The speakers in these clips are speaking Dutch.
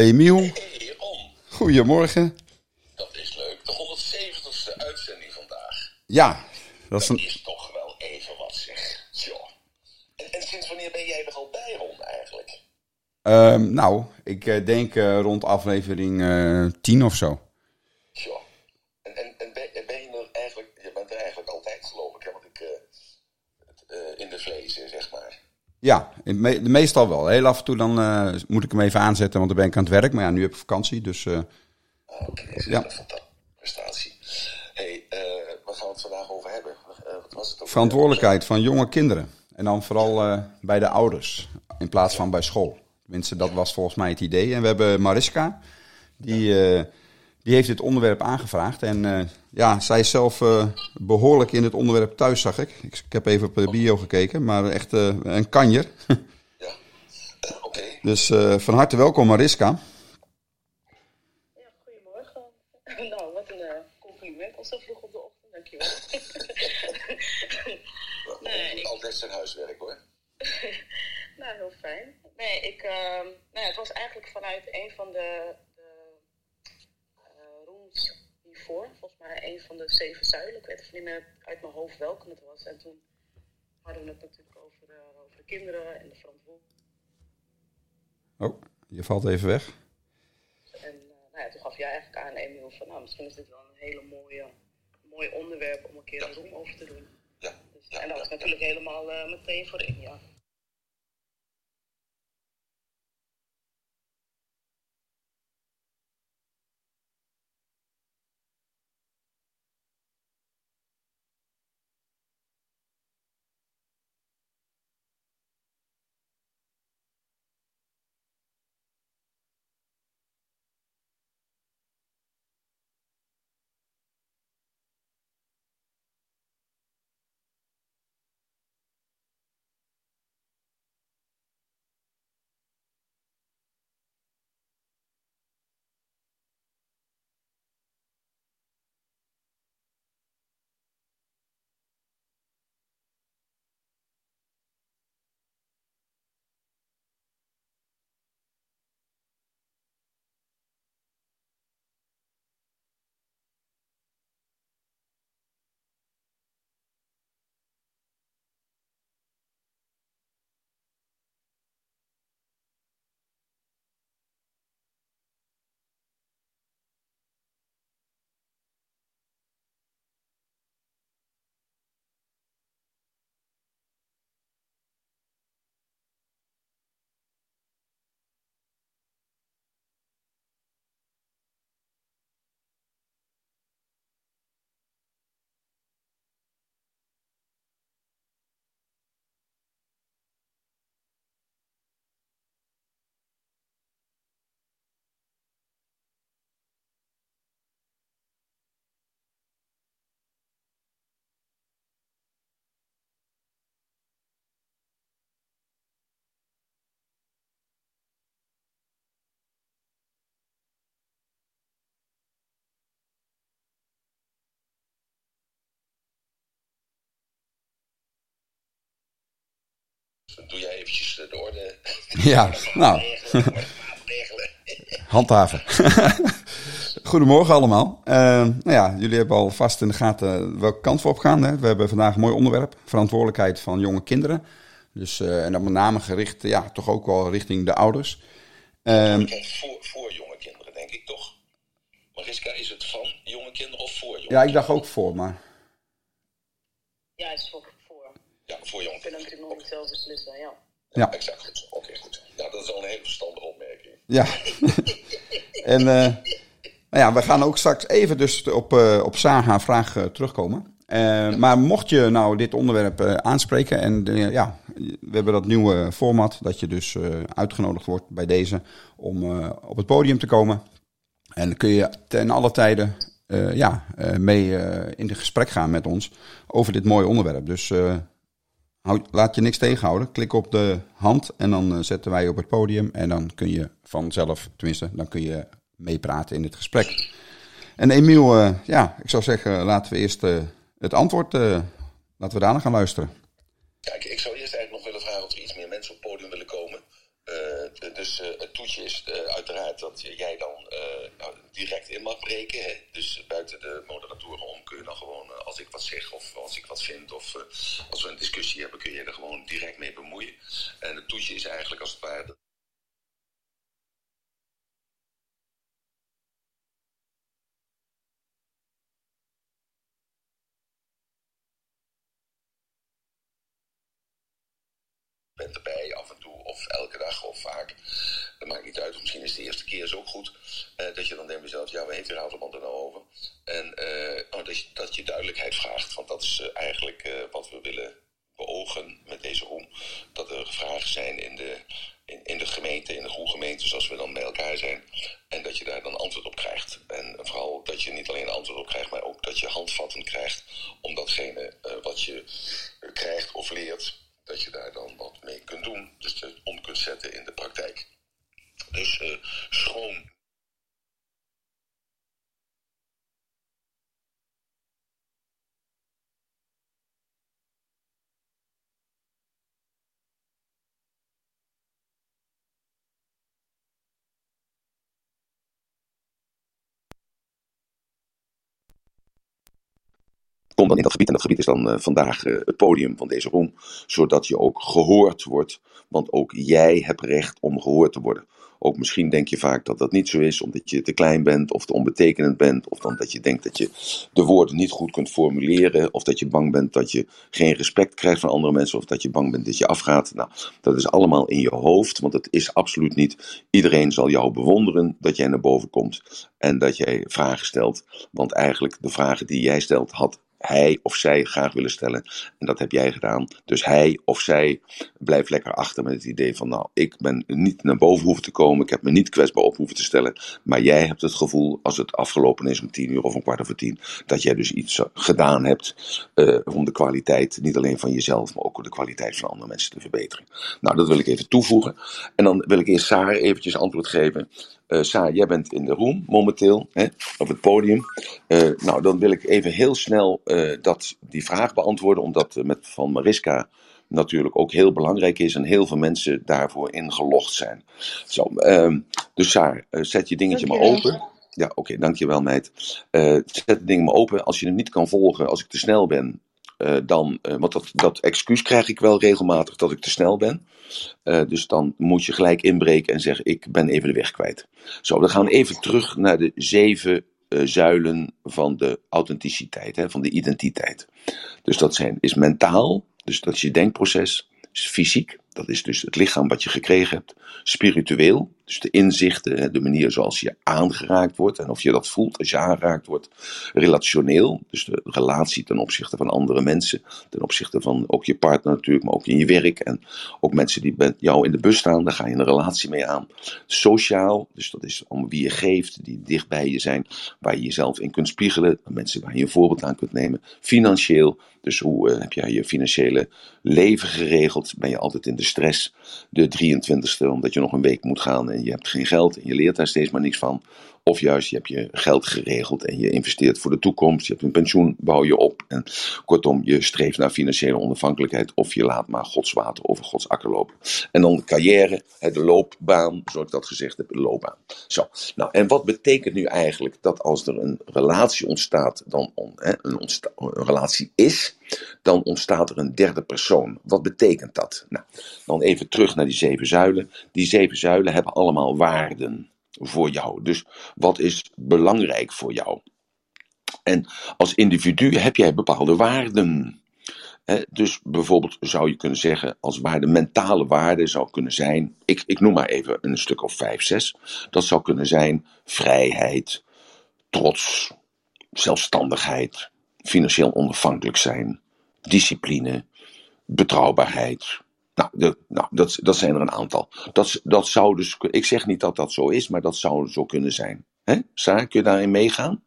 Emiel, Hey, goedemorgen. Dat is leuk. De 170ste uitzending vandaag. Ja, dat is Dat een... is toch wel even wat zeg. Tjoh. En, en sinds wanneer ben jij er al bij, Ron, eigenlijk? Ehm, nou, ik eh, denk eh, rond aflevering eh 10 of zo. Tjoh. En, en, en ben, ben je er eigenlijk... Je bent er eigenlijk altijd, geloof ik, hè? Want ik... eh, het, eh, in de vlees, zeg maar. Ja, me- meestal wel. Heel af en toe dan eh, moet ik hem even aanzetten, want dan ben ik aan het werk. Maar ja, nu heb ik vakantie, dus Ah, Oké, dat is Ja. een fantastische prestatie. hey, eh, waar gaan we het vandaag over hebben? Wat was het ook? verantwoordelijkheid van jonge kinderen. En dan vooral bij de ouders, in plaats van bij school. Tenminste, dat was volgens mij het idee. En we hebben Mariska, die, die heeft dit onderwerp aangevraagd. En eh, ja, zij is zelf eh, behoorlijk in het onderwerp thuis, zag ik. Ik, ik heb even op de bio gekeken, maar echt eh, een kanjer. Ja. Oké. dus eh, van harte welkom, Mariska. Ja, goedemorgen. Nou, wat een eh, compliment al zo vroeg op de ochtend, dankjewel. nee, ik, Altijd zijn huiswerk, hoor. nou, heel fijn. Nee, ik, ehm, nou, het was eigenlijk vanuit een van de, de eh, rooms hiervoor, volgens mij een van de zeven zuilen. Ik weet even niet meer uit mijn hoofd welke het was. En toen hadden we het natuurlijk over, eh, over de kinderen en de verantwoordelijkheid. Oh, je valt even weg. En eh, nou ja, toen gaf jij eigenlijk aan, Emiel, van nou, misschien is dit wel een hele mooie, mooi onderwerp om een keer een room over te doen. Ja. Dus, Ja, en dat ja, is natuurlijk helemaal eh, meteen voor in, ja. Doe jij eventjes eh, de orde Ja, nou, handhaven. Goedemorgen allemaal. Eh, nou ja, jullie hebben al vast in de gaten welke kant we op gaan. Hè? We hebben vandaag een mooi onderwerp, verantwoordelijkheid van jonge kinderen. Dus, eh, en dan met name gericht, ja, toch ook wel richting de ouders. Ehm, Kijk, voor, voor jonge kinderen, denk ik toch? Mariska, is het van jonge kinderen of voor jonge ja, ik dacht ook voor, maar Ja, het is voor. Ja, voor nog niet zelf beslissen, ja. ja. Exact, goed. Oké, goed. Nou, dat is al een hele verstandige opmerking. Ja. en eh, nou ja, we gaan ook straks even dus op, eh, op Saga vraag eh, terugkomen. Eh, Maar mocht je nou dit onderwerp aanspreken en ja, we hebben dat nieuwe format dat je dus eh, uitgenodigd wordt bij deze om eh, op het podium te komen. En dan kun je ten alle tijden eh, ja, eh, mee eh, in de gesprek gaan met ons over dit mooie onderwerp. Dus eh, Laat je niks tegenhouden. Klik op de hand en dan eh, zetten wij op het podium. En dan kun je vanzelf, tenminste, dan kun je meepraten in het gesprek. En Emiel, eh, ja, ik zou zeggen, laten we eerst eh, het antwoord, laten we daarna gaan luisteren. Kijk, ik zou eerst eigenlijk nog willen vragen of er iets meer mensen op het podium willen komen. Eh, d- dus uh, het toetje is uh, uiteraard dat jij dan uh, nou, direct in mag breken. Hè? Dus buiten de moderatoren om kun je dan gewoon, als ik wat zeg of als ik wat vind of als we een discussie hebben, kun je er gewoon direct mee bemoeien. En het toetje is eigenlijk als het ware bent erbij af en toe, of elke dag of vaak. Dat maakt niet uit, misschien is de eerste keer zo goed. Uh, dat je dan denkt jezelf, ja, waar heeft die Ratelband er nou over? En uh, oh, dat, je, dat je duidelijkheid vraagt, want dat is uh, eigenlijk wat we willen beogen met deze roem. Dat er vragen zijn in de, in, in de gemeente, in de goede gemeente, zoals we dan bij elkaar zijn. En dat je daar dan antwoord op krijgt. En vooral dat je niet alleen antwoord op krijgt, maar ook dat je handvatten krijgt om datgene wat je krijgt of leert dat je daar dan wat mee kunt doen. Dus het om kunt zetten in de praktijk. Dus uh, in dat gebied. En dat gebied is dan uh, vandaag uh, het podium van deze room. Zodat je ook gehoord wordt. Want ook jij hebt recht om gehoord te worden. Ook misschien denk je vaak dat dat niet zo is, omdat je te klein bent of te onbetekenend bent. Of dan dat je denkt dat je de woorden niet goed kunt formuleren. Of dat je bang bent dat je geen respect krijgt van andere mensen. Of dat je bang bent dat je afgaat. Nou, dat is allemaal in je hoofd, want het is absoluut niet. Iedereen zal jou bewonderen dat jij naar boven komt en dat jij vragen stelt. Want eigenlijk de vragen die jij stelt had hij of zij graag willen stellen. En dat heb jij gedaan. Dus hij of zij blijft lekker achter met het idee van, nou, ik ben niet naar boven hoeven te komen, ik heb me niet kwetsbaar op hoeven te stellen, maar jij hebt het gevoel, als het afgelopen is om tien uur of een kwart over tien, dat jij dus iets gedaan hebt uh, om de kwaliteit, niet alleen van jezelf, maar ook de kwaliteit van andere mensen te verbeteren. Nou, dat wil ik even toevoegen. En dan wil ik eerst Saar eventjes antwoord geven uh, Sa, jij bent in de room momenteel, hè, op het podium. Uh, nou, dan wil ik even heel snel uh, dat, die vraag beantwoorden, omdat met van Mariska natuurlijk ook heel belangrijk is en heel veel mensen daarvoor ingelogd zijn. Zo, uh, dus Saar, zet je dingetje maar open. Ja, oké, okay, dankjewel meid. zet het ding maar open. Als je hem niet kan volgen, als ik te snel ben, uh, dan, uh, want dat, dat excuus krijg ik wel regelmatig dat ik te snel ben. Uh, dus dan moet je gelijk inbreken en zeggen: Ik ben even de weg kwijt. Zo, dan gaan we even terug naar de zeven zuilen van de authenticiteit, hè, van de identiteit. Dus dat zijn, is mentaal, dus dat is je denkproces, is fysiek, dat is dus het lichaam wat je gekregen hebt. Spiritueel, dus de inzichten, de manier zoals je aangeraakt wordt en of je dat voelt als je aangeraakt wordt. Relationeel, dus de relatie ten opzichte van andere mensen, ten opzichte van ook je partner natuurlijk, maar ook in je werk en ook mensen die met jou in de bus staan, daar ga je een relatie mee aan. Sociaal, dus dat is om wie je geeft, die dicht bij je zijn, waar je jezelf in kunt spiegelen, mensen waar je een voorbeeld aan kunt nemen. Financieel, dus hoe uh, heb jij je financiële leven geregeld? Ben je altijd in de stress? De 23ste, omdat je nog een week moet gaan en je hebt geen geld en je leert daar steeds maar niks van. Of juist, je hebt je geld geregeld en je investeert voor de toekomst. Je hebt een pensioen, bouw je op. En kortom, je streeft naar financiële onafhankelijkheid. Of je laat maar Gods water over Gods akker lopen. En dan de carrière, de loopbaan, zoals ik dat gezegd heb, de loopbaan. Zo, nou, en wat betekent nu eigenlijk dat als er een relatie ontstaat, dan hè, een, een relatie is, dan ontstaat er een derde persoon. Wat betekent dat? Nou, dan even terug naar die zeven zuilen. Die zeven zuilen hebben allemaal waarden voor jou. Dus wat is belangrijk voor jou? En als individu heb jij bepaalde waarden. dus bijvoorbeeld zou je kunnen zeggen, als waarde mentale waarde zou kunnen zijn, ik, ik noem maar even een stuk of vijf, zes. Dat zou kunnen zijn vrijheid, trots, zelfstandigheid, financieel onafhankelijk zijn, discipline, betrouwbaarheid, nou, de, nou dat, dat zijn er een aantal. Dat, dat zou dus, ik zeg niet dat dat zo is, maar dat zou zo kunnen zijn. Hè? Kun je daarin meegaan?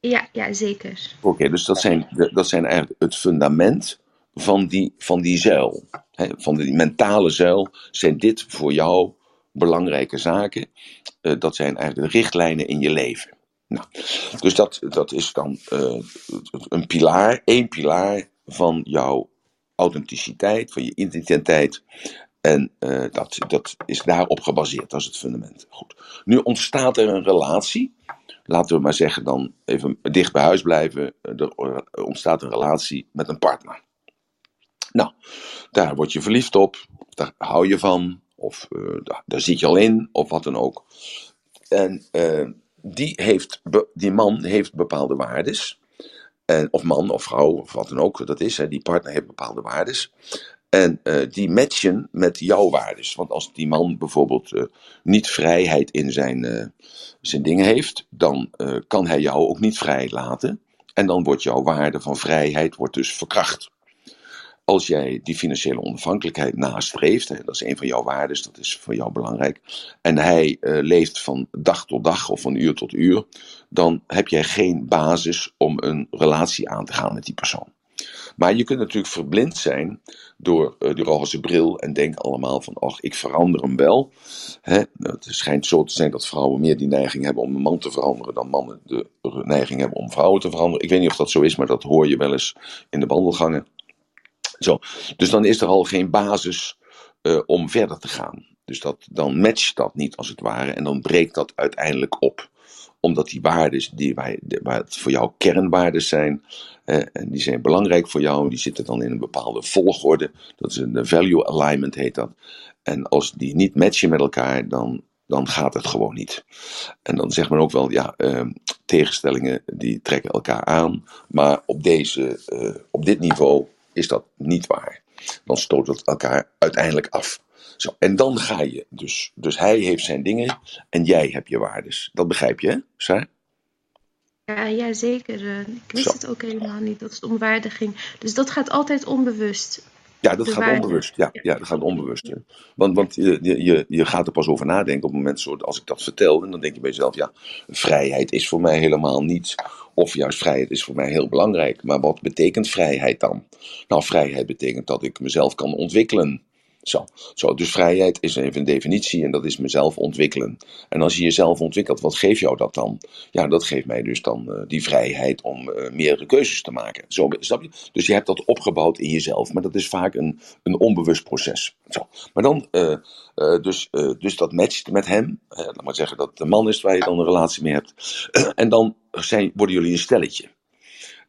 Ja, ja zeker. Oké, dus dat zijn, dat zijn eigenlijk het fundament van die, van die zuil. Hè? Van die mentale zuil zijn dit voor jou belangrijke zaken. Uh, dat zijn eigenlijk de richtlijnen in je leven. Nou, dus dat, dat is dan uh, een pilaar, één pilaar van jouw authenticiteit, van je identiteit. En uh, dat, dat is daarop gebaseerd, dat het fundament. Goed. Nu ontstaat er een relatie. Laten we maar zeggen, dan even dicht bij huis blijven. Er ontstaat een relatie met een partner. Nou, daar word je verliefd op, daar hou je van, of daar, zit je al in, of wat dan ook. En die, heeft, die man heeft bepaalde waardes. En, of man of vrouw, of wat dan ook dat is. Hè, die partner heeft bepaalde waardes. En uh, die matchen met jouw waardes. Want als die man bijvoorbeeld uh, niet vrijheid in zijn, uh, zijn dingen heeft, dan kan hij jou ook niet vrij laten. En dan wordt jouw waarde van vrijheid wordt dus verkracht als jij die financiële onafhankelijkheid nastreeft, hè, dat is een van jouw waarden, dat is voor jou belangrijk, en hij uh, leeft van dag tot dag of van uur tot uur, dan heb jij geen basis om een relatie aan te gaan met die persoon. Maar je kunt natuurlijk verblind zijn door uh, die roze bril en denken allemaal van, ach, ik verander hem wel. Hè? Het schijnt zo te zijn dat vrouwen meer die neiging hebben om een man te veranderen dan mannen de neiging hebben om vrouwen te veranderen. Ik weet niet of dat zo is, maar dat hoor je wel eens in de wandelgangen. Zo. Dus dan is er al geen basis uh, om verder te gaan. Dus dat, dan matcht dat niet als het ware en dan breekt dat uiteindelijk op. Omdat die waarden die wij, waar voor jou kernwaarden zijn, eh, en die zijn belangrijk voor jou, die zitten dan in een bepaalde volgorde. Dat is een value alignment heet dat. En als die niet matchen met elkaar, dan, dan gaat het gewoon niet. En dan zegt men ook wel, ja, uh, tegenstellingen die trekken elkaar aan. Maar op, deze, op dit niveau is dat niet waar. Dan stoot het elkaar uiteindelijk af. Zo, en dan ga je dus. Dus hij heeft zijn dingen en jij hebt je waardes. Dat begrijp je, hè, Saar? Ja, ja, zeker. Eh, ik wist Zo. het ook helemaal niet dat het om waarde ging. Dus dat gaat altijd onbewust. Ja, dat gaat onbewust. Ja, ja, dat gaat onbewust. Want, want je, je, je gaat er pas over nadenken op het moment zo, als ik dat vertel. En dan denk je bij jezelf, ja, vrijheid is voor mij helemaal niets. Of juist vrijheid is voor mij heel belangrijk. Maar wat betekent vrijheid dan? Nou, vrijheid betekent dat ik mezelf kan ontwikkelen. Zo. Zo, dus vrijheid is even een definitie en dat is mezelf ontwikkelen. En als je jezelf ontwikkelt, wat geeft jou dat dan? Ja, dat geeft mij dus dan uh, die vrijheid om uh, meerdere keuzes te maken. Zo, snap je? Dus je hebt dat opgebouwd in jezelf, maar dat is vaak een, een onbewust proces. Zo. Maar dan, uh, dus, dus dat matcht met hem. laat maar zeggen dat de man is waar je dan een relatie mee hebt. en dan zijn, worden jullie een stelletje.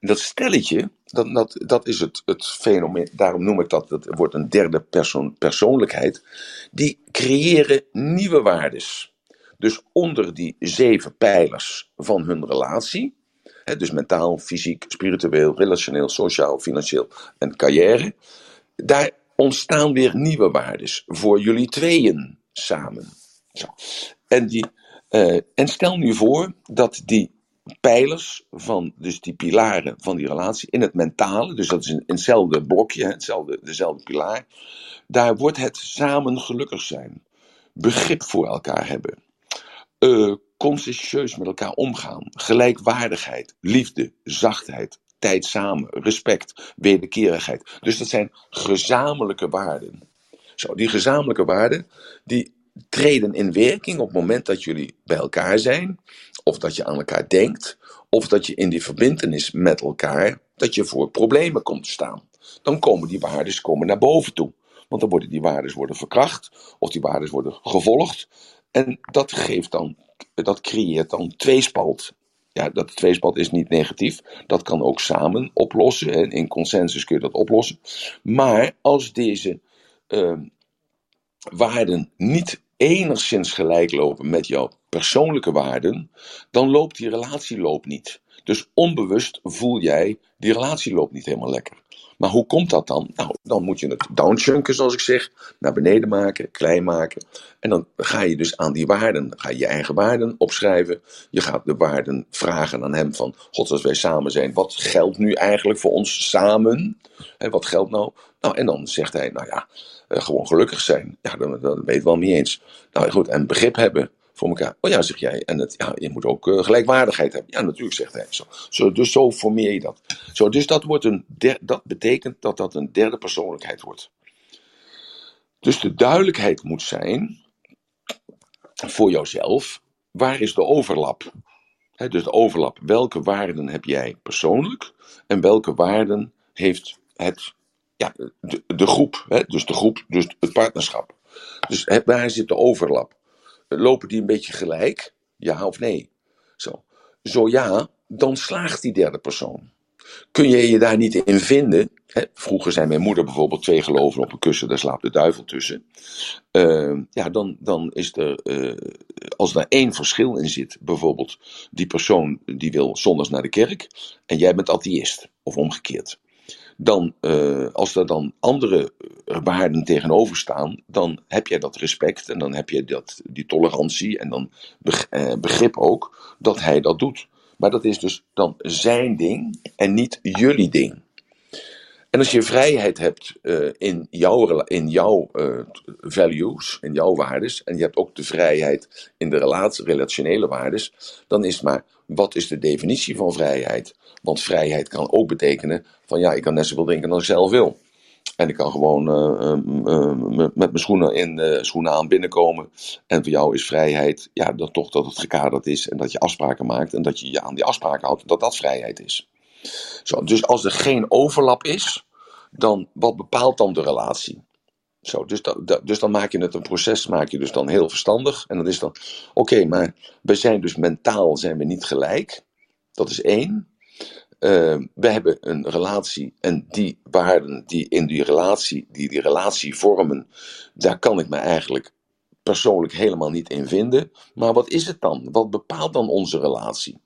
Dat stelletje, dat, dat, dat is het, het fenomeen, daarom noem ik dat, dat wordt een derde persoon, persoonlijkheid, die creëren nieuwe waardes. Dus onder die zeven pijlers van hun relatie, hè, dus mentaal, fysiek, spiritueel, relationeel, sociaal, financieel en carrière, daar ontstaan weer nieuwe waardes voor jullie tweeën samen. Zo. En, die, uh, en stel nu voor dat die pijlers van, dus die pilaren van die relatie, in het mentale, dus dat is in, hetzelfde blokje, hetzelfde, dezelfde pilaar, daar wordt het samen gelukkig zijn, begrip voor elkaar hebben, uh, conscientieus met elkaar omgaan, gelijkwaardigheid, liefde, zachtheid, tijd samen, respect, wederkerigheid. Dus dat zijn gezamenlijke waarden. Zo, die gezamenlijke waarden, die treden in werking op het moment dat jullie bij elkaar zijn, of dat je aan elkaar denkt, of dat je in die verbindenis met elkaar, dat je voor problemen komt te staan. Dan komen die waarden komen naar boven toe. Want dan worden die waarden worden verkracht, of die waarden worden gevolgd. En dat geeft dan, dat creëert dan tweespalt. Ja, dat tweespalt is niet negatief. Dat kan ook samen oplossen. En in consensus kun je dat oplossen. Maar als deze uh, waarden niet enigszins gelijk lopen met jouw persoonlijke waarden, dan loopt die relatie loopt niet. Dus onbewust voel jij, die relatie loopt niet helemaal lekker. Maar hoe komt dat dan? Nou, dan moet je het downchunken, zoals ik zeg, naar beneden maken, klein maken. En dan ga je dus aan die waarden, ga je je eigen waarden opschrijven. Je gaat de waarden vragen aan hem van, god, als wij samen zijn, wat geldt nu eigenlijk voor ons samen? En wat geldt nou? Nou, en dan zegt hij, nou ja, gewoon gelukkig zijn. Ja, dan, dan weet wel mee eens. Nou goed, en begrip hebben voor elkaar. Oh ja, zeg jij. En het, ja, je moet ook uh, gelijkwaardigheid hebben. Ja, natuurlijk, zegt hij. Zo, zo, dus zo formeer je dat. Zo, dus dat, wordt een der, dat betekent dat dat een derde persoonlijkheid wordt. Dus de duidelijkheid moet zijn voor jouzelf. Waar is de overlap? Dus de overlap. Welke waarden heb jij persoonlijk? En welke waarden heeft het ja, de, groep, hè, dus de groep, dus het partnerschap. Dus hè, waar zit de overlap? Lopen die een beetje gelijk? Ja of nee? Zo. Zo ja, dan slaagt die derde persoon. Kun je je daar niet in vinden? Hè? Vroeger zei mijn moeder bijvoorbeeld twee geloven op een kussen, daar slaapt de duivel tussen. Uh, ja, dan, dan is er, uh, als er één verschil in zit, bijvoorbeeld die persoon die wil zondags naar de kerk en jij bent atheïst, of omgekeerd. Dan, uh, als er dan andere waarden tegenover staan, dan heb jij dat respect en dan heb je dat, die tolerantie en dan begrip ook dat hij dat doet. Maar dat is dus dan zijn ding en niet jullie ding. En als je vrijheid hebt uh, in jouw, in jouw uh, values, in jouw waardes, en je hebt ook de vrijheid in de relatie, relationele waardes, dan is het maar, wat is de definitie van vrijheid? Want vrijheid kan ook betekenen van ja, ik kan net zoveel drinken als ik zelf wil. En ik kan gewoon uh, met mijn schoenen, in, schoenen aan binnenkomen. En voor jou is vrijheid, ja, dat toch dat het gekaderd is en dat je afspraken maakt en dat je je aan die afspraken houdt, dat dat vrijheid is. Zo, dus als er geen overlap is, dan wat bepaalt dan de relatie? Dus, dat, dus dan maak je het een proces, maak je dus dan heel verstandig. En dan is dan, oké, maar we zijn dus mentaal zijn we niet gelijk. Dat is één. Uh, we hebben een relatie en die waarden die in die relatie, die die relatie vormen, daar kan ik me eigenlijk persoonlijk helemaal niet in vinden. Maar wat is het dan? Wat bepaalt dan onze relatie?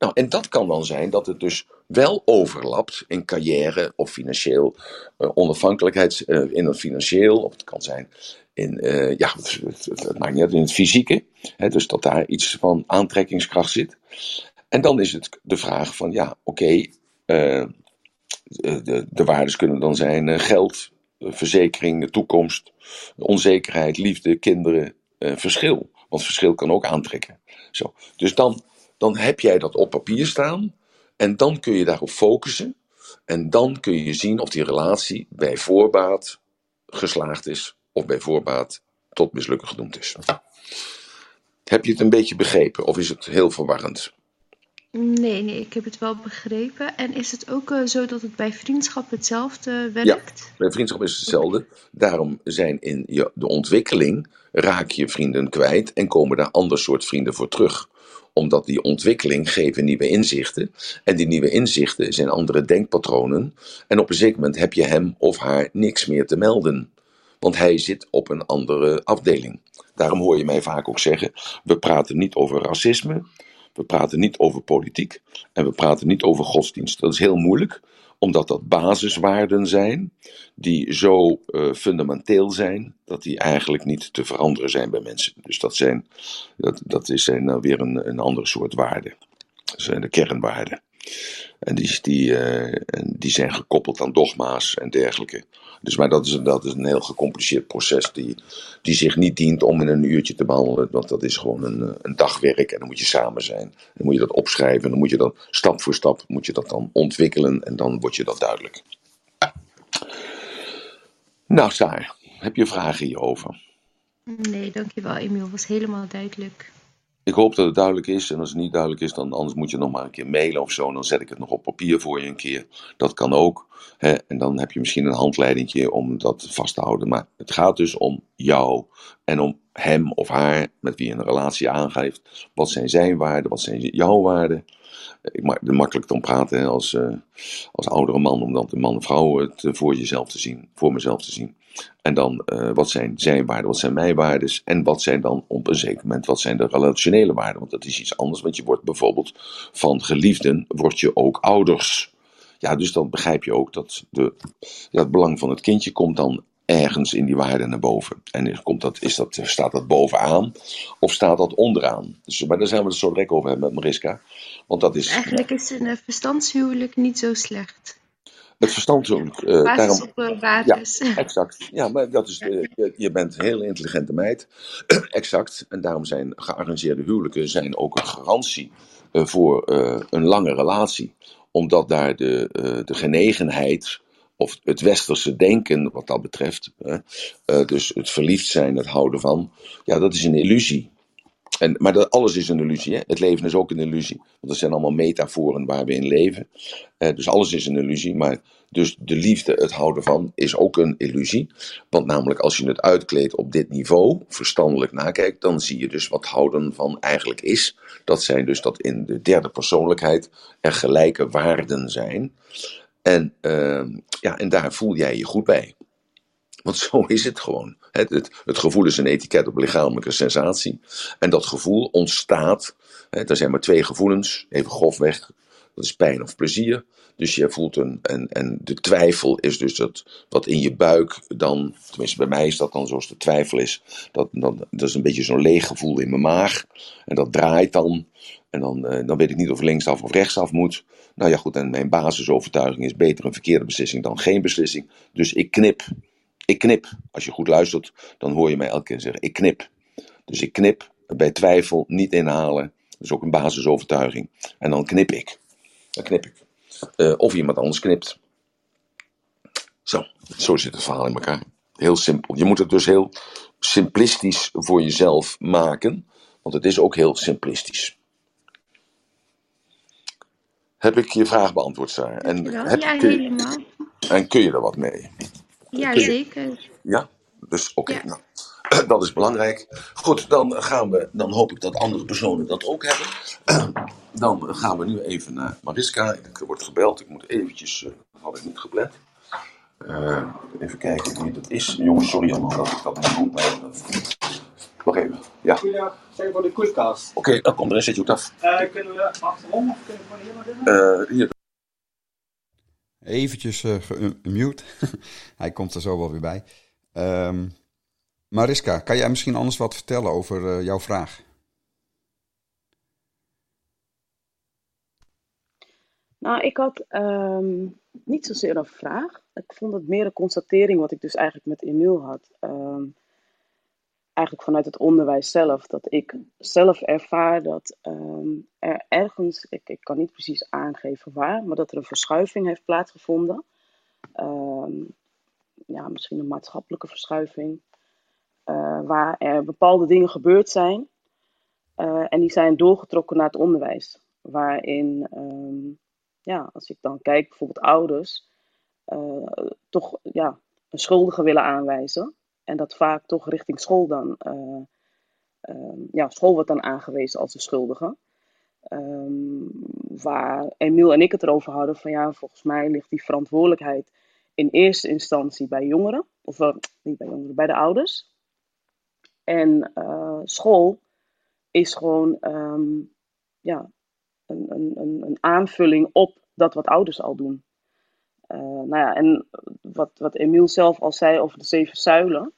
Nou, en dat kan dan zijn dat het dus wel overlapt in carrière of financieel uh, onafhankelijkheid uh, in het financieel, of het kan zijn in, uh, ja, het, het, maakt niet uit, in het fysieke. Hè, dus dat daar iets van aantrekkingskracht zit. En dan is het de vraag van, ja, oké, de, de waardes kunnen dan zijn geld, verzekering, toekomst, onzekerheid, liefde, kinderen, verschil. Want verschil kan ook aantrekken. Zo. Dus dan dan heb jij dat op papier staan en dan kun je daarop focussen. En dan kun je zien of die relatie bij voorbaat geslaagd is of bij voorbaat tot mislukken genoemd is. Heb je het een beetje begrepen of is het heel verwarrend? Nee, nee, ik heb het wel begrepen. En is het ook uh, zo dat het bij vriendschap hetzelfde werkt? Ja, bij vriendschap is het hetzelfde. Daarom zijn in je, de ontwikkeling raak je vrienden kwijt en komen daar ander soort vrienden voor terug omdat die ontwikkeling geven nieuwe inzichten. En die nieuwe inzichten zijn andere denkpatronen. En op een zeker moment heb je hem of haar niks meer te melden. Want hij zit op een andere afdeling. Daarom hoor je mij vaak ook zeggen: we praten niet over racisme. We praten niet over politiek en we praten niet over godsdienst. Dat is heel moeilijk, omdat dat basiswaarden zijn die zo uh, fundamenteel zijn dat die eigenlijk niet te veranderen zijn bij mensen. Dus dat, zijn, dat, dat is zijn uh, weer een, een andere soort waarden. Dat zijn de kernwaarden. En die, die, uh, die zijn gekoppeld aan dogma's en dergelijke. Dus, maar dat is, dat is een heel gecompliceerd proces die, die zich niet dient om in een uurtje te behandelen. Want dat is gewoon een, een dagwerk en dan moet je samen zijn. Dan moet je dat opschrijven en dan moet je dat stap voor stap moet je dat dan ontwikkelen en dan wordt je dat duidelijk. Nou, Saar, heb je vragen hierover? Nee, dankjewel Emiel. was helemaal duidelijk. Ik hoop dat het duidelijk is. En als het niet duidelijk is, dan anders moet je nog maar een keer mailen of zo. Dan zet ik het nog op papier voor je een keer. Dat kan ook. Hè? En dan heb je misschien een handleidingje om dat vast te houden. Maar het gaat dus om jou en om hem of haar met wie je een relatie aangeeft. Wat zijn zijn waarden? Wat zijn jouw waarden? Ik maak het makkelijk dan praten als, uh, als oudere man, om dan de man en vrouw het voor jezelf te zien, voor mezelf te zien. En dan, uh, wat zijn zijn waarden, wat zijn mijn waarden? En wat zijn dan op een zeker moment, wat zijn de relationele waarden? Want dat is iets anders, want je wordt bijvoorbeeld van geliefden, word je ook ouders. Ja, dus dan begrijp je ook dat de, ja, het belang van het kindje komt dan ergens in die waarden naar boven. En komt dat, is dat, staat dat bovenaan of staat dat onderaan? Dus, maar daar zijn we het zo direct over hebben met Mariska. Want dat is, Eigenlijk is een verstandshuwelijk niet zo slecht. Het verstandshuwelijk. Uh, basis daarom, op basis. Ja, exact. Ja, maar dat is, je, je, bent een heel intelligente meid. exact. En daarom zijn gearrangeerde huwelijken zijn ook een garantie uh, voor een lange relatie. Omdat daar de, de genegenheid of het westerse denken wat dat betreft, dus het verliefd zijn, het houden van, ja, dat is een illusie. En, maar dat, alles is een illusie. Hè? Het leven is ook een illusie. Want dat zijn allemaal metaforen waar we in leven. Uh, dus alles is een illusie. Maar dus de liefde, het houden van, is ook een illusie. Want namelijk als je het uitkleedt op dit niveau, verstandelijk nakijkt, dan zie je dus wat houden van eigenlijk is. Dat zijn dus dat in de derde persoonlijkheid er gelijke waarden zijn. En, uh, ja, en daar voel jij je goed bij. Want zo is het gewoon. Het, het, het, gevoel is een etiket op lichamelijke sensatie. En dat gevoel ontstaat. Hè, er zijn maar twee gevoelens, even grofweg. Dat is pijn of plezier. Dus je voelt een. En, en de twijfel is dus dat wat in je buik dan. Tenminste, bij mij is dat dan zoals de twijfel is. Dat, dat, dat is een beetje zo'n leeg gevoel in mijn maag. En dat draait dan. En dan, eh, dan weet ik niet of linksaf of rechtsaf moet. Nou ja, goed. En mijn basisovertuiging is beter een verkeerde beslissing dan geen beslissing. Dus ik knip. Ik knip. Als je goed luistert, dan hoor je mij elke keer zeggen: ik knip. Dus ik knip. Bij twijfel niet inhalen. Dat is ook een basisovertuiging. En dan knip ik. Dan knip ik. Uh, of iemand anders knipt. Zo, zo zit het verhaal in elkaar. Heel simpel. Je moet het dus heel simplistisch voor jezelf maken. Want het is ook heel simplistisch. Heb ik je vraag beantwoord, Sarah? En, heb, ja, helemaal. En kun je er wat mee? Ja, zeker. Ja, dus oké. Okay, nou, dat is belangrijk. Goed, dan gaan we, dan hoop ik dat andere personen dat ook hebben. Dan gaan we nu even naar Mariska. Ik word gebeld, ik moet eventjes, uh, dat had ik niet gepland. Uh, even kijken wie dat is. Jongens, sorry allemaal dat ik dat niet goed maar Wacht even, ja. Goedendag, zijn voor de quizcast. Oké, okay, dan komt er, zet je het af. Uh, kunnen we achterom of kunnen we hier maar doen? hier. Eventjes uh, gemute. Hij komt er zo wel weer bij. Um, Mariska, kan jij misschien anders wat vertellen over uh, jouw vraag? Nou, ik had um, niet zozeer een vraag. Ik vond het meer een constatering wat ik dus eigenlijk met Emil had. Um, eigenlijk vanuit het onderwijs zelf. Dat ik zelf ervaar dat um, er ergens, ik, ik kan niet precies aangeven waar, maar dat er een verschuiving heeft plaatsgevonden. ja, misschien een maatschappelijke verschuiving. Uh, waar er bepaalde dingen gebeurd zijn. Uh, en die zijn doorgetrokken naar het onderwijs. Waarin, um, ja, als ik dan kijk, bijvoorbeeld ouders, uh, toch ja, een schuldige willen aanwijzen. En dat vaak toch richting school dan, ja, school wordt dan aangewezen als de schuldige. Um, waar Emiel en ik het erover hadden van ja, volgens mij ligt die verantwoordelijkheid in eerste instantie bij jongeren. Of niet bij jongeren, bij de ouders. En uh, school is gewoon um, ja, een, een, een, aanvulling op dat wat ouders al doen. Uh, nou ja, en wat, wat Emiel zelf al zei over de zeven zuilen,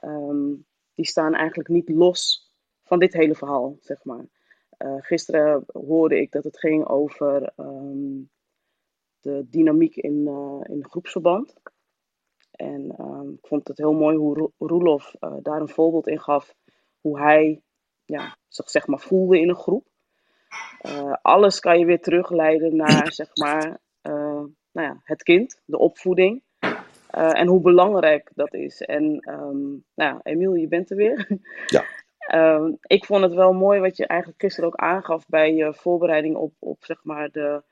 um, die staan eigenlijk niet los van dit hele verhaal, zeg maar. Uh, gisteren hoorde ik dat het ging over um, de dynamiek in, in groepsverband. En um, ik vond het heel mooi hoe Roelof uh, daar een voorbeeld in gaf. Hoe hij ja, zich zeg maar, voelde in een groep. Uh, alles kan je weer terugleiden naar zeg maar, uh, nou ja, het kind, de opvoeding. En hoe belangrijk dat is. En um, nou ja, Emiel, je bent er weer. Ja. um, ik vond het wel mooi wat je eigenlijk gisteren ook aangaf bij je voorbereiding op, op zeg maar, de,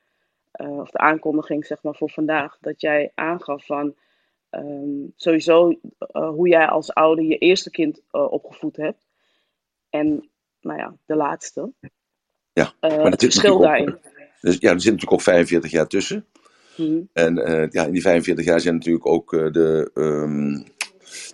of de aankondiging zeg maar, voor vandaag. Dat jij aangaf van um, sowieso uh, hoe jij als ouder je eerste kind uh, opgevoed hebt. En, nou ja, de laatste. Ja, maar het verschil daarin. Dus, ja, er zit natuurlijk ook 45 jaar tussen. Mm. En ja, in die 45 jaar zijn natuurlijk ook de, um,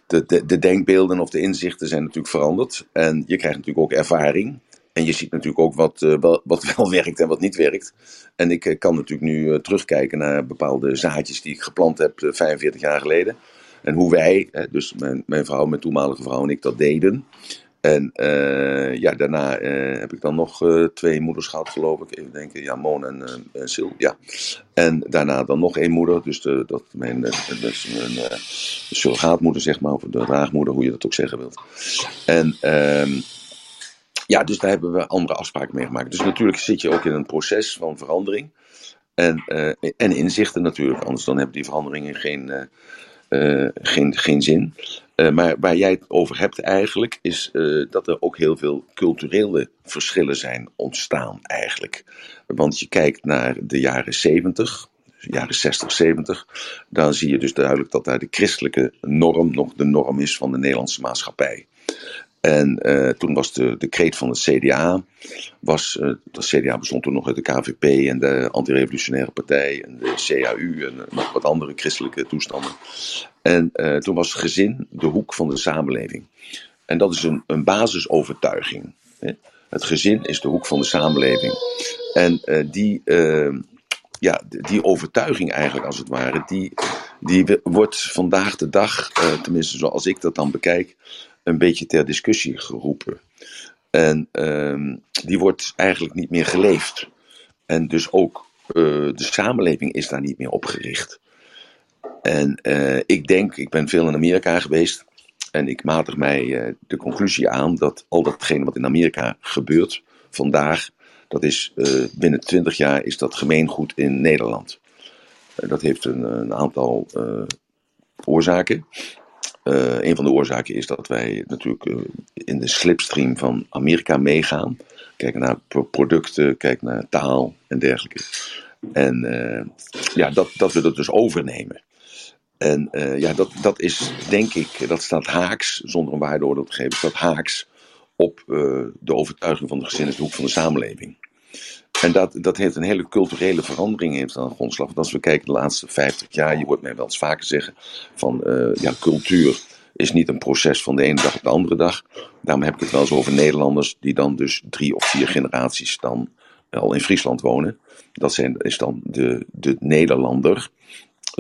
de, de, de, denkbeelden of de inzichten zijn natuurlijk veranderd. En je krijgt natuurlijk ook ervaring. En je ziet natuurlijk ook wat, wel, wat wel werkt en wat niet werkt. En ik kan natuurlijk nu terugkijken naar bepaalde zaadjes die ik geplant heb 45 jaar geleden. En hoe wij, dus mijn, mijn vrouw, mijn toenmalige vrouw en ik, dat deden. En ja, daarna heb ik dan nog twee moeders gehad, geloof ik. Even denken, ja, Moon en, en Sil, ja. En daarna dan nog één moeder, dus de, dat mijn, dus mijn surrogaatmoeder, zeg maar, of de draagmoeder, hoe je dat ook zeggen wilt. En... Ehm, ja, dus daar hebben we andere afspraken mee gemaakt. Dus natuurlijk zit je ook in een proces van verandering. En, en inzichten natuurlijk, anders dan hebben die veranderingen geen, eh, geen, geen zin. Eh, maar waar jij het over hebt eigenlijk, is eh, dat er ook heel veel culturele verschillen zijn ontstaan eigenlijk. Want je kijkt naar de jaren 70, jaren 60, 70, dan zie je dus duidelijk dat daar de christelijke norm nog de norm is van de Nederlandse maatschappij. En uh, toen was de, de kreet van het CDA, was, uh, het CDA bestond toen nog uit de KVP en de Antirevolutionaire Partij en de CAU en nog wat andere christelijke toestanden. En toen was gezin de hoek van de samenleving. En dat is een, een basisovertuiging. Hè? Het gezin is de hoek van de samenleving. En die, ja, die overtuiging eigenlijk als het ware, die, die wordt vandaag de dag, tenminste zoals ik dat dan bekijk, een beetje ter discussie geroepen. En uh, die wordt eigenlijk niet meer geleefd. En dus ook uh, de samenleving is daar niet meer op gericht. En uh, ik denk, ik ben veel in Amerika geweest. En ik matig mij uh, de conclusie aan dat al datgene wat in Amerika gebeurt vandaag, dat is binnen 20 jaar is dat gemeengoed in Nederland. dat heeft een, een aantal oorzaken. Uh, een van de oorzaken is dat wij natuurlijk uh, in de slipstream van Amerika meegaan. Kijken naar producten, kijken naar taal en dergelijke. En uh, ja, dat, dat we dat dus overnemen. En ja, dat, dat is denk ik, dat staat haaks, zonder een waardeoordeel te geven, staat haaks op de overtuiging van de gezin is de hoek van de samenleving. En dat, dat heeft een hele culturele verandering heeft aan grondslag. Want als we kijken de laatste 50 jaar, je hoort mij wel eens vaker zeggen van uh, ja, cultuur is niet een proces van de ene dag op de andere dag. Daarom heb ik het wel eens over Nederlanders die dan dus drie of vier generaties dan al in Friesland wonen. Dat zijn, is dan de, de Nederlander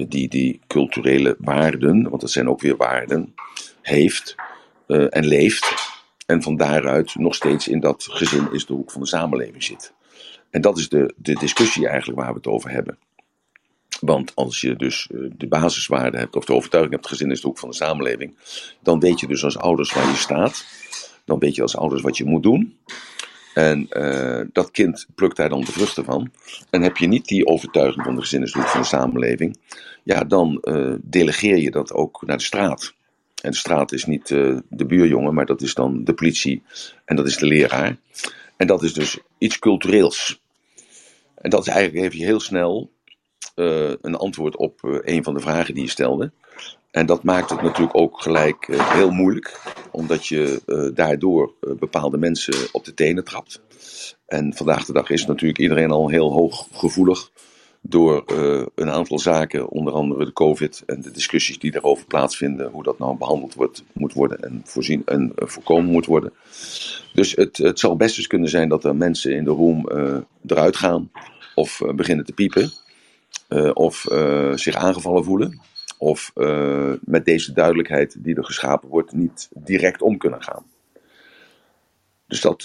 die die culturele waarden, want dat zijn ook weer waarden, heeft uh, en leeft. En van daaruit nog steeds in dat gezin is de hoek van de samenleving zit. En dat is de, de discussie eigenlijk waar we het over hebben. Want als je dus eh, de basiswaarden hebt, of de overtuiging hebt, gezin is de hoek van de samenleving, dan weet je dus als ouders waar je staat. Dan weet je als ouders wat je moet doen. En uh, dat kind plukt daar dan de vruchten van. En heb je niet die overtuiging van de gezin is de hoek van de samenleving, ja, dan uh, delegeer je dat ook naar de straat. En de straat is niet de buurjongen, maar dat is dan de politie en dat is de leraar. En dat is dus iets cultureels. En dat is eigenlijk even heel snel uh, een antwoord op uh, een van de vragen die je stelde. En dat maakt het natuurlijk ook gelijk uh, heel moeilijk, omdat je daardoor bepaalde mensen op de tenen trapt. En vandaag de dag is natuurlijk iedereen al heel hoog gevoelig door een aantal zaken, onder andere de COVID en de discussies die daarover plaatsvinden, hoe dat nou behandeld wordt, moet worden en, voorzien, en voorkomen moet worden. Dus het, het zou best eens kunnen zijn dat er mensen in de room eruit gaan of beginnen te piepen. Uh, of uh, zich aangevallen voelen. Of met deze duidelijkheid die er geschapen wordt, niet direct om kunnen gaan. Dus dat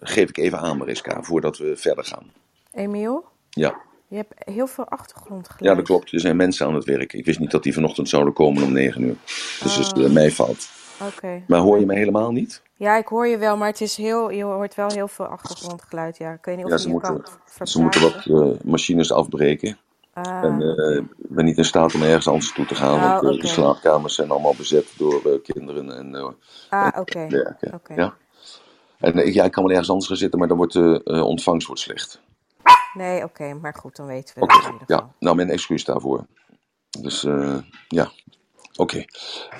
geef ik even aan, Mariska, voordat we verder gaan. Emiel? Ja. Je hebt heel veel achtergrondgeluid. Ja, dat klopt. Er zijn mensen aan het werk. Ik wist niet dat die vanochtend zouden komen om 9 uur. Dus oh. het is mij fout. Oké. Okay. Maar hoor je mij helemaal niet? Ja, ik hoor je wel, maar het is heel, je hoort wel heel veel achtergrondgeluid. Ja, ik weet niet of ja, je ze moeten, kan Ze moeten wat machines afbreken. Ah, en uh, ik ben niet in staat om ergens anders toe te gaan, Oh, want uh, oké. de slaapkamers zijn allemaal bezet door uh, kinderen en, Ah, en oké. Oké. Ja? En ik, ja, ik kan wel ergens anders gaan zitten, maar dan wordt de ontvangst wordt slecht. Nee, oké, maar goed, dan weten we Oké, het in ieder geval. ja. Nou, mijn excuus daarvoor. Dus ja, oké.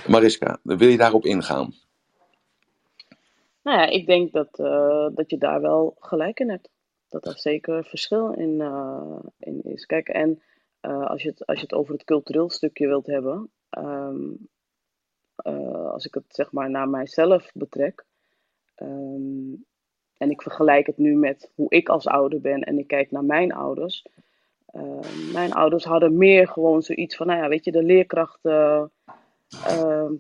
Mariska, wil je daarop ingaan? Nou ja, ik denk dat, uh, dat je daar wel gelijk in hebt. Dat daar zeker verschil in, uh, in is. Kijk, en uh, als, je het, als je het over het cultureel stukje wilt hebben, um, als ik het zeg maar naar mijzelf betrek, um, en ik vergelijk het nu met hoe ik als ouder ben en ik kijk naar mijn ouders. Mijn ouders hadden meer gewoon zoiets van, nou ja, weet je, de leerkracht,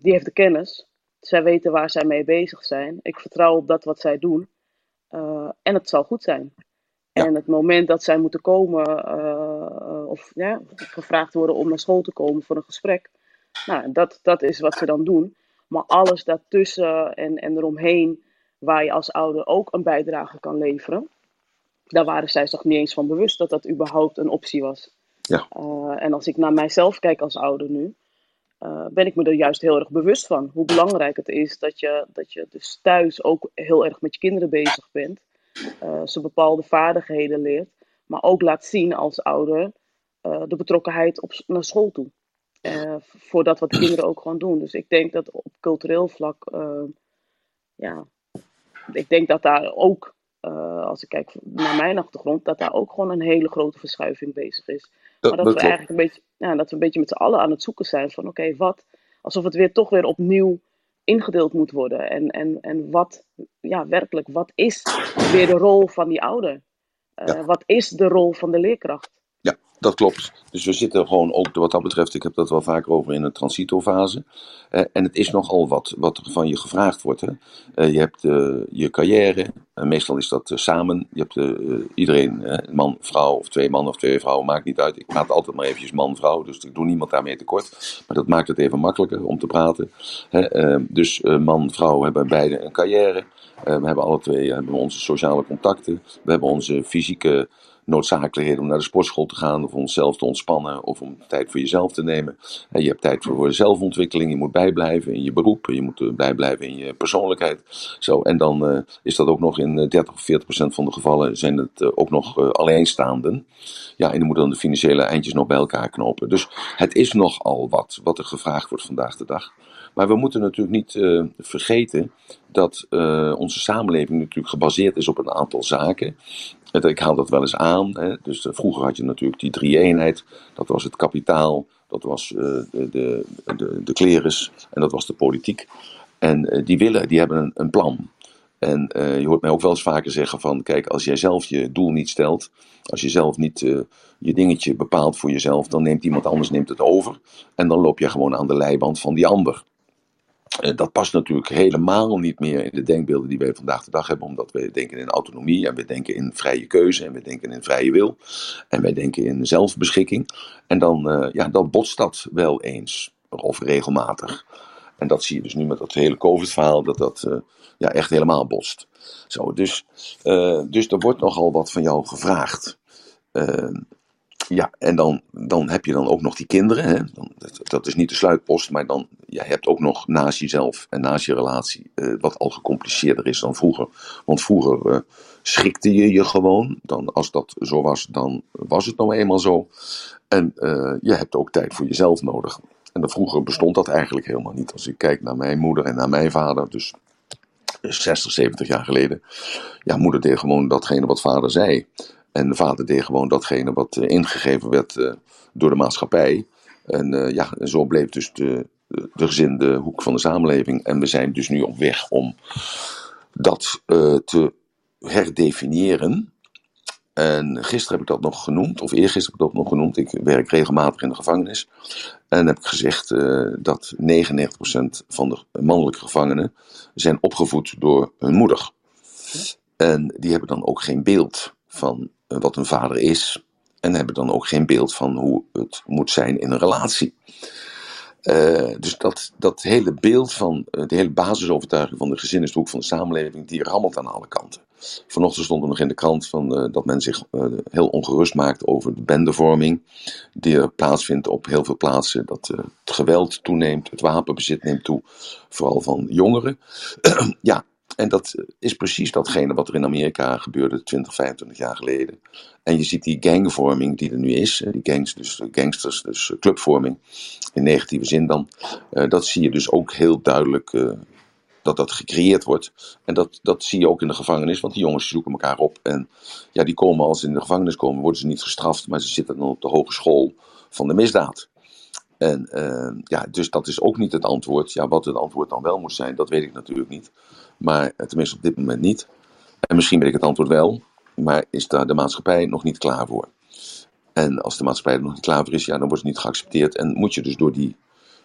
die heeft de kennis. Zij weten waar zij mee bezig zijn. Ik vertrouw op dat wat zij doen. En het zal goed zijn. Ja. En het moment dat zij moeten komen, of ja, gevraagd worden om naar school te komen voor een gesprek. Nou, dat, dat is wat ze dan doen. Maar alles daartussen en, en eromheen, waar je als ouder ook een bijdrage kan leveren. Daar waren zij zich niet eens van bewust dat dat überhaupt een optie was. Ja. Uh, en als ik naar mijzelf kijk als ouder nu. eh, ben ik me er juist heel erg bewust van. Hoe belangrijk het is dat je, dat je dus thuis ook heel erg met je kinderen bezig bent. Uh, ze bepaalde vaardigheden leert. Maar ook laat zien als ouder de betrokkenheid op, naar school toe. voor dat wat de kinderen ook gewoon doen. Dus ik denk dat op cultureel vlak, ja, ik denk dat daar ook, als ik kijk naar mijn achtergrond, dat daar ook gewoon een hele grote verschuiving bezig is. maar dat, we eigenlijk een beetje, ja, dat we een beetje met z'n allen aan het zoeken zijn van oké, wat, alsof het weer toch weer opnieuw ingedeeld moet worden. En, en, en wat, ja, werkelijk, wat is weer de rol van die ouder? Uh, Wat is de rol van de leerkracht? Dat klopt. Dus we zitten gewoon ook wat dat betreft, ik heb dat wel vaker over in een transitofase. Uh, en het is nogal wat, wat er van je gevraagd wordt. Hè. Uh, je hebt je carrière, meestal is dat samen. Je hebt iedereen, man, vrouw of twee mannen of twee vrouwen, maakt niet uit. Ik praat altijd maar eventjes man, vrouw, dus ik doe niemand daarmee tekort. Maar dat maakt het even makkelijker om te praten. Hè. dus man, vrouw hebben beide een carrière. we hebben alle twee onze sociale contacten. We hebben onze fysieke noodzakelijkheden om naar de sportschool te gaan of om onszelf te ontspannen of om tijd voor jezelf te nemen. En je hebt tijd voor zelfontwikkeling, je moet bijblijven in je beroep, je moet bijblijven in je persoonlijkheid. Zo, en dan uh, is dat ook nog in 30 of 40 procent van de gevallen zijn het ook nog alleenstaanden. Ja, en dan moeten dan de financiële eindjes nog bij elkaar knopen. Dus het is nogal wat, wat er gevraagd wordt vandaag de dag. Maar we moeten natuurlijk niet vergeten dat onze samenleving natuurlijk gebaseerd is op een aantal zaken. Ik haal dat wel eens aan. Hè. Dus uh, vroeger had je natuurlijk die drie-eenheid. Dat was het kapitaal, dat was de, de, de, de klerus en dat was de politiek. En die willen, die hebben een, plan. En je hoort mij ook wel eens vaker zeggen van, kijk, als jij zelf je doel niet stelt, als je zelf niet je dingetje bepaalt voor jezelf, dan neemt iemand anders neemt het over. En dan loop je gewoon aan de leiband van die ander. Uh, dat past natuurlijk helemaal niet meer in de denkbeelden die wij vandaag de dag hebben, omdat we denken in autonomie en we denken in vrije keuze en we denken in vrije wil en wij denken in zelfbeschikking. En dan, ja, dan botst dat wel eens, of regelmatig. En dat zie je dus nu met dat hele COVID-verhaal, dat dat uh, ja, echt helemaal botst. Zo, dus, uh, dus er wordt nogal wat van jou gevraagd. Ja, en dan, dan heb je dan ook nog die kinderen. Hè? Dat, dat, is niet de sluitpost, maar dan ja, je hebt ook nog naast jezelf en naast je relatie, wat al gecompliceerder is dan vroeger. Want vroeger schikte je je gewoon. Dan, als dat zo was, dan was het nou eenmaal zo. En je hebt ook tijd voor jezelf nodig. En vroeger bestond dat eigenlijk helemaal niet. Als ik kijk naar mijn moeder en naar mijn vader, dus 60, 70 jaar geleden. Ja, moeder deed gewoon datgene wat vader zei. En de vader deed gewoon datgene wat uh, ingegeven werd uh, door de maatschappij. En uh, ja, en zo bleef dus de, de, de gezin de hoek van de samenleving. En we zijn dus nu op weg om dat te herdefiniëren. En gisteren heb ik dat nog genoemd, of eergisteren heb ik dat nog genoemd. Ik werk regelmatig in de gevangenis. En heb ik gezegd uh, dat 99% van de mannelijke gevangenen zijn opgevoed door hun moeder. En die hebben dan ook geen beeld van wat een vader is. En hebben dan ook geen beeld van hoe het moet zijn in een relatie. Uh, dus dat, dat hele beeld van, uh, de hele basisovertuiging van de gezin is hoek van de samenleving, die rammelt aan alle kanten. Vanochtend stond er nog in de krant van, dat men zich heel ongerust maakt over de bendevorming die er plaatsvindt op heel veel plaatsen. Dat het geweld toeneemt, het wapenbezit neemt toe, vooral van jongeren. ja, en dat is precies datgene wat er in Amerika gebeurde 20, 25 jaar geleden. En je ziet die gangvorming die er nu is, die gangs, dus gangsters, dus clubvorming, in negatieve zin dan. Dat zie je dus ook heel duidelijk dat dat gecreëerd wordt. En dat, dat zie je ook in de gevangenis, want die jongens zoeken elkaar op. En ja, die komen als ze in de gevangenis komen, worden ze niet gestraft, maar ze zitten dan op de hogeschool van de misdaad. En ja, dus dat is ook niet het antwoord. Ja, wat het antwoord dan wel moet zijn, dat weet ik natuurlijk niet. Maar tenminste op dit moment niet. En misschien weet ik het antwoord wel, maar is daar de maatschappij nog niet klaar voor. En als de maatschappij er nog niet klaar voor is, ja, dan wordt het niet geaccepteerd. En moet je dus door die,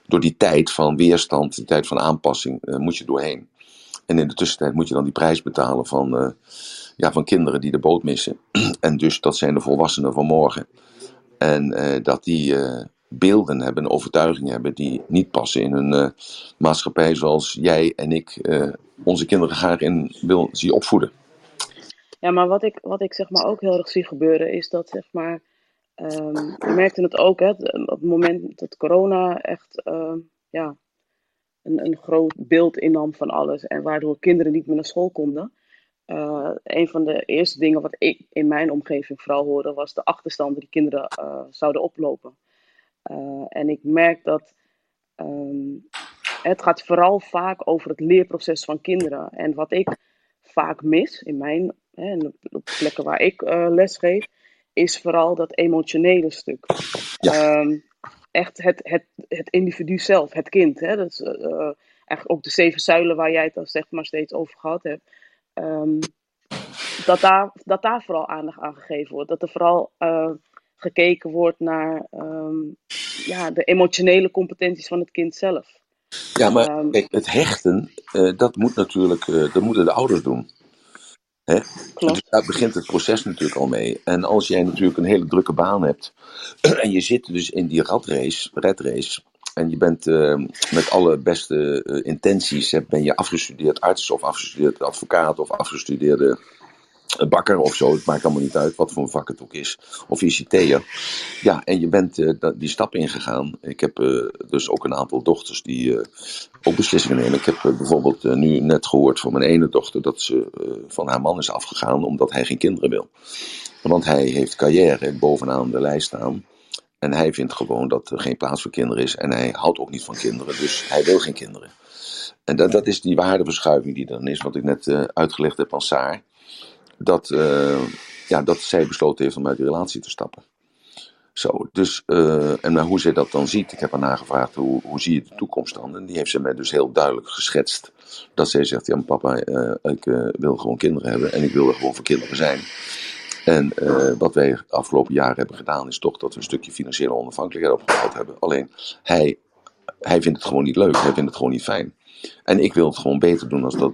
door die tijd van weerstand, die tijd van aanpassing, uh, moet je doorheen. En in de tussentijd moet je dan die prijs betalen van, uh, ja, van kinderen die de boot missen. en dus dat zijn de volwassenen van morgen. En dat die beelden hebben, overtuigingen hebben die niet passen in een maatschappij zoals jij en ik onze kinderen graag in wil zien opvoeden. Ja, maar wat ik, wat ik zeg maar ook heel erg zie gebeuren is dat zeg maar Ehm, je merkte het ook, hè, op het moment dat corona echt ehm, ja, een, een groot beeld innam van alles en waardoor kinderen niet meer naar school konden. Een van de eerste dingen wat ik in mijn omgeving vooral hoorde, was de achterstanden die kinderen zouden oplopen. Uh, en ik merk dat um, het gaat vooral vaak over het leerproces van kinderen. En wat ik vaak mis in mijn, hè, op plekken waar ik les geef, is vooral dat emotionele stuk. Ja. Um, echt het, het, het individu zelf, het kind. Hè? Dat is eigenlijk ook de zeven zuilen waar jij het dan zeg maar steeds over gehad hebt. Um, dat, daar, dat daar vooral aandacht aan gegeven wordt. Dat er vooral uh, gekeken wordt naar um, ja, de emotionele competenties van het kind zelf. Ja, maar um, kijk, het hechten, uh, dat moet natuurlijk, uh, dat moeten de ouders doen. Hè? Klopt. Dus daar begint het proces natuurlijk al mee. En als jij natuurlijk een hele drukke baan hebt en je zit dus in die ratrace, redrace, en je bent uh, met alle beste uh, intenties, ben je afgestudeerd arts of afgestudeerd advocaat of afgestudeerde bakker of zo. Het maakt allemaal niet uit wat voor een vak het ook is. Of ICT'er. Ja, en je bent uh, die stap ingegaan. Ik heb dus ook een aantal dochters die ook beslissingen nemen. Ik heb bijvoorbeeld nu net gehoord van mijn ene dochter dat ze van haar man is afgegaan omdat hij geen kinderen wil. Want hij heeft carrière bovenaan de lijst staan. En hij vindt gewoon dat er geen plaats voor kinderen is. En hij houdt ook niet van kinderen, dus hij wil geen kinderen. En dat, dat is die waardeverschuiving die er dan is, wat ik net uitgelegd heb aan Saar. Dat, uh, ja, dat zij besloten heeft om uit die relatie te stappen. Zo, dus, uh, en hoe zij dat dan ziet, ik heb haar nagevraagd, hoe, hoe zie je de toekomst dan? En die heeft ze mij dus heel duidelijk geschetst. Dat zij zegt, ja papa, ik wil gewoon kinderen hebben en ik wil er gewoon voor kinderen zijn. En wat wij de afgelopen jaren hebben gedaan, is toch dat we een stukje financiële onafhankelijkheid opgebouwd hebben. Alleen hij, hij vindt het gewoon niet leuk, hij vindt het gewoon niet fijn. En ik wil het gewoon beter doen als dat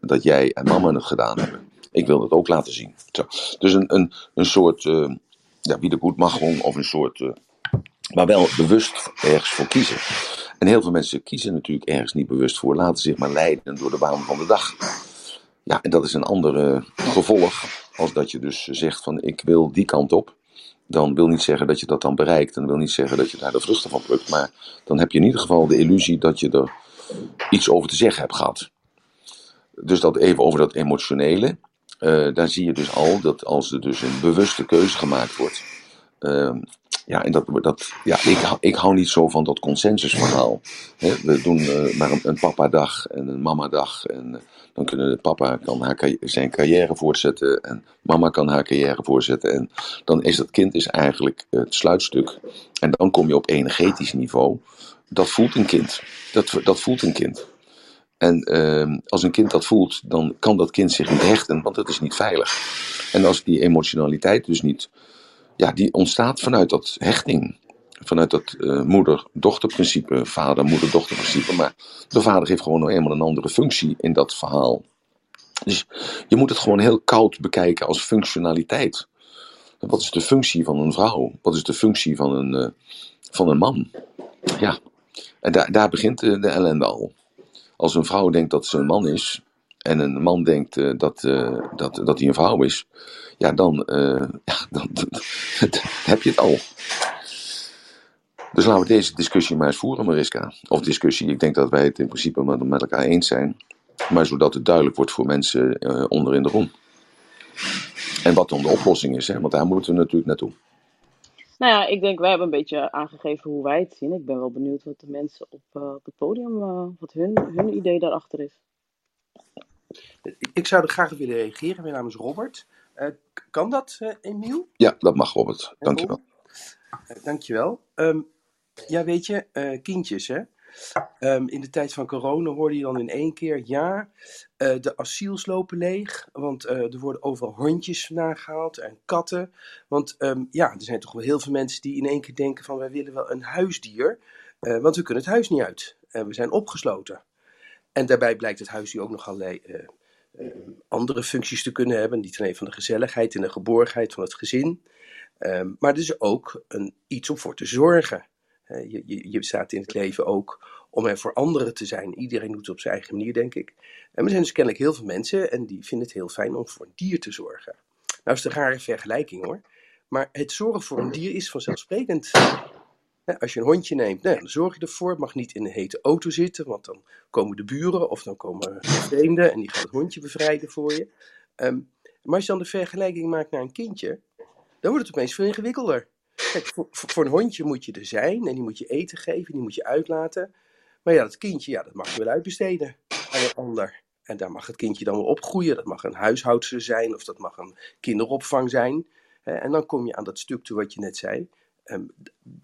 dat jij en mama het gedaan hebben. Ik wil het ook laten zien. Zo. Dus een, een, een soort, uh, ja, wie de goed mag of een soort, uh, maar wel bewust ergens voor kiezen. En heel veel mensen kiezen natuurlijk ergens niet bewust voor, laten zich maar leiden door de baan van de dag. Ja, en dat is een ander gevolg als dat je dus zegt van ik wil die kant op. Dan wil niet zeggen dat je dat dan bereikt. En wil niet zeggen dat je daar de vruchten van plukt. Maar dan heb je in ieder geval de illusie dat je er iets over te zeggen hebt gehad. Dus dat even over dat emotionele. Uh, daar zie je dus al dat als er dus een bewuste keuze gemaakt wordt. Uh, ja, en dat, dat, ja ik, ik hou niet zo van dat consensusverhaal. We doen uh, maar een, papa-dag en een mama-dag. En uh, dan kunnen papa kan zijn carrière voortzetten en mama kan haar carrière voortzetten. En dan is dat kind is eigenlijk het sluitstuk. En dan kom je op energetisch niveau. Dat voelt een kind. Dat, dat voelt een kind. En uh, als een kind dat voelt, dan kan dat kind zich niet hechten, want het is niet veilig. En als die emotionaliteit dus niet ja, die ontstaat vanuit dat hechting. Vanuit dat uh, moeder-dochterprincipe, vader-moeder-dochterprincipe. Maar de vader heeft gewoon nog eenmaal een andere functie in dat verhaal. Dus je moet het gewoon heel koud bekijken als functionaliteit. Wat is de functie van een vrouw? Wat is de functie van een, uh, van een man? Ja, en daar, daar begint de, de ellende al. Als een vrouw denkt dat ze een man is, en een man denkt uh, dat, uh, dat, dat hij een vrouw is, ja, dan, uh, ja, dan, heb je het al. Dus laten we deze discussie maar eens voeren, Mariska. Of discussie, ik denk dat wij het in principe met, met elkaar eens zijn. Maar zodat het duidelijk wordt voor mensen uh, onder in de rom. En wat dan de oplossing is, hè? want daar moeten we natuurlijk naartoe. Nou ja, ik denk, wij hebben een beetje aangegeven hoe wij het zien. Ik ben wel benieuwd wat de mensen op, uh, op het podium, uh, wat hun, hun idee daarachter is. Ik zou er graag op willen reageren. Mijn naam is Robert. Uh, kan dat, uh, Emiel? Ja, dat mag, Robert. Dankjewel. Uh, dankjewel. Um, ja, weet je, kindjes, hè. Um, in de tijd van corona hoorde je dan in één keer, ja, de asiels lopen leeg, want er worden overal hondjes vandaan gehaald en katten. Want um, ja, er zijn toch wel heel veel mensen die in één keer denken van, wij willen wel een huisdier, want we kunnen het huis niet uit. en we zijn opgesloten. En daarbij blijkt het huisdier ook nog allerlei andere functies te kunnen hebben. Niet alleen van de gezelligheid en de geborgenheid van het gezin. Um, maar er is ook een, iets om voor te zorgen. Je, je, je, staat in het leven ook om er voor anderen te zijn. Iedereen doet het op zijn eigen manier, denk ik. En er zijn dus kennelijk heel veel mensen en die vinden het heel fijn om voor een dier te zorgen. Nou is het een rare vergelijking hoor. Maar het zorgen voor een dier is vanzelfsprekend. Als je een hondje neemt, nou, dan zorg je ervoor. Het mag niet in een hete auto zitten, want dan komen de buren of dan komen vreemden en die gaan het hondje bevrijden voor je. Ehm, maar als je dan de vergelijking maakt naar een kindje, dan wordt het opeens veel ingewikkelder. Kijk, voor, een hondje moet je er zijn en die moet je eten geven, die moet je uitlaten. Maar ja, dat kindje, ja, dat mag je wel uitbesteden aan een ander. En daar mag het kindje dan wel opgroeien. Dat mag een huishoudster zijn of dat mag een kinderopvang zijn. En dan kom je aan dat stuk toe wat je net zei. Ehm,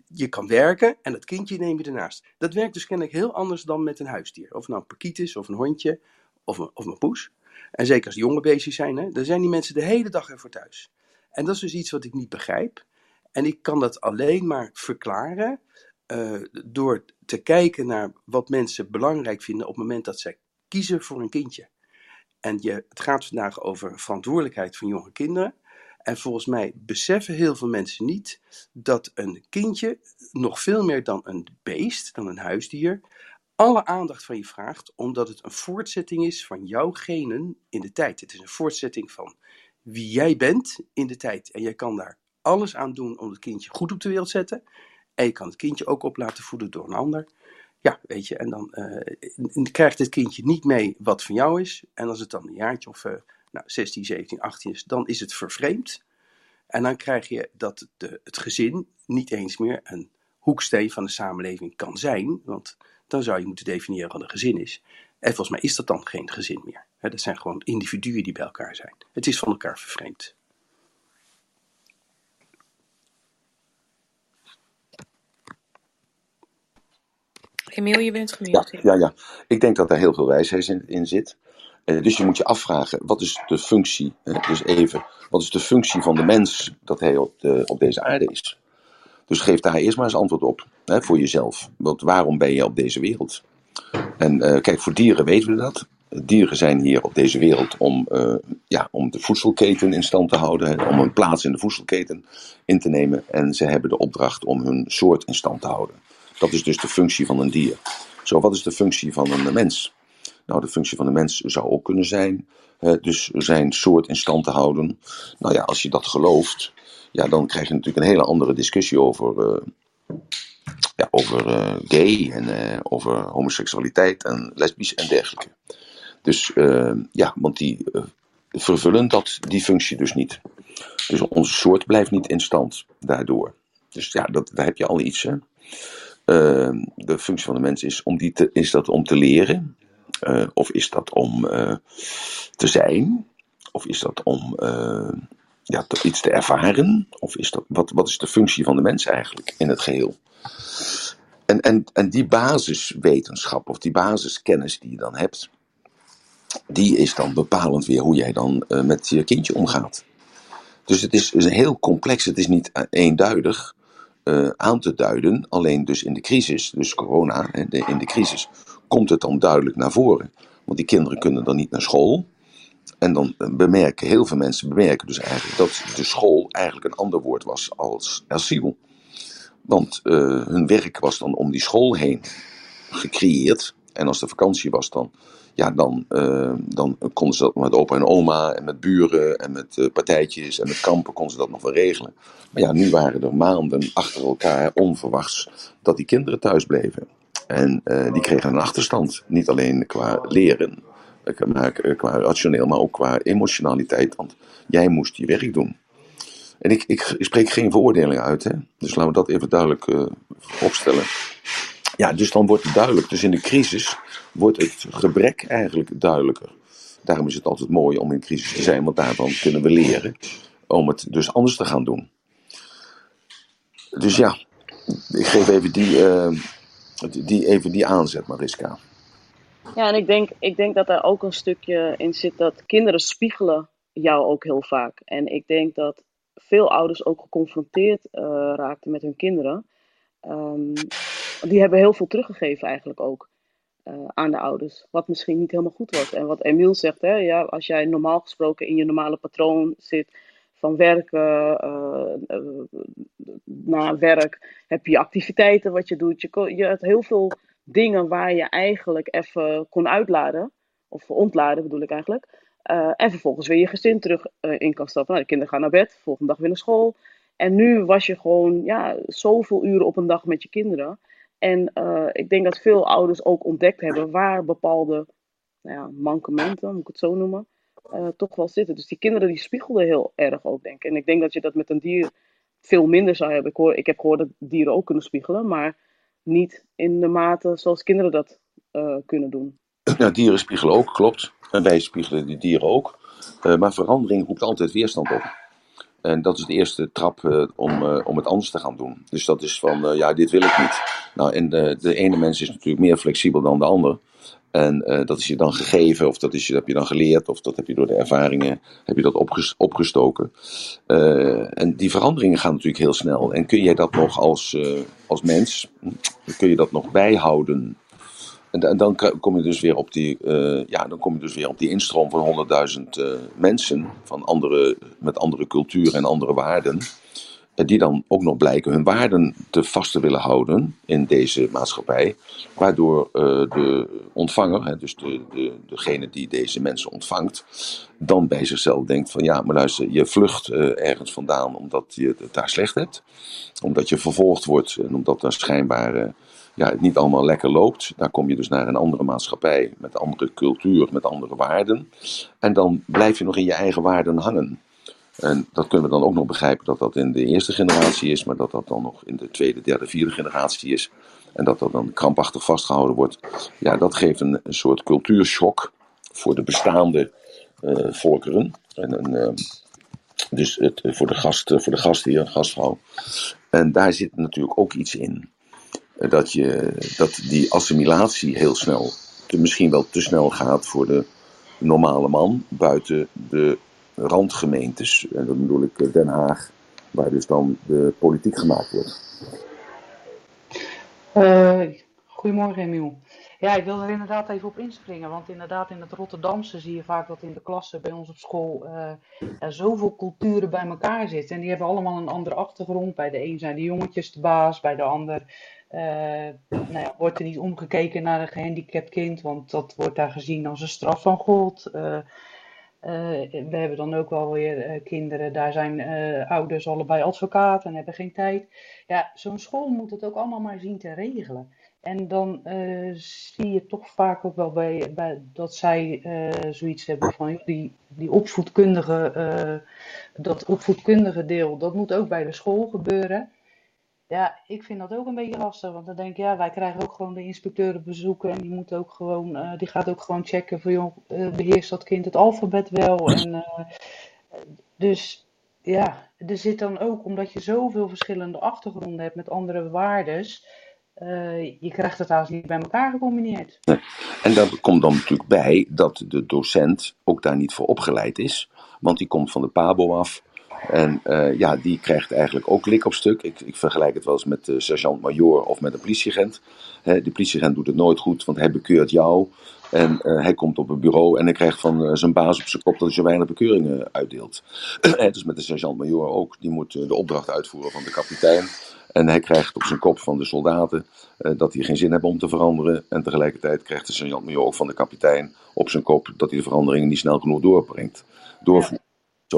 je kan werken en het kindje neem je ernaast. Dat werkt dus kennelijk heel anders dan met een huisdier. Of nou een pakiet is, of een hondje, of een, of poes. En zeker als jonge beestjes zijn, hè, dan zijn die mensen de hele dag ervoor thuis. En dat is dus iets wat ik niet begrijp. En ik kan dat alleen maar verklaren uh, door te kijken naar wat mensen belangrijk vinden op het moment dat zij kiezen voor een kindje. En je, het gaat vandaag over verantwoordelijkheid van jonge kinderen. En volgens mij beseffen heel veel mensen niet dat een kindje nog veel meer dan een beest, dan een huisdier, alle aandacht van je vraagt, omdat het een voortzetting is van jouw genen in de tijd. Het is een voortzetting van wie jij bent in de tijd. En jij kan daar alles aan doen om het kindje goed op de wereld te zetten. En je kan het kindje ook op laten voeden door een ander. Ja, weet je, en dan uh, krijgt het kindje niet mee wat van jou is. En als het dan een jaartje of uh, nou, 16, 17, 18 is, dan is het vervreemd. En dan krijg je dat de, het gezin niet eens meer een hoeksteen van de samenleving kan zijn. Want dan zou je moeten definiëren wat een gezin is. En volgens mij is dat dan geen gezin meer. dat zijn gewoon individuen die bij elkaar zijn. Het is van elkaar vervreemd. Emiel, je bent gemute. Ja, ja, ik denk dat daar heel veel wijsheid in, in zit. Uh, dus je moet je afvragen, wat is de functie, hè, dus even, wat is de functie van de mens dat hij op, de, op deze aarde is? Dus geef daar eerst maar eens antwoord op, hè, voor jezelf. Want waarom ben je op deze wereld? En uh, kijk, voor dieren weten we dat. Dieren zijn hier op deze wereld om, ja, om de voedselketen in stand te houden, hè, om een plaats in de voedselketen in te nemen. En ze hebben de opdracht om hun soort in stand te houden. Dat is dus de functie van een dier. Zo, wat is de functie van een mens? Nou, de functie van de mens zou ook kunnen zijn, dus zijn soort in stand te houden. Nou ja, als je dat gelooft, ja, dan krijg je natuurlijk een hele andere discussie over, uh, ja, over uh, gay en uh, over homoseksualiteit en lesbisch en dergelijke. Dus ja, want die vervullen dat, die functie dus niet. Dus onze soort blijft niet in stand daardoor. Dus ja, dat, daar heb je al iets. Hè. De functie van de mens is, om die te, is dat om te leren. Uh, of is dat om uh, te zijn? Of is dat om uh, ja, iets te ervaren? Of is dat, wat, wat is de functie van de mens eigenlijk in het geheel? En, en, en die basiswetenschap of die basiskennis die je dan hebt, die is dan bepalend weer hoe jij dan met je kindje omgaat. Dus het is, is heel complex, het is niet eenduidig aan te duiden, alleen dus in de crisis, dus corona, in de crisis, komt het dan duidelijk naar voren. Want die kinderen kunnen dan niet naar school. En dan bemerken heel veel mensen bemerken dus eigenlijk dat de school eigenlijk een ander woord was als asiel. Want uh, hun werk was dan om die school heen gecreëerd. En als de vakantie was dan, ja, dan, uh, dan konden ze dat met opa en oma en met buren en met uh, partijtjes en met kampen konden ze dat nog wel regelen. Maar ja, nu waren er maanden achter elkaar onverwachts dat die kinderen thuis bleven. En uh, die kregen een achterstand. Niet alleen qua leren, maar qua rationeel, maar ook qua emotionaliteit. Want jij moest je werk doen. En ik, ik, spreek geen veroordelingen uit, hè? dus laten we dat even duidelijk opstellen. Ja, dus dan wordt het duidelijk. Dus in de crisis wordt het gebrek eigenlijk duidelijker. Daarom is het altijd mooi om in crisis te zijn, want daarvan kunnen we leren om het dus anders te gaan doen. Dus ja, ik geef even die, uh, die, even die aanzet, Mariska. Ja, en ik denk, ik denk dat er ook een stukje in zit dat kinderen spiegelen jou ook heel vaak. En ik denk dat veel ouders ook geconfronteerd uh, raakten met hun kinderen. Um, die hebben heel veel teruggegeven eigenlijk ook uh, aan de ouders. Wat misschien niet helemaal goed was. En wat Emiel zegt, hè, ja, als jij normaal gesproken in je normale patroon zit van werken uh, na werk, heb je activiteiten wat je doet. Je, je hebt heel veel dingen waar je eigenlijk even kon uitladen. Of ontladen bedoel ik eigenlijk. En vervolgens weer je gezin terug in kan stappen. Nou, de kinderen gaan naar bed, volgende dag weer naar school. En nu was je gewoon ja, zoveel uren op een dag met je kinderen. En uh, ik denk dat veel ouders ook ontdekt hebben waar bepaalde nou ja, mankementen, moet ik het zo noemen, uh, toch wel zitten. Dus die kinderen die spiegelden heel erg ook, denk ik. En ik denk dat je dat met een dier veel minder zou hebben. Ik, hoor, ik heb gehoord dat dieren ook kunnen spiegelen, maar niet in de mate zoals kinderen dat uh, kunnen doen. Nou, dieren spiegelen ook, klopt. En wij spiegelen die dieren ook. Maar verandering roept altijd weerstand op. En dat is de eerste trap uh, om, om het anders te gaan doen. Dus dat is van, ja, dit wil ik niet. Nou, en de, de ene mens is natuurlijk meer flexibel dan de ander. En dat is je dan gegeven, of dat is je, heb je dan geleerd, of dat heb je door de ervaringen heb je dat opges opgestoken. En die veranderingen gaan natuurlijk heel snel. En kun jij dat nog als, als mens, kun je dat nog bijhouden? En, dan kom je dus weer op die, ja, dan kom je dus weer op die instroom van 100.000 mensen van andere, met andere cultuur en andere waarden die dan ook nog blijken hun waarden te vast te willen houden in deze maatschappij. Waardoor de ontvanger, hè, dus de, de, degene die deze mensen ontvangt, dan bij zichzelf denkt van ja, maar luister, je vlucht ergens vandaan omdat je het daar slecht hebt. Omdat je vervolgd wordt en omdat daar schijnbaar ja, het niet allemaal lekker loopt. Daar kom je dus naar een andere maatschappij met andere cultuur, met andere waarden. En dan blijf je nog in je eigen waarden hangen. En dat kunnen we dan ook nog begrijpen dat dat in de eerste generatie is, maar dat dat dan nog in de tweede, derde, vierde generatie is. En dat dat dan krampachtig vastgehouden wordt. Ja, dat geeft een, soort cultuurshock voor de bestaande uh, volkeren. En uh, dus het, voor, de gast, voor de gastheer, gastvrouw. En daar zit natuurlijk ook iets in. Dat, je, dat die assimilatie heel snel, te, misschien wel te snel gaat voor de normale man buiten de randgemeentes. En dat bedoel ik Den Haag, waar dus dan de politiek gemaakt wordt. Uh, goedemorgen Emiel. Ja, ik wil er inderdaad even op inspringen. Want inderdaad in het Rotterdamse zie je vaak dat in de klassen bij ons op school uh, er zoveel culturen bij elkaar zitten. En die hebben allemaal een andere achtergrond. Bij de een zijn de jongetjes de baas, bij de ander nou ja, wordt er niet omgekeken naar een gehandicapt kind. Want dat wordt daar gezien als een straf van God. Uh, we hebben dan ook wel weer kinderen, daar zijn ouders allebei advocaat en hebben geen tijd. Ja, zo'n school moet het ook allemaal maar zien te regelen. En dan zie je toch vaak ook wel bij, bij dat zij zoiets hebben van die, die opvoedkundige, dat opvoedkundige deel, dat moet ook bij de school gebeuren. Ja, ik vind dat ook een beetje lastig. Want dan denk ik, ja, wij krijgen ook gewoon de inspecteur op bezoek. En die, moet ook gewoon, uh, die gaat ook gewoon checken van, joh, uh, beheerst dat kind het alfabet wel? En, uh, dus ja, er zit dan ook, omdat je zoveel verschillende achtergronden hebt met andere waardes. je krijgt het haast niet bij elkaar gecombineerd. Nee. En daar komt dan natuurlijk bij dat de docent ook daar niet voor opgeleid is. Want die komt van de PABO af. En uh, ja, die krijgt eigenlijk ook lik op stuk. Ik, ik vergelijk het wel eens met de sergeant-major of met een politieagent. He, de politieagent doet het nooit goed, want hij bekeurt jou. En uh, hij komt op een bureau en hij krijgt van zijn baas op zijn kop dat hij zo weinig bekeuringen uitdeelt. dus met de sergeant-major ook. Die moet de opdracht uitvoeren van de kapitein. En hij krijgt op zijn kop van de soldaten dat die geen zin hebben om te veranderen. En tegelijkertijd krijgt de sergeant-major ook van de kapitein op zijn kop dat hij de veranderingen niet snel genoeg doorbrengt. Doorvoert.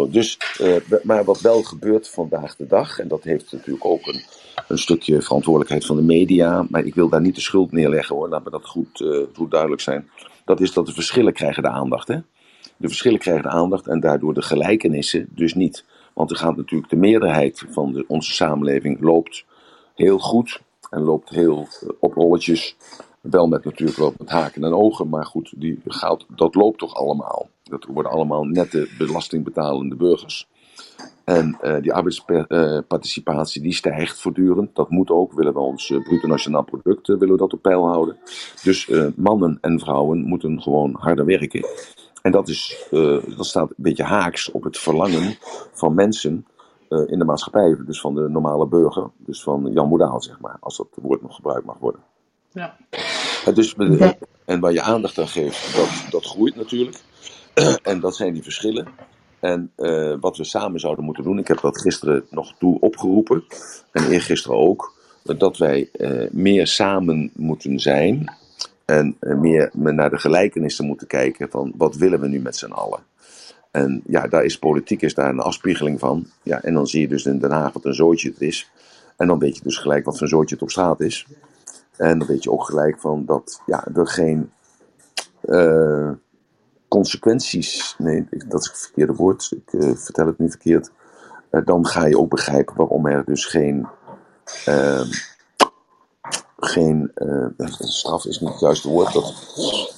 Dus, uh, maar wat wel gebeurt vandaag de dag, en dat heeft natuurlijk ook een, een stukje verantwoordelijkheid van de media, maar ik wil daar niet de schuld neerleggen hoor, laat me dat goed, uh, goed duidelijk zijn. Dat is dat de verschillen krijgen de aandacht. Hè? De verschillen krijgen de aandacht en daardoor de gelijkenissen dus niet. Want er gaat natuurlijk de meerderheid van onze samenleving loopt heel goed en loopt heel uh, op rolletjes. Wel met natuurlijk wel met haken en ogen, maar goed, die gaat, dat loopt toch allemaal. Dat worden allemaal nette belastingbetalende burgers. En uh, die arbeidsparticipatie die stijgt voortdurend. Dat moet ook, willen we ons uh, bruto nationaal product uh, willen we dat op peil houden. Dus mannen en vrouwen moeten gewoon harder werken. En dat, is, dat staat een beetje haaks op het verlangen van mensen in de maatschappij. Dus van de normale burger. Dus van Jan Modaal, zeg maar. Als dat woord nog gebruikt mag worden. Ja. Dus, en waar je aandacht aan geeft, dat, dat groeit natuurlijk. en dat zijn die verschillen. En uh, wat we samen zouden moeten doen, ik heb dat gisteren nog toe opgeroepen, en eergisteren ook, dat wij uh, meer samen moeten zijn en uh, meer naar de gelijkenissen moeten kijken van wat willen we nu met z'n allen. En ja, daar is politiek is daar een afspiegeling van. Ja, en dan zie je dus in Den Haag wat een zootje het is. En dan weet je dus gelijk wat voor een zootje het op straat is. En dan weet je ook gelijk van dat ja, er geen uh, consequenties. Nee, dat is het verkeerde woord. Ik uh, vertel het niet verkeerd. Uh, dan ga je ook begrijpen waarom er dus geen. Ehm, geen straf is niet het juiste woord. Dat,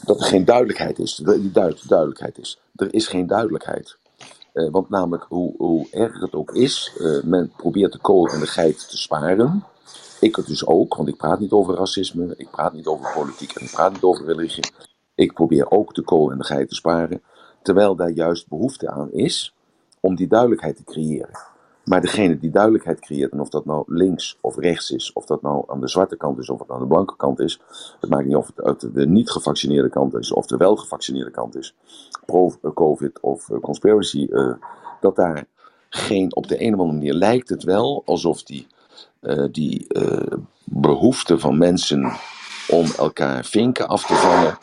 dat er geen duidelijkheid is. Die duidelijkheid is. Er is geen duidelijkheid. want namelijk, hoe, hoe erg het ook is, men probeert de kool en de geit te sparen. Ik het dus ook, want ik praat niet over racisme, ik praat niet over politiek en ik praat niet over religie. Ik probeer ook de kool en de geit te sparen, terwijl daar juist behoefte aan is om die duidelijkheid te creëren. Maar degene die duidelijkheid creëert, en of dat nou links of rechts is, of dat nou aan de zwarte kant is of het aan de blanke kant is, het maakt niet of het uit de niet gevaccineerde kant is of de wel gevaccineerde kant is, pro-COVID of eh, conspiracy, uh, dat daar geen, op de een of andere manier lijkt het wel alsof die die uh, behoefte van mensen om elkaar vinken af te vangen,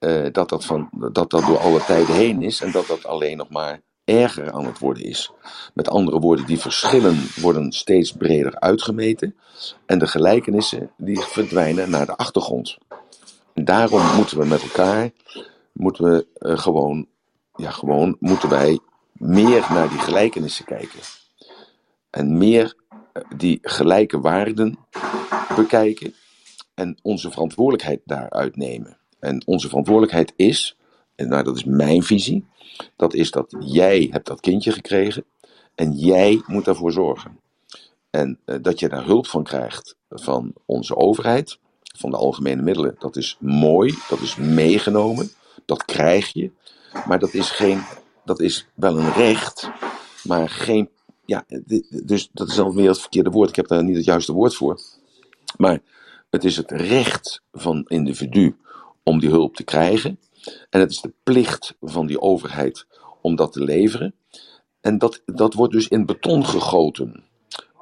uh, dat, dat, van, dat dat door alle tijden heen is en dat dat alleen nog maar erger aan het worden is. Met andere woorden, die verschillen worden steeds breder uitgemeten en de gelijkenissen die verdwijnen naar de achtergrond. Daarom moeten we met elkaar, moeten we gewoon, ja gewoon, moeten wij meer naar die gelijkenissen kijken. En meer die gelijke waarden bekijken en onze verantwoordelijkheid daaruit nemen. En onze verantwoordelijkheid is, en nou dat is mijn visie, dat is dat jij hebt dat kindje gekregen en jij moet daarvoor zorgen. En uh, dat je daar hulp van krijgt van onze overheid, van de algemene middelen, dat is mooi, dat is meegenomen, dat krijg je. Maar dat is, geen, dat is wel een recht, maar geen ja, dus dat is dan weer het verkeerde woord. Ik heb daar niet het juiste woord voor. Maar het is het recht van individu om die hulp te krijgen. En het is de plicht van die overheid om dat te leveren. En dat, dat wordt dus in beton gegoten.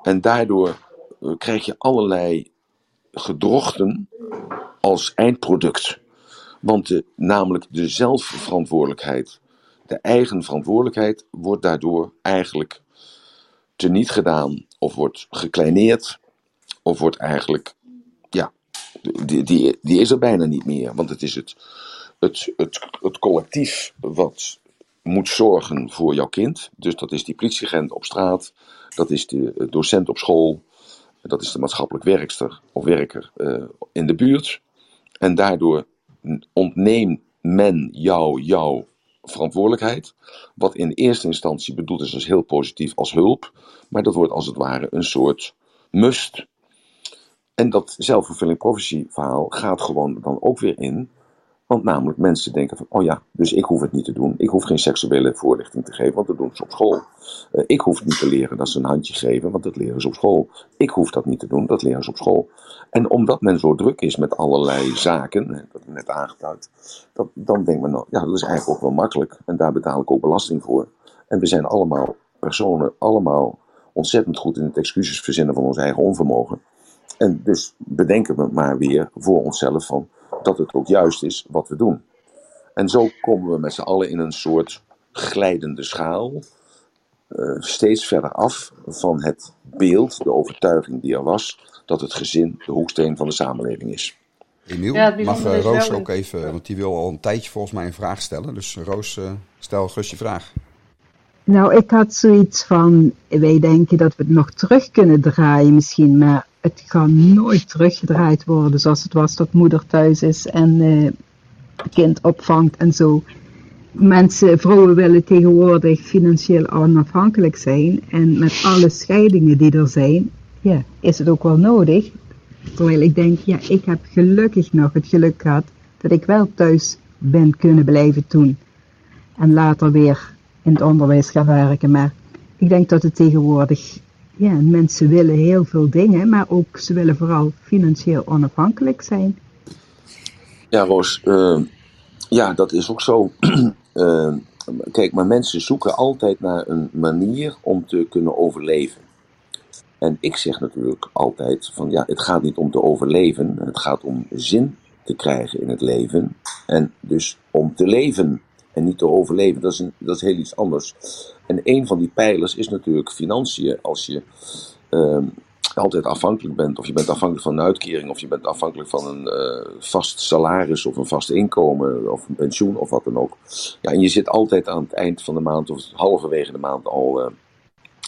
En daardoor eh, krijg je allerlei gedrochten als eindproduct. Want namelijk de zelfverantwoordelijkheid, de eigen verantwoordelijkheid, wordt daardoor eigenlijk teniet gedaan of wordt gekleineerd of wordt eigenlijk, ja, die, die, die is er bijna niet meer. Want het is het, het, het, het collectief wat moet zorgen voor jouw kind. Dus dat is die politieagent op straat, dat is de docent op school, dat is de maatschappelijk werkster of werker uh, in de buurt. En daardoor ontneemt men jou jouw verantwoordelijkheid. Wat in eerste instantie bedoeld is als heel positief als hulp. Maar dat wordt als het ware een soort must. En dat zelfvervulling prophecy verhaal gaat gewoon dan ook weer in want namelijk mensen denken van, oh ja, dus ik hoef het niet te doen. Ik hoef geen seksuele voorlichting te geven, want dat doen ze op school. Uh, ik hoef niet te leren dat ze een handje geven, want dat leren ze op school. Ik hoef dat niet te doen, dat leren ze op school. En omdat men zo druk is met allerlei zaken, dat ik net aangeduid, dat, dan denkt men, nou, ja, dat is eigenlijk ook wel makkelijk. En daar betaal ik ook belasting voor. En we zijn allemaal personen, allemaal ontzettend goed in het excuses verzinnen van ons eigen onvermogen. En dus bedenken we maar weer voor onszelf van, dat het ook juist is wat we doen. En zo komen we met z'n allen in een soort glijdende schaal, uh, steeds verder af van het beeld, de overtuiging die er was, dat het gezin de hoeksteen van de samenleving is. Emiel, ja, mag uh, Roos ook even, want die wil al een tijdje volgens mij een vraag stellen. Dus Roos, uh, stel gerust je vraag. Nou, ik had zoiets van, wij denken dat we het nog terug kunnen draaien misschien, maar het kan nooit teruggedraaid worden zoals het was dat moeder thuis is en uh, kind opvangt en zo. Mensen, vrouwen willen tegenwoordig financieel onafhankelijk zijn en met alle scheidingen die er zijn, ja, is het ook wel nodig. Terwijl ik denk, ja, ik heb gelukkig nog het geluk gehad dat ik wel thuis ben kunnen blijven toen. En later weer in het onderwijs gaan werken. Maar ik denk dat het tegenwoordig ja, mensen willen heel veel dingen, maar ook ze willen vooral financieel onafhankelijk zijn. Ja, Roos, uh, ja, dat is ook zo. uh, kijk, maar mensen zoeken altijd naar een manier om te kunnen overleven. En ik zeg natuurlijk altijd van ja, het gaat niet om te overleven, het gaat om zin te krijgen in het leven en dus om te leven. En niet te overleven. Dat is, een, dat is heel iets anders. En een van die pijlers is natuurlijk financiën. Als je ehm, altijd afhankelijk bent, of je bent afhankelijk van een uitkering, of je bent afhankelijk van een eh, vast salaris, of een vast inkomen, of een pensioen, of wat dan ook. Ja, en je zit altijd aan het eind van de maand, of halverwege de maand al. eh,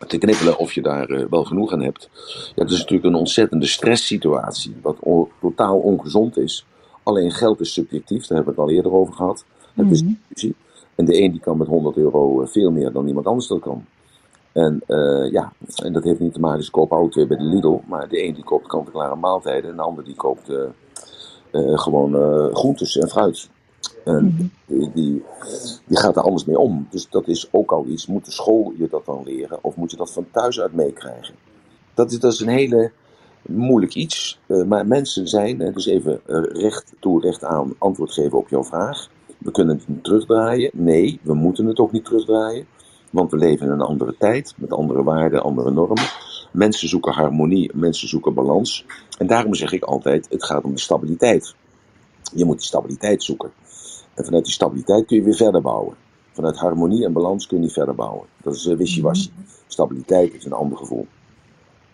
te knippelen of je daar eh, wel genoeg aan hebt. Ja, het is natuurlijk een ontzettende stresssituatie, wat totaal ongezond is. Alleen geld is subjectief, daar hebben we het al eerder over gehad. Is illusie. En de een die kan met 100 euro eh, veel meer dan iemand anders dat kan. En eh, ja, en dat heeft niet te maken, kopen alle twee bij de Lidl, maar de een die koopt kant-en-klare maaltijden en de ander die koopt eh, gewoon groentes en fruit. En die, die, die gaat er anders mee om. Dus dat is ook al iets. Moet de school je dat dan leren? Of moet je dat van thuis uit meekrijgen? Dat is, dat is een hele moeilijk iets. Maar mensen zijn, dus even recht toe, recht aan antwoord geven op jouw vraag. We kunnen het niet terugdraaien. Nee, we moeten het ook niet terugdraaien. Want we leven in een andere tijd, met andere waarden, andere normen. Mensen zoeken harmonie, mensen zoeken balans. En daarom zeg ik altijd, het gaat om de stabiliteit. Je moet die stabiliteit zoeken. En vanuit die stabiliteit kun je weer verder bouwen. Vanuit harmonie en balans kun je niet verder bouwen. Dat is uh, wishy-washy. Stabiliteit is een ander gevoel.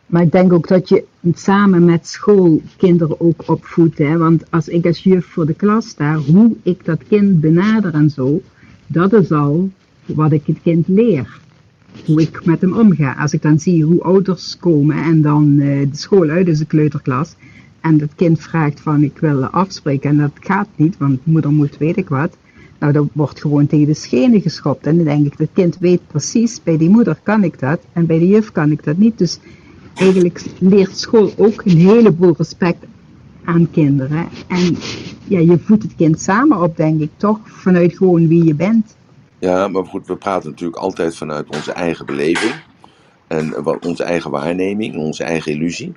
Maar ik denk ook dat je samen met school kinderen ook opvoedt. Hè? Want als ik als juf voor de klas sta, hoe ik dat kind benader en zo, dat is al wat ik het kind leer. Hoe ik met hem omga. Als ik dan zie hoe ouders komen en dan uh, de school uit is de kleuterklas. En dat kind vraagt van ik wil afspreken en dat gaat niet, want moeder moet weet ik wat. Nou, dan wordt gewoon tegen de schenen geschopt. En dan denk ik, dat kind weet precies, bij die moeder kan ik dat en bij de juf kan ik dat niet. Dus eigenlijk leert school ook een heleboel respect aan kinderen. En ja, je voedt het kind samen op, denk ik, toch? Vanuit gewoon wie je bent. Ja, maar goed, we praten natuurlijk altijd vanuit onze eigen beleving. En wat, onze eigen waarneming, onze eigen illusie.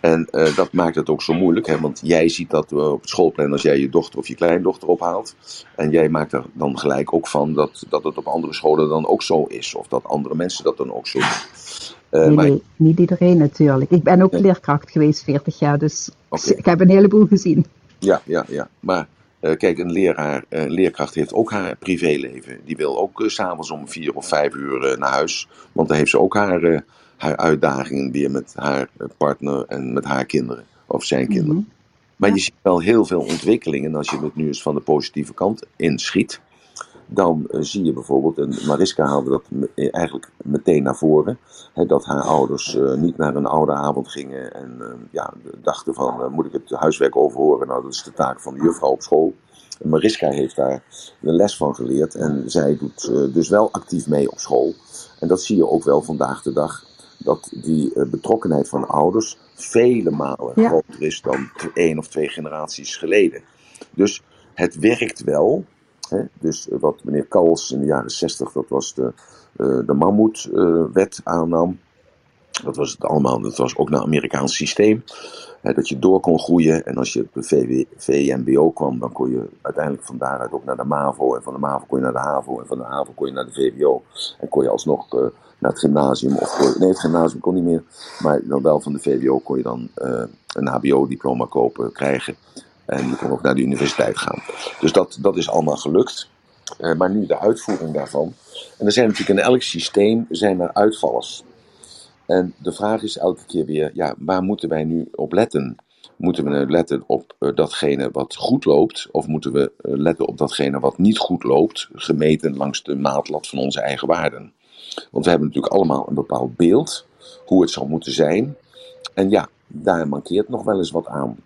En uh, dat maakt het ook zo moeilijk, hè? want jij ziet dat uh, op het schoolplein als jij je dochter of je kleindochter ophaalt. En jij maakt er dan gelijk ook van dat, dat het op andere scholen dan ook zo is. Of dat andere mensen dat dan ook zo doen. Uh, nee, maar... nee, niet iedereen natuurlijk. Ik ben ook leerkracht geweest 40 jaar, dus okay. ik heb een heleboel gezien. Ja, ja, ja. Maar uh, kijk, een leraar, leerkracht heeft ook haar privéleven. Die wil ook uh, s'avonds om vier of vijf uur naar huis. Want dan heeft ze ook haar haar uitdagingen weer met haar partner en met haar kinderen of zijn kinderen. Mm -hmm. Maar je ziet wel heel veel ontwikkelingen. En als je het nu eens van de positieve kant inschiet, dan uh, zie je bijvoorbeeld, en Mariska haalde dat me, eigenlijk meteen naar voren, hè, dat haar ouders uh, niet naar een oude avond gingen en uh, ja, dachten van, moet ik het huiswerk overhoren? Nou, dat is de taak van de juffrouw op school. En Mariska heeft daar een les van geleerd en zij doet dus wel actief mee op school. En dat zie je ook wel vandaag de dag dat die betrokkenheid van ouders vele malen ja. groter is dan één of twee generaties geleden. Dus het werkt wel. Dus uh, wat meneer Kals in de jaren zestig, dat was de, uh, de mammoetwet aannam. Dat was het allemaal, dat was ook een Amerikaans systeem. Hè, dat je door kon groeien en als je op de VMBO kwam, dan kon je uiteindelijk van daaruit ook naar de MAVO. En van de MAVO kon je naar de HAVO en van de HAVO kon je naar de VWO. En kon je alsnog naar het gymnasium. Of, nee, het gymnasium kon niet meer. Maar wel van de VWO kon je dan een HBO-diploma kopen, krijgen. En je kon ook naar de universiteit gaan. Dus dat, dat is allemaal gelukt. Uh, maar nu de uitvoering daarvan. En er zijn natuurlijk in elk systeem zijn er uitvallers. En de vraag is elke keer weer, ja, waar moeten wij nu op letten? Moeten we nu letten op uh, datgene wat goed loopt? Of moeten we letten op datgene wat niet goed loopt? Gemeten langs de maatlat van onze eigen waarden. Want we hebben natuurlijk allemaal een bepaald beeld, hoe het zou moeten zijn. En ja, daar mankeert nog wel eens wat aan.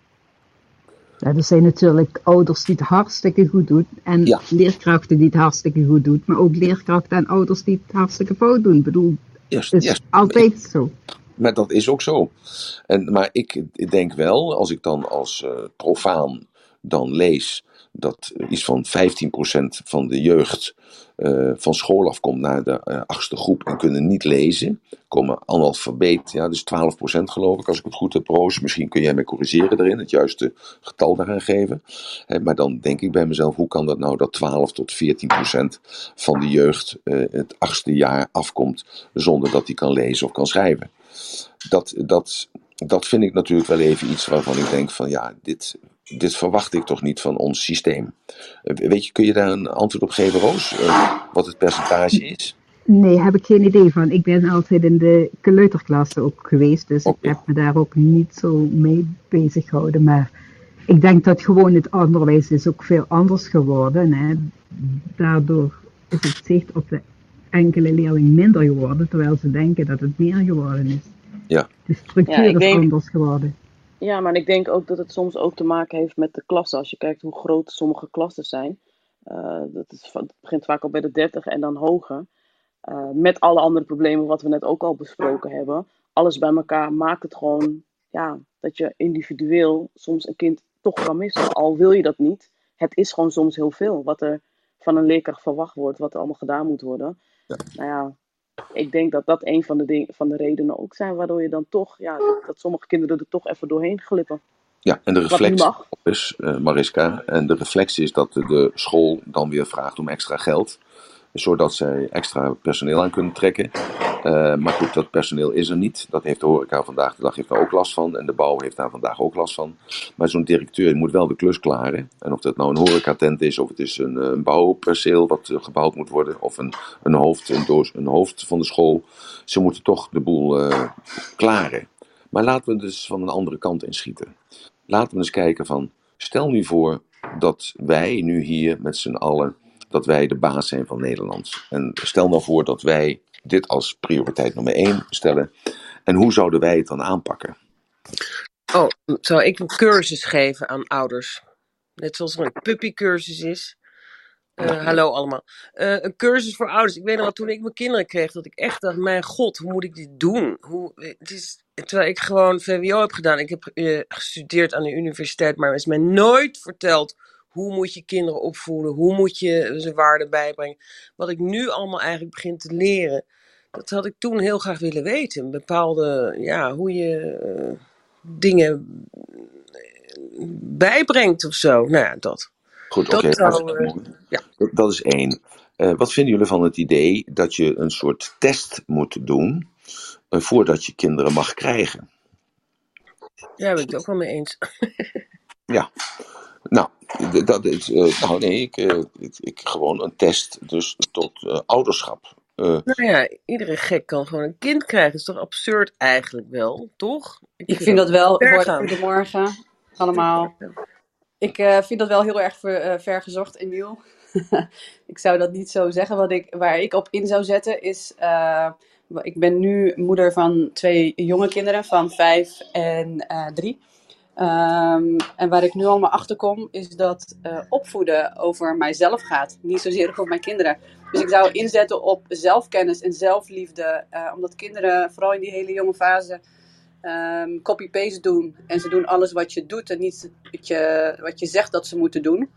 Ja, er zijn natuurlijk ouders die het hartstikke goed doen. En ja. leerkrachten die het hartstikke goed doen. Maar ook leerkrachten en ouders die het hartstikke fout doen. Ik bedoel, yes, het is yes. altijd zo. Maar dat is ook zo. En, maar ik, ik denk wel, als ik dan als uh, profaan dan lees dat iets van 15% van de jeugd uh, van school afkomt naar de uh, achtste groep en kunnen niet lezen. Komen analfabeet, ja, dus 12% geloof ik, als ik het goed heb, Roos. Misschien kun jij mij corrigeren erin, het juiste getal daaraan geven. Maar dan denk ik bij mezelf, hoe kan dat nou dat 12 tot 14% van de jeugd uh, het achtste jaar afkomt zonder dat hij kan lezen of kan schrijven? Dat, dat, dat vind ik natuurlijk wel even iets waarvan ik denk van ja, dit dit verwacht ik toch niet van ons systeem. Eh, weet je, kun je daar een antwoord op geven, Roos? Eh, wat het percentage is? Nee, heb ik geen idee van. Ik ben altijd in de kleuterklasse ook geweest, dus ik heb me daar ook niet zo mee bezig gehouden. Maar ik denk dat gewoon het onderwijs is ook veel anders geworden. Hè. Daardoor is het zicht op de enkele leerling minder geworden, terwijl ze denken dat het meer geworden is. Ja. De structuur Ja, is denk- anders geworden. Ja, maar ik denk ook dat het soms ook te maken heeft met de klassen. Als je kijkt hoe groot sommige klassen zijn, eh, dat is, begint vaak al bij de 30 en dan hoger. Eh, met alle andere problemen wat we net ook al besproken hebben. Alles bij elkaar maakt het gewoon ja, dat je individueel soms een kind toch kan missen. Al wil je dat niet. Het is gewoon soms heel veel wat er van een leerkracht verwacht wordt, wat er allemaal gedaan moet worden. Nou ja, ik denk dat dat een van de, ding, van de redenen ook zijn waardoor je dan toch, ja, dat, dat sommige kinderen er toch even doorheen glippen. Ja, en de reflex is, eh, Mariska, en de reflex is dat de school dan weer vraagt om extra geld, zodat zij extra personeel aan kunnen trekken. Eh, maar goed, dat personeel is er niet. Dat heeft de horeca vandaag de dag heeft daar ook last van. En de bouw heeft daar vandaag ook last van. Maar zo'n directeur moet wel de klus klaren. En of dat nou een horecatent is, of het is een, eh, bouwperceel wat eh, gebouwd moet worden, of een, een, hoofd, een, doos, een hoofd van de school. Ze moeten toch de boel klaren. Maar laten we dus van een andere kant inschieten. Laten we eens kijken van, stel nu voor dat wij nu hier met z'n allen, dat wij de baas zijn van Nederland. En stel nou voor dat wij dit als prioriteit nummer één stellen. En hoe zouden wij het dan aanpakken? Oh, zou ik een cursus geven aan ouders? Net zoals er een puppycursus is. Eh, hallo allemaal. Eh, een cursus voor ouders. Ik weet nog wel, toen ik mijn kinderen kreeg, dat ik echt dacht, mijn god, hoe moet ik dit doen? Hoe, het is, terwijl ik gewoon VWO heb gedaan. Ik heb eh, gestudeerd aan de universiteit, maar is mij nooit verteld, hoe moet je kinderen opvoeden? Hoe moet je ze waarde bijbrengen? Wat ik nu allemaal eigenlijk begin te leren, dat had ik toen heel graag willen weten. Bepaalde, ja, hoe je eh, dingen bijbrengt of zo. Nou ja, dat. Goed, Dat oké. zou, eh, ja. Dat- Dat is één. Eh, wat vinden jullie van het idee dat je een soort test moet doen eh, voordat je kinderen mag krijgen? Ja, daar ben ik het ook wel mee eens. Ja, nou, dat is, eh, nou nee, ik, eh, ik, ik gewoon een test dus tot eh, ouderschap. Eh, Nou ja, iedere gek kan gewoon een kind krijgen. Dat is toch absurd eigenlijk wel, toch? Ik vind dat wel, goedemorgen allemaal. Ik eh, vind dat wel heel erg ver, vergezocht, Emiel. ik zou dat niet zo zeggen. Wat ik, waar ik op in zou zetten is, eh, ik ben nu moeder van twee jonge kinderen van vijf en eh, drie. Ehm, en waar ik nu allemaal achter kom, is dat eh, opvoeden over mijzelf gaat. Niet zozeer over mijn kinderen. Dus ik zou inzetten op zelfkennis en zelfliefde. eh, omdat kinderen, vooral in die hele jonge fase, ehm, copy-paste doen. En ze doen alles wat je doet en niet wat je, wat je zegt dat ze moeten doen.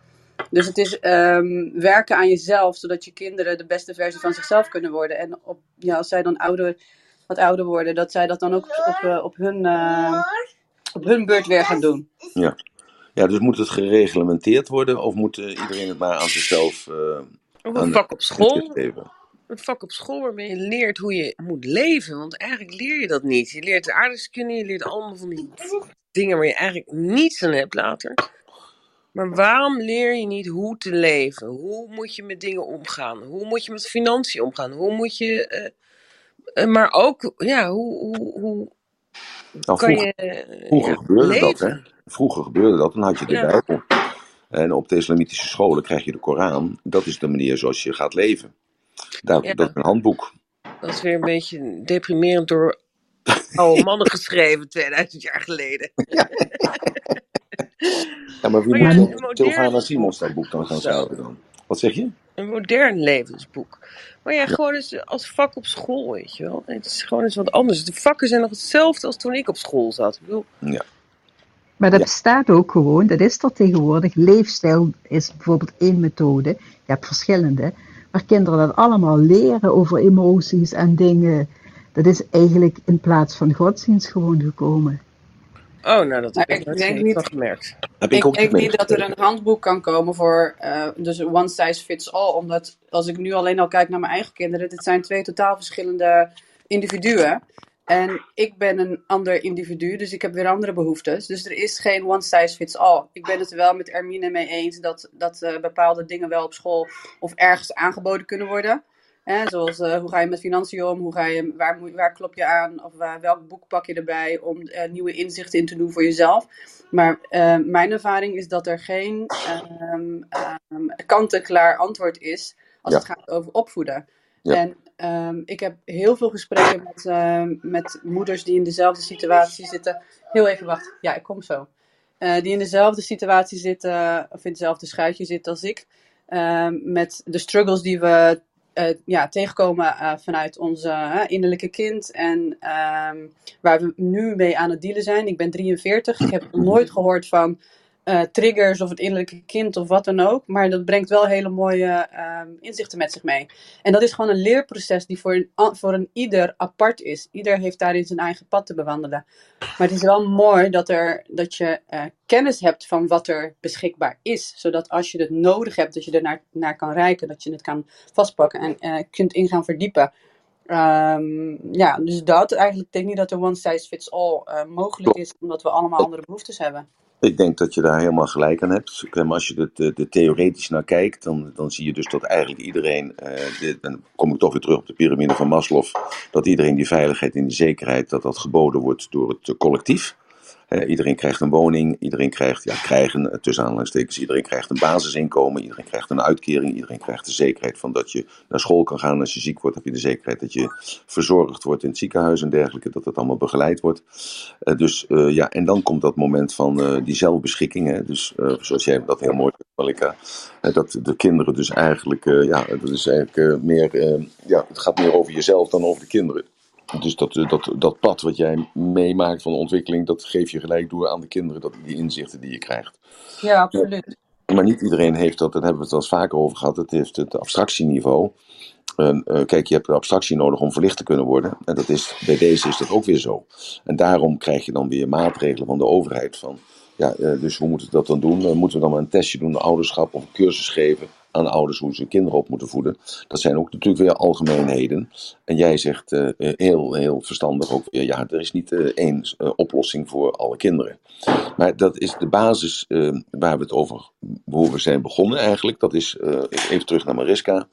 Dus het is ehm, werken aan jezelf, zodat je kinderen de beste versie van zichzelf kunnen worden. En op, ja, als zij dan ouder, wat ouder worden, dat zij dat dan ook op, eh, op, hun, op hun beurt weer gaan doen. ja. ja, dus moet het gereglementeerd worden of moet eh, iedereen het maar aan zichzelf eh Of een vak op school. Een vak op school waarmee je leert hoe je moet leven. Want eigenlijk leer je dat niet. Je leert de aardrijkskunde, je leert allemaal van die dingen waar je eigenlijk niets aan hebt later. Maar waarom leer je niet hoe te leven? Hoe moet je met dingen omgaan? Hoe moet je met financiën omgaan? Hoe moet je. eh, eh, maar ook, ja, hoe, hoe, hoe Nou, vroeger, je vroeger ja, gebeurde dat, hè? Vroeger gebeurde dat, dan had je de Ja. Bijbel. En op de islamitische scholen krijg je de Koran. Dat is de manier zoals je gaat leven. Dat, Ja. dat is een handboek. Dat is weer een beetje deprimerend door oude mannen geschreven 2000 jaar geleden. Ja, maar wie Maar moet Sylvana Simons dat boek dan gaan schrijven dan? Wat zeg je? Een modern levensboek. Maar ja, gewoon eens als vak op school, weet je wel. Het is gewoon eens wat anders. De vakken zijn nog hetzelfde als toen ik op school zat. Ik bedoel, Ja. Maar dat Ja. bestaat ook gewoon, dat is er tegenwoordig. Leefstijl is bijvoorbeeld één methode. Je hebt verschillende. Waar kinderen dat allemaal leren over emoties en dingen. Dat is eigenlijk in plaats van godsdienst gewoon gekomen. Oh, nou, dat heb Maar ik van niet, gemerkt. Heb ik ik ook denk niet dat er een handboek kan komen voor eh, dus one size fits all. Omdat als ik nu alleen al kijk naar mijn eigen kinderen, dit zijn twee totaal verschillende individuen. En ik ben een ander individu, dus ik heb weer andere behoeftes. Dus er is geen one size fits all. Ik ben het er wel met Ermine mee eens dat, dat uh, bepaalde dingen wel op school of ergens aangeboden kunnen worden. Hè, zoals uh, hoe ga je met financiën om, hoe ga je, waar, waar klop je aan of uh, welk boek pak je erbij om nieuwe inzichten in te doen voor jezelf. Maar mijn ervaring is dat er geen um, um, kant-en-klaar antwoord is als Ja. het gaat over opvoeden. Ja. En ehm, ik heb heel veel gesprekken met, met moeders die in dezelfde situatie zitten. Heel even wacht, ja, ik kom zo. Eh, die in dezelfde situatie zitten, of in hetzelfde schuitje zitten als ik. met de struggles die we eh, ja, tegenkomen eh, vanuit onze innerlijke kind. En ehm, waar we nu mee aan het dealen zijn. Ik ben 43. Ik heb nooit gehoord van eh, triggers of het innerlijke kind of wat dan ook. Maar dat brengt wel hele mooie ehm, inzichten met zich mee. En dat is gewoon een leerproces die voor een, voor een ieder apart is. Ieder heeft daarin zijn eigen pad te bewandelen. Maar het is wel mooi dat, er, dat je eh, kennis hebt van wat er beschikbaar is. Zodat als je het nodig hebt, dat je er naar, kan reiken. Dat je het kan vastpakken en eh, kunt in gaan verdiepen. Ehm, ja, dus dat eigenlijk. Ik denk niet dat er one size fits all mogelijk is. Omdat we allemaal andere behoeftes hebben. Ik denk dat je daar helemaal gelijk aan hebt. Als je er de, theoretisch naar kijkt, dan, dan zie je dus dat eigenlijk iedereen, eh, dan kom ik toch weer terug op de piramide van Maslow, dat iedereen die veiligheid en die zekerheid, dat dat geboden wordt door het collectief. Iedereen krijgt een woning, iedereen krijgt, ja, krijgen, tussen aanhalingstekens, iedereen krijgt een basisinkomen, iedereen krijgt een uitkering, iedereen krijgt de zekerheid van dat je naar school kan gaan. Als je ziek wordt, heb je de zekerheid dat je verzorgd wordt in het ziekenhuis en dergelijke, dat het allemaal begeleid wordt. Eh, dus eh, ja, en dan komt dat moment van eh, die zelfbeschikking. Hè? Dus zoals jij dat heel mooi Malika, dat de kinderen dus eigenlijk, ja, dat is eigenlijk meer, ja, het gaat meer over jezelf dan over de kinderen. Dus dat, eh, dat, dat pad wat jij meemaakt van de ontwikkeling, dat geef je gelijk door aan de kinderen, dat, die inzichten die je krijgt. Ja, absoluut. Maar niet iedereen heeft dat, daar hebben we het wel eens vaker over gehad, het heeft het abstractieniveau. En, eh, kijk, je hebt de abstractie nodig om verlicht te kunnen worden. En dat is, bij deze is dat ook weer zo. En daarom krijg je dan weer maatregelen van de overheid. Van, ja, eh, dus hoe moeten we dat dan doen? Moeten we dan maar een testje doen, de ouderschap, of een cursus geven aan ouders hoe ze hun kinderen op moeten voeden? Dat zijn ook natuurlijk weer algemeenheden. En jij zegt eh, eh, heel, heel verstandig ook weer, ja, er is niet eh, één oplossing voor alle kinderen. Maar dat is de basis waar we het over, hoe we zijn begonnen eigenlijk. Dat is, even terug naar Mariska.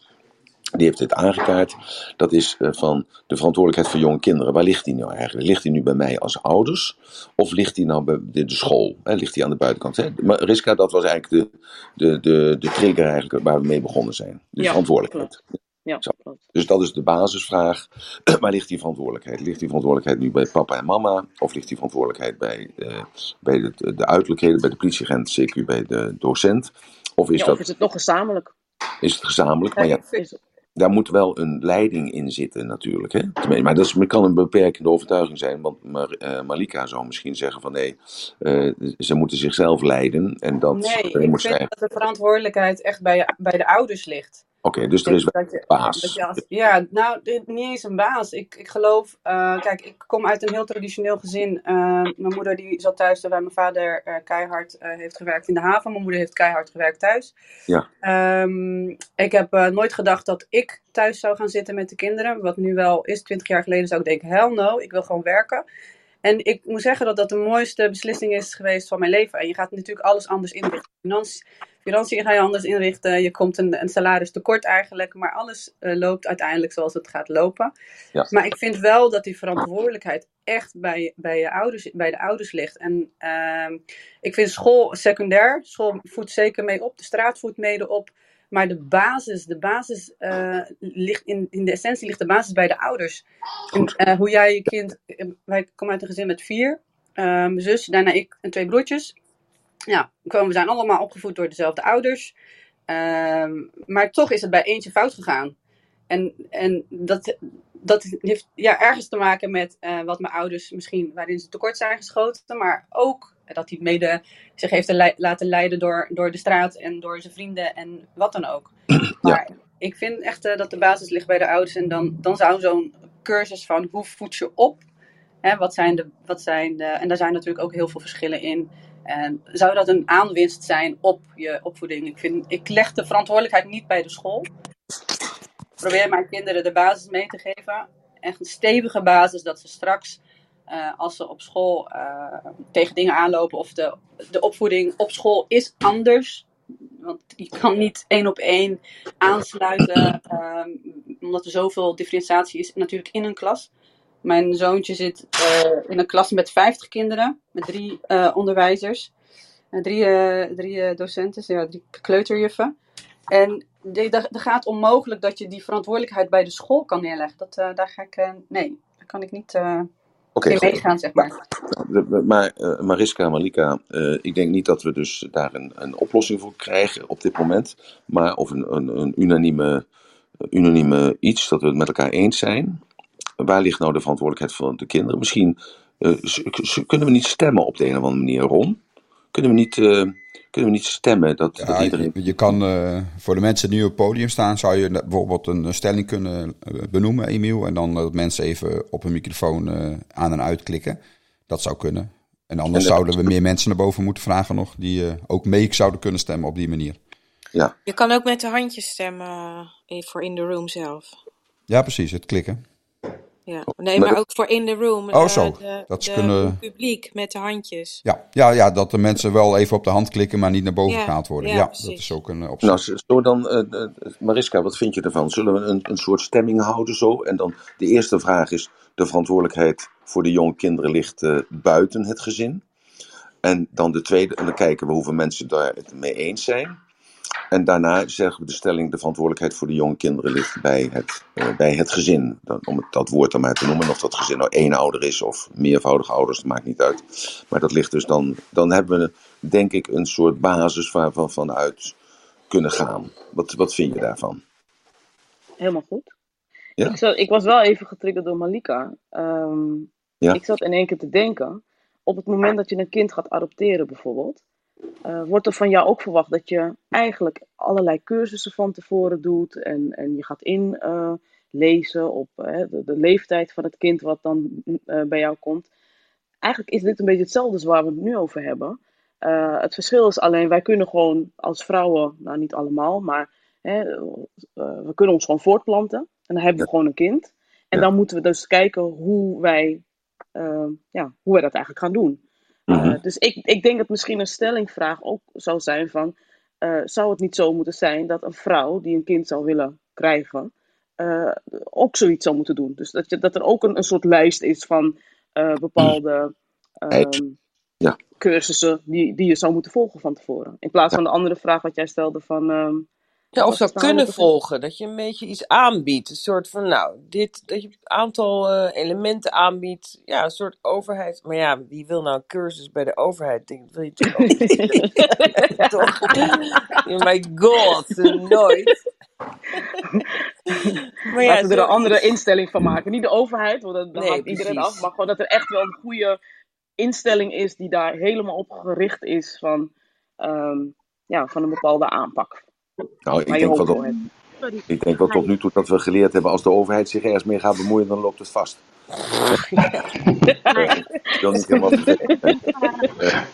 Die heeft dit aangekaart. Dat is eh, van de verantwoordelijkheid voor jonge kinderen. Waar ligt die nou eigenlijk? Ligt die nu bij mij als ouders? Of ligt die nou bij de, school? Ligt die aan de buitenkant? Hè? Maar Riska, dat was eigenlijk de, de, de, de trigger eigenlijk waar we mee begonnen zijn. De Ja, verantwoordelijkheid. Ja. Dus dat is de basisvraag. Waar ligt die verantwoordelijkheid? Ligt die verantwoordelijkheid nu bij papa en mama? Of ligt die verantwoordelijkheid bij, eh, bij de, de uiterlijkheden, bij de politieagent, CQ bij de docent? Of is, Ja, dat, of is het nog gezamenlijk? is het gezamenlijk? Maar ja, daar moet wel een leiding in zitten natuurlijk. Hè? Maar dat is, kan een beperkende overtuiging zijn. Want Mar- eh, Malika zou misschien zeggen van nee, eh, ze moeten zichzelf leiden. En dat Nee, ik vind eigenlijk- dat de verantwoordelijkheid echt bij, bij de ouders ligt. Oké, dus er is wel een baas. als- ja, nou, dit- niet eens een baas. Ik, ik geloof, eh, kijk, ik kom uit een heel traditioneel gezin. Eh, mijn moeder die zat thuis terwijl mijn vader eh, keihard heeft gewerkt in de haven. Mijn moeder heeft keihard gewerkt thuis. Ja. Ehm, ik heb nooit gedacht dat ik thuis zou gaan zitten met de kinderen. Wat nu wel is, 20 jaar geleden zou ik denken, hell no, ik wil gewoon werken. En ik moet zeggen dat dat de mooiste beslissing is geweest van mijn leven. En je gaat natuurlijk alles anders inrichten. Financi- Financiën ga je anders inrichten. Je komt een, een salaris tekort eigenlijk. Maar alles eh, loopt uiteindelijk zoals het gaat lopen. Ja. Maar ik vind wel dat die verantwoordelijkheid echt bij, bij, je ouders, bij de ouders ligt. En ehm, ik vind school secundair. School voedt zeker mee op. De straat voedt mede op. Maar de basis, de basis eh, ligt in, in de essentie ligt de basis bij de ouders. En, eh, hoe jij je kind. eh, Wij komen uit een gezin met vier. mijn zus, daarna ik en twee broertjes. Ja, we zijn allemaal opgevoed door dezelfde ouders. Ehm, maar toch is het bij eentje fout gegaan. En, en dat, dat heeft ja, ergens te maken met wat mijn ouders misschien waarin ze tekort zijn geschoten. Maar ook dat hij mede zich heeft le- laten leiden door, door de straat en door zijn vrienden en wat dan ook. Maar ik vind echt eh, dat de basis ligt bij de ouders. En dan, dan zou zo'n cursus van hoe voed je op? Hè, wat zijn de, wat zijn de, en daar zijn natuurlijk ook heel veel verschillen in. En zou dat een aanwinst zijn op je opvoeding? Ik, vind, ik leg de verantwoordelijkheid niet bij de school. Ik probeer mijn kinderen de basis mee te geven. echt een stevige basis dat ze straks, eh, als ze op school eh, tegen dingen aanlopen of de, de opvoeding op school is anders. Want je kan niet één op één aansluiten, ehm, omdat er zoveel differentiatie is natuurlijk in een klas. Mijn zoontje zit eh, in een klas met 50 kinderen, met drie eh, onderwijzers. Drie, eh, drie eh, docenten, ja, drie kleuterjuffen. En dat dat gaat onmogelijk dat je die verantwoordelijkheid bij de school kan neerleggen. Dat, eh, daar ga ik, eh, nee, daar kan ik niet eh Oké, meegaan, zeg maar. De- Maar eh, Mariska, Malika, eh, ik denk niet dat we dus daar een, een oplossing voor krijgen op dit moment. Maar of een, een, een unanieme, unanieme iets, dat we het met elkaar eens zijn. Waar ligt nou de verantwoordelijkheid van de kinderen? Misschien eh, kunnen we niet stemmen op de een of andere manier, Ron? Kunnen we niet, eh, kunnen we niet stemmen dat, dat iedereen... je, je kan eh, voor de mensen die nu op het podium staan, zou je bijvoorbeeld een stelling kunnen eh, benoemen, Emiel. En dan dat mensen even op hun microfoon aan en uit klikken. Dat zou kunnen. En anders En dat- zouden we meer mensen naar boven moeten vragen nog, die eh, ook mee zouden kunnen stemmen op die manier. Ja, Je kan ook met de handjes stemmen eh, voor in the room zelf. ja precies, het klikken. Ja. Nee, Maar ook voor in the room. Oh, eh, zo. De, Dat ze de kunnen- publiek met de handjes. Ja, ja, ja, dat de mensen wel even op de hand klikken, maar niet naar boven Ja, gehaald worden. ja, dat is ook een eh, optie. Nou, zo dan, eh, Mariska, wat vind je ervan? Zullen we een, een soort stemming houden zo? En dan de eerste vraag is: de verantwoordelijkheid voor de jonge kinderen ligt buiten het gezin. En dan de tweede, en dan kijken we hoeveel mensen daar het mee eens zijn. En daarna zeggen we de stelling: de verantwoordelijkheid voor de jonge kinderen ligt bij het, eh, bij het gezin. Dan, om het, dat woord dan maar te noemen. Of dat gezin nou één ouder is of meervoudige ouders, dat maakt niet uit. Maar dat ligt dus dan. Dan hebben we, denk ik, een soort basis waar we vanuit kunnen gaan. Wat, wat vind je daarvan? Helemaal goed. Ja? Ik, zat, ik was wel even getriggerd door Malika. Ehm, Ja. Ik zat in één keer te denken. Op het moment dat je een kind gaat adopteren, bijvoorbeeld, eh, wordt er van jou ook verwacht dat je eigenlijk allerlei cursussen van tevoren doet. En, en je gaat inlezen op eh, de, de leeftijd van het kind wat dan eh, bij jou komt. Eigenlijk is dit een beetje hetzelfde als waar we het nu over hebben. Eh, het verschil is alleen, wij kunnen gewoon als vrouwen, nou niet allemaal, maar hè, eh, we kunnen ons gewoon voortplanten. En dan hebben we gewoon een kind. En Ja. dan moeten we dus kijken hoe wij, eh, ja, hoe wij dat eigenlijk gaan doen. Eh, Mhm. dus ik, ik denk dat misschien een stellingvraag ook zou zijn van... eh, zou het niet zo moeten zijn dat een vrouw die een kind zou willen krijgen... eh, ook zoiets zou moeten doen? Dus dat, je, dat er ook een, een soort lijst is van bepaalde ehm, Ja. cursussen die, die je zou moeten volgen van tevoren. In plaats van de andere vraag wat jij stelde van... ehm, Ja, of zou kunnen volgen. Dat je een beetje iets aanbiedt. Een soort van, nou, dit, dat je een aantal eh, elementen aanbiedt. Ja, een soort overheid. Maar ja, wie wil nou een cursus bij de overheid? Denk, dat wil je toch ook toch? Oh my god, nooit. maar ja, Laten we er een andere instelling van maken. Niet de overheid, want dat, dat Nee, iedereen af. Maar gewoon dat er echt wel een goede instelling is die daar helemaal op gericht is van, ehm, ja, van een bepaalde aanpak. Nou, ik denk, wel dat, ik denk wel tot nu toe dat we geleerd hebben: als de overheid zich ergens mee gaat bemoeien, dan loopt het vast. Eh, ik wil niet helemaal vergeten. Eh,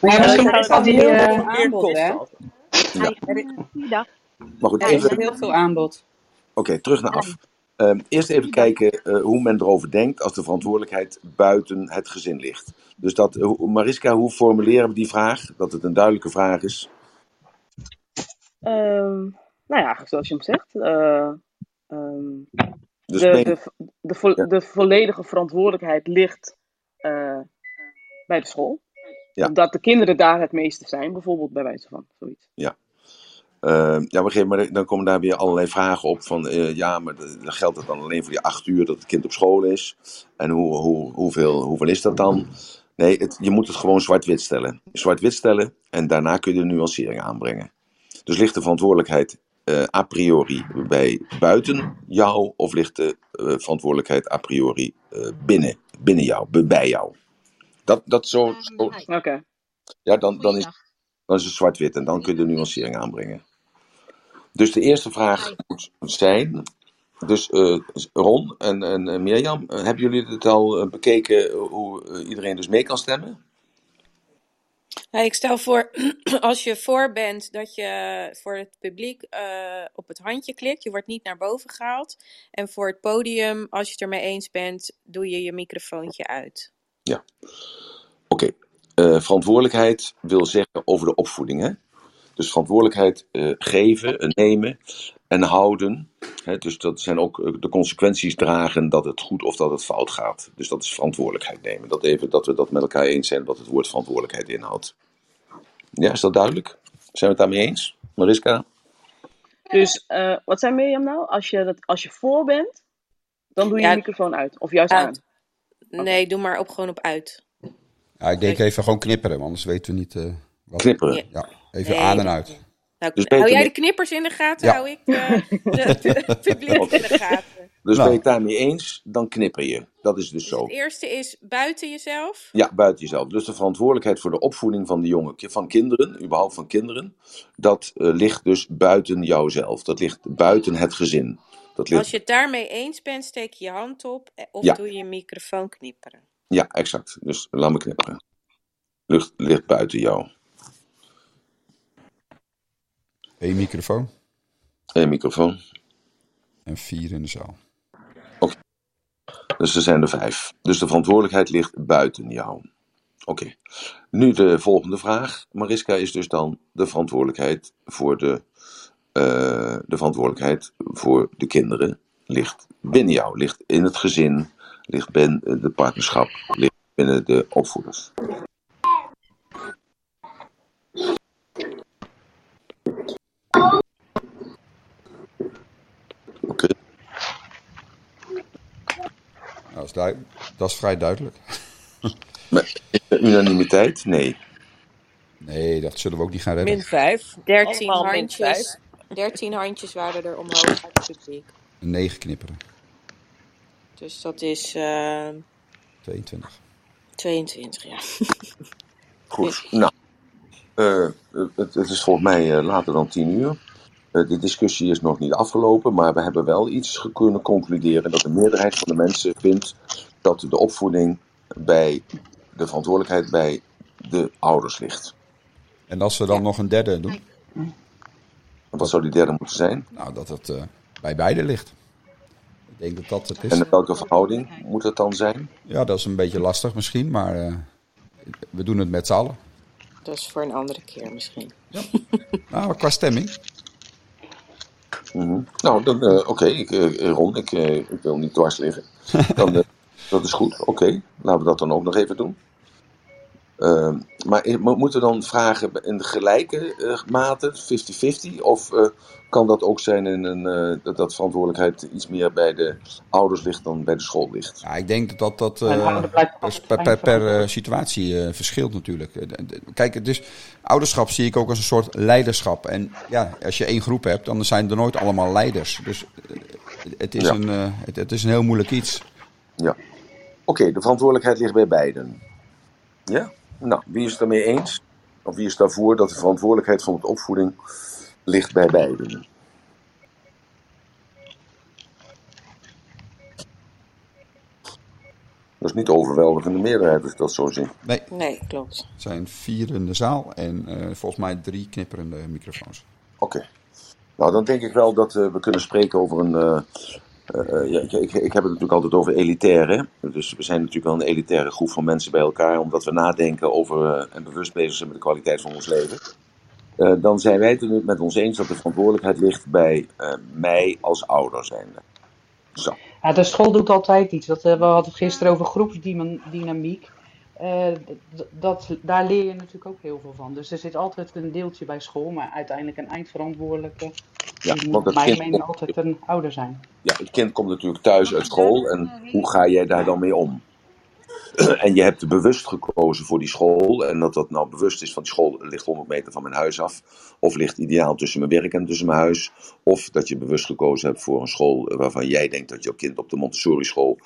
Maar ja, misschien is dat heel veel meer aanbod, hè? ja. Maar goed, er is even, heel veel aanbod. Oké, terug naar af. Ehm, eerst even kijken eh, hoe men erover denkt als de verantwoordelijkheid buiten het gezin ligt. Dus dat, eh, hoe- Mariska, hoe formuleren we die vraag? Dat het een duidelijke vraag is. Ehm, nou ja, zoals je hem zegt. eh, ehm, Dus de, de, de, vo- de volledige verantwoordelijkheid ligt eh, bij de school. Ja. Omdat de kinderen daar het meeste zijn, bijvoorbeeld bij wijze van zoiets. Ja. Ehm, ja, moment dan komen daar weer allerlei vragen op van eh, ja, maar dan geldt het dan alleen voor die acht uur dat het kind op school is. En hoe, hoe, hoeveel, hoeveel is dat dan? Nee, het, je moet het gewoon zwart-wit stellen. Zwart-wit stellen en daarna kun je de nuancering aanbrengen. Dus ligt de verantwoordelijkheid eh, a priori bij buiten jou of ligt de eh, verantwoordelijkheid a priori eh, binnen, binnen jou, bij- jou? Dat, dat zo, zo Oké. ja, dan, dan, is, dan is het zwart-wit en dan kun je de nuancering aanbrengen. Dus de eerste vraag moet zijn. Dus eh, Ron en, en Mirjam, hebben jullie het al bekeken hoe iedereen dus mee kan stemmen? Ik stel voor, als je voor bent, dat je voor het publiek eh, op het handje klikt. Je wordt niet naar boven gehaald. En voor het podium, als je het ermee eens bent, doe je je microfoontje uit. Ja, oké. Eh, verantwoordelijkheid wil zeggen over de opvoeding. Hè? Dus verantwoordelijkheid eh, geven, nemen en houden. Dus dat zijn ook eh, de consequenties dragen dat het goed of dat het fout gaat. Dus dat is verantwoordelijkheid nemen. Dat, even, dat we dat met elkaar eens zijn wat het woord verantwoordelijkheid inhoudt. Ja, is dat duidelijk? Zijn we het daarmee eens? Mariska? Dus eh, wat zei Mirjam nou? Als je, dat, als je voor bent, dan doe je Ja. je microfoon uit. Of juist Uit. aan. Nee, doe maar op, gewoon op uit. Ja, ik denk even gewoon knipperen, want anders weten we niet eh, wat. Knipperen. Ja. Even Nee, aan en uit. Nou, Dus hou jij de knippers in de gaten, Ja. hou ik eh, de- het publiek in de gaten. Dus Nou. ben je het daarmee eens, dan knipper je. Dat is dus Dus zo. het eerste is buiten jezelf. Ja, buiten jezelf. Dus de verantwoordelijkheid voor de opvoeding van de jongen, van kinderen, überhaupt van kinderen, dat eh, ligt dus buiten jouzelf. Dat ligt buiten het gezin. Dat ligt, Als je het daarmee eens bent, steek je je hand op eh, of Ja. doe je microfoon knipperen. Ja, exact. Dus laat me knipperen. Ligt, ligt buiten jou. Eén microfoon Eén microfoon. en vier in de zaal. Dus er zijn er vijf. Dus de verantwoordelijkheid ligt buiten jou. Oké. Nu de volgende vraag. Mariska is dus dan de verantwoordelijkheid voor de, eh, de verantwoordelijkheid voor de kinderen ligt binnen jou, ligt in het gezin, ligt binnen de partnerschap, ligt binnen de opvoeders. Oké. Nou, dat, dat is vrij duidelijk. Maar is er unanimiteit? Nee. Nee, dat zullen we ook niet gaan redden. Min 5. 13 Allemaal min handjes, 13 handjes waren er omhoog uit het publiek. Een negen knipperen. Dus dat is eh 22. 22, ja. Goed, nou, eh, het, het is volgens mij eh, later dan tien uur. Eh, de discussie is nog niet afgelopen, maar we hebben wel iets kunnen concluderen dat de meerderheid van de mensen vindt dat de opvoeding bij de verantwoordelijkheid bij de ouders ligt. En als we dan nog een derde doen, En wat zou die derde moeten zijn? nou, dat het eh, bij beide ligt. Ik denk dat dat het is. En in welke verhouding moet het dan zijn? Ja, dat is een beetje lastig misschien, maar eh, we doen het met z'n allen. Dat is voor een andere keer misschien. Nou, qua stemming. Mhm. Nou, dan, eh, oké, ik, eh, Ron, ik, eh, ik wil niet dwars liggen. Dan, dat is goed, oké. Laten we dat dan ook nog even doen. Ehm, maar mo- moeten we dan vragen in gelijke eh, mate, 50-50? Of eh, kan dat ook zijn in een, eh, dat, dat verantwoordelijkheid iets meer bij de ouders ligt dan bij de school ligt? Ja, ik denk dat dat, dat per, per, per situatie eh, verschilt natuurlijk. Kijk, dus ouderschap zie ik ook als een soort leiderschap. En ja, als je één groep hebt, dan zijn er nooit allemaal leiders. Dus het is, Ja. een, eh, het, het is een heel moeilijk iets. Ja. Oké, de verantwoordelijkheid ligt bij beiden. Ja? Nou, wie is het ermee eens? Of wie is daarvoor dat de verantwoordelijkheid van de opvoeding ligt bij beiden? Dat is niet overweldigende meerderheid als ik dat zo zie. Nee, Nee, klopt. het zijn vier in de zaal en eh, volgens mij drie knipperende microfoons. Oké. Nou, dan denk ik wel dat eh, we kunnen spreken over een. eh, eh, ja, ik, ik, heb het natuurlijk altijd over elitair. Hè? Dus we zijn natuurlijk wel een elitaire groep van mensen bij elkaar, omdat we nadenken over eh, en bewust bezig zijn met de kwaliteit van ons leven. Eh, dan zijn wij het met ons eens dat de verantwoordelijkheid ligt bij mij als ouder zijnde. Zo. Ja, de school doet altijd iets. Dat, we hadden het gisteren over groepsdynamiek. Eh, dat, daar leer je natuurlijk ook heel veel van. Dus er zit altijd een deeltje bij school, maar uiteindelijk een eindverantwoordelijke. Ja, die want het mijn kind mening altijd een ouder zijn. Ja, het kind komt natuurlijk thuis uit school en hoe ga jij daar dan mee om? En je hebt bewust gekozen voor die school. En dat dat nou bewust is van die school ligt 100 meter van mijn huis af. Of ligt ideaal tussen mijn werk en tussen mijn huis. Of dat je bewust gekozen hebt voor een school waarvan jij denkt dat jouw kind op de Montessori school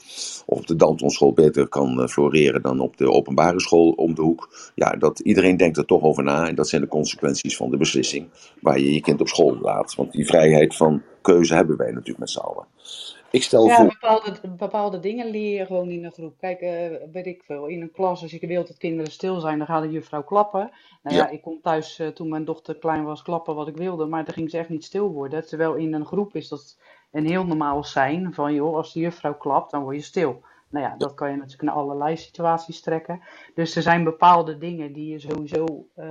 of op de Dalton school beter kan eh, floreren dan op de openbare school om de hoek. Ja, dat iedereen denkt er toch over na. En dat zijn de consequenties van de beslissing waar je je kind op school laat. Want die vrijheid van keuze hebben wij natuurlijk met z'n allen. Ik stel Ja, voor. bepaalde, bepaalde dingen leer je gewoon in een groep. Kijk, eh, weet ik veel, in een klas, als je wil dat kinderen stil zijn, dan gaat de juffrouw klappen. Nou ja, Ja. ik kon thuis, eh, toen mijn dochter klein was, klappen wat ik wilde, maar dan ging ze echt niet stil worden. Terwijl in een groep is dat een heel normaal zijn van, joh, als de juffrouw klapt, dan word je stil. Nou ja, dat kan je natuurlijk naar allerlei situaties trekken. Dus er zijn bepaalde dingen die je sowieso, eh,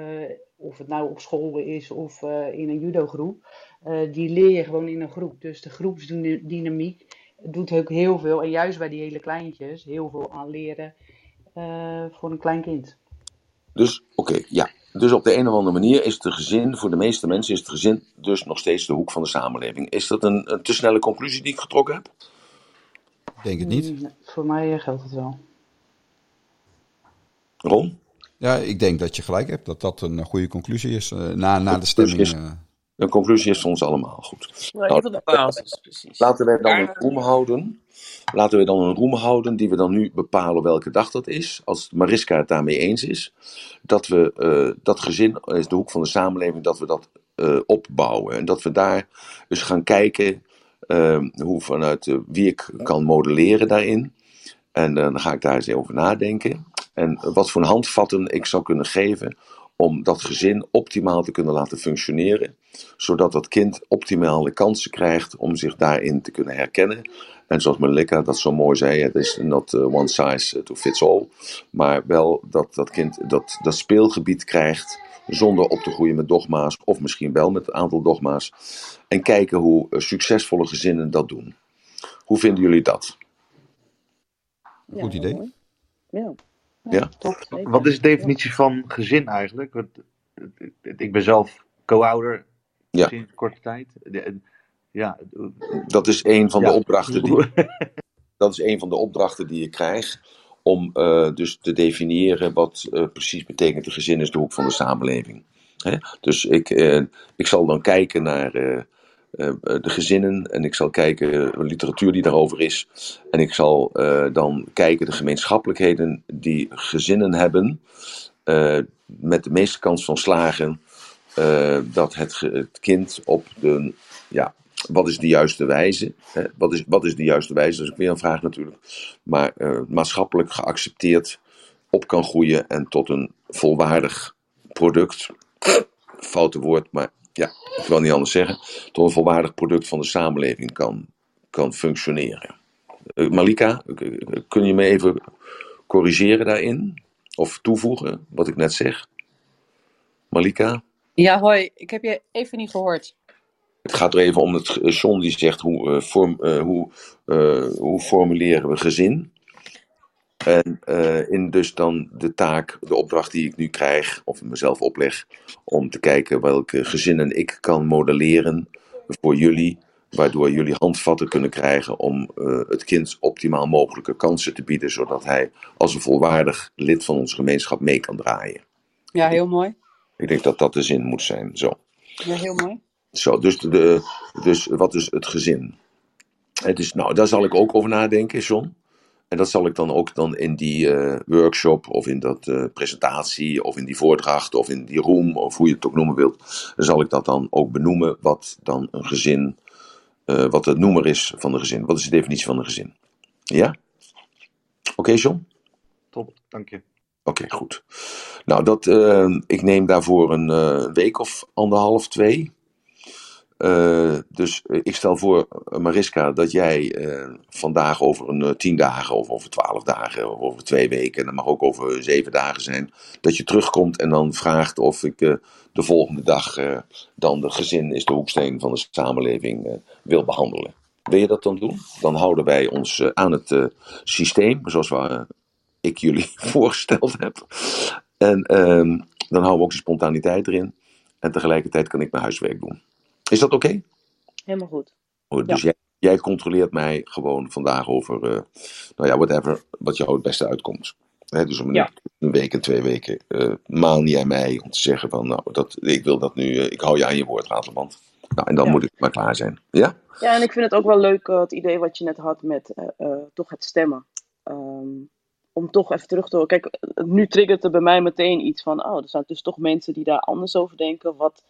of het nou op school is of in een judogroep, eh, die leer je gewoon in een groep. Dus de groepsdynamiek doet ook heel veel, en juist bij die hele kleintjes, heel veel aan leren eh, voor een klein kind. Dus, oké, ja. Dus op de een of andere manier is het gezin, voor de meeste mensen is het gezin dus nog steeds de hoek van de samenleving. Is dat een, een te snelle conclusie die ik getrokken heb? Denk het niet. Mm, Voor mij eh, geldt het wel. Ron? Ja, ik denk dat je gelijk hebt. Dat dat een goede conclusie is. na, na de stemming. De conclusie is voor ons allemaal goed. Nou, even de basis, precies. Laten wij dan een roem houden. Laten we dan een roem houden die we dan nu bepalen welke dag dat is. Als Mariska het daarmee eens is. Dat we eh, dat gezin, is de hoek van de samenleving, dat we dat eh, opbouwen. En dat we daar dus gaan kijken eh, hoe vanuit eh, wie ik kan modelleren daarin. En dan ga ik daar eens over nadenken. En wat voor handvatten ik zou kunnen geven om dat gezin optimaal te kunnen laten functioneren. Zodat dat kind optimaal de kansen krijgt om zich daarin te kunnen herkennen. En zoals Melika dat zo mooi zei, het is not eh, one size to fits all. Maar wel dat dat kind dat, dat speelgebied krijgt zonder op te groeien met dogma's. Of misschien wel met een aantal dogma's. En kijken hoe eh, succesvolle gezinnen dat doen. Hoe vinden jullie dat? Ja, Goed idee. mooi. Ja. Ja? Wat is de definitie van gezin eigenlijk? Want, eh, ik ben zelf co-ouder Ja. sinds korte tijd. De- Ja, Dat is een van Ja. de opdrachten die, dat is een van de opdrachten die je krijgt. Om eh, dus te definiëren wat eh, precies betekent een gezin is de hoek van de samenleving. Hè? Dus ik, eh, ik zal dan kijken naar eh, eh, de gezinnen en ik zal kijken de literatuur die daarover is. En ik zal eh, dan kijken de gemeenschappelijkheden die gezinnen hebben. eh, met de meeste kans van slagen eh, dat het, het kind op de, ja, wat is de juiste wijze? Hè? Wat, is, wat is de juiste wijze? Dat is weer een vraag natuurlijk. Maar eh, maatschappelijk geaccepteerd op kan groeien en tot een volwaardig product. Foute woord, maar ja, ik wil niet anders zeggen. Tot een volwaardig product van de samenleving kan, kan functioneren. Eh, Malika, kun je me even corrigeren daarin? Of toevoegen wat ik net zeg? Malika? Ja, hoi. Ik heb je even niet gehoord. Het gaat er even om het eh, John die zegt hoe, eh, eh, hoe, hoe formuleren we gezin. En in dus dan de taak, de opdracht die ik nu krijg, of mezelf opleg, om te kijken welke gezinnen ik kan modelleren voor jullie, waardoor jullie handvatten kunnen krijgen om het kind optimaal mogelijke kansen te bieden, zodat hij als een volwaardig lid van onze gemeenschap mee kan draaien. Ja, heel mooi. Ik denk dat dat de zin moet zijn. Zo. Ja, heel mooi. Zo, dus, de, dus wat is het gezin? Het is, nou, daar zal ik ook over nadenken, John. En dat zal ik dan ook dan in die eh, workshop of in dat eh, presentatie of in die voordracht of in die room of hoe je het ook noemen wilt. Dan zal ik dat dan ook benoemen wat dan een gezin, eh, wat de noemer is van een gezin. Wat is de definitie van een gezin? Ja? Oké, John? top, dank je. Oké, goed. Nou, dat, eh, ik neem daarvoor een eh, week of anderhalf, twee. Eh, dus eh, ik stel voor, Mariska, dat jij vandaag over een tien dagen of over twaalf dagen of over twee weken, en dat mag ook over zeven dagen zijn, dat je terugkomt en dan vraagt of ik de volgende dag dan de gezin is de hoeksteen van de samenleving wil behandelen. Wil je dat dan doen? Dan houden wij ons aan het systeem, zoals we, ik jullie voorgesteld heb. En ehm, dan houden we ook de spontaniteit erin. En tegelijkertijd kan ik mijn huiswerk doen. Is dat oké? Helemaal goed. Dus jij, jij controleert mij gewoon vandaag over, eh, nou ja, whatever, wat jou het beste uitkomt. Dus om een, Ja. een week en twee weken uh, maan jij mij om te zeggen van, nou, dat, ik wil dat nu, eh, ik hou je aan je woord, Ratelband. Nou, en dan Ja. moet ik maar klaar zijn. Ja? Ja, en ik vind het ook wel leuk, het idee wat je net had met toch het stemmen. Ehm, om toch even terug te horen. Kijk, nu triggert er bij mij meteen iets van, oh, er zijn dus toch mensen die daar anders over denken. Wat,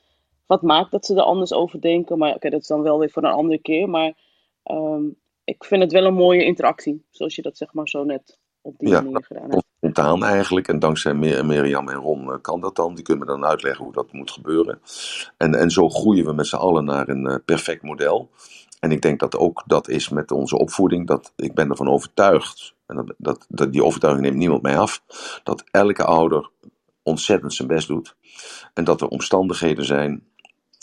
wat maakt dat ze er anders over denken? Maar oké, dat is dan wel weer voor een andere keer. Maar ehm, ik vind het wel een mooie interactie, zoals je dat zeg maar zo net op die Ja, manier gedaan hebt. spontaan eigenlijk. En dankzij Mir- Mirjam en Ron eh, kan dat dan. Die kunnen me dan uitleggen hoe dat moet gebeuren. En, en zo groeien we met z'n allen naar een eh, perfect model. En ik denk dat ook dat is met onze opvoeding. Dat ik ben ervan overtuigd. En dat, dat, die overtuiging neemt niemand mij af. Dat elke ouder ontzettend zijn best doet. En dat er omstandigheden zijn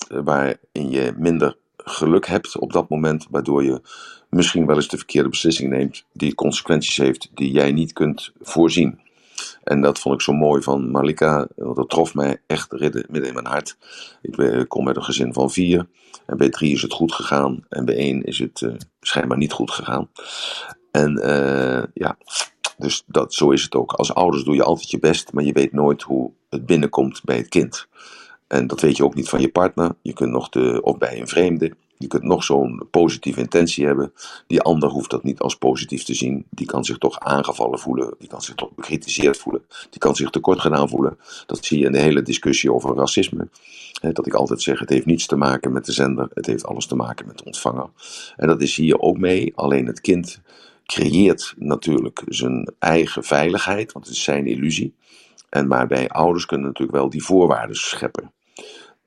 eh, waarin je minder geluk hebt op dat moment, waardoor je misschien wel eens de verkeerde beslissing neemt, die consequenties heeft die jij niet kunt voorzien. En dat vond ik zo mooi van Malika, want dat trof mij echt midden in mijn hart. Ik kom uit een gezin van vier. En bij drie is het goed gegaan. En bij één is het eh, schijnbaar niet goed gegaan. En eh, ja, dus dat, zo is het ook. Als ouders doe je altijd je best, maar je weet nooit hoe het binnenkomt bij het kind. En dat weet je ook niet van je partner. Je kunt nog de, of bij een vreemde. Je kunt nog zo'n positieve intentie hebben. Die ander hoeft dat niet als positief te zien. Die kan zich toch aangevallen voelen. Die kan zich toch bekritiseerd voelen. Die kan zich tekort gedaan voelen. Dat zie je in de hele discussie over racisme. Dat ik altijd zeg, het heeft niets te maken met de zender. Het heeft alles te maken met de ontvanger. En dat is hier ook mee. Alleen het kind creëert natuurlijk zijn eigen veiligheid. Want het is zijn illusie. En maar wij ouders kunnen natuurlijk wel die voorwaarden scheppen.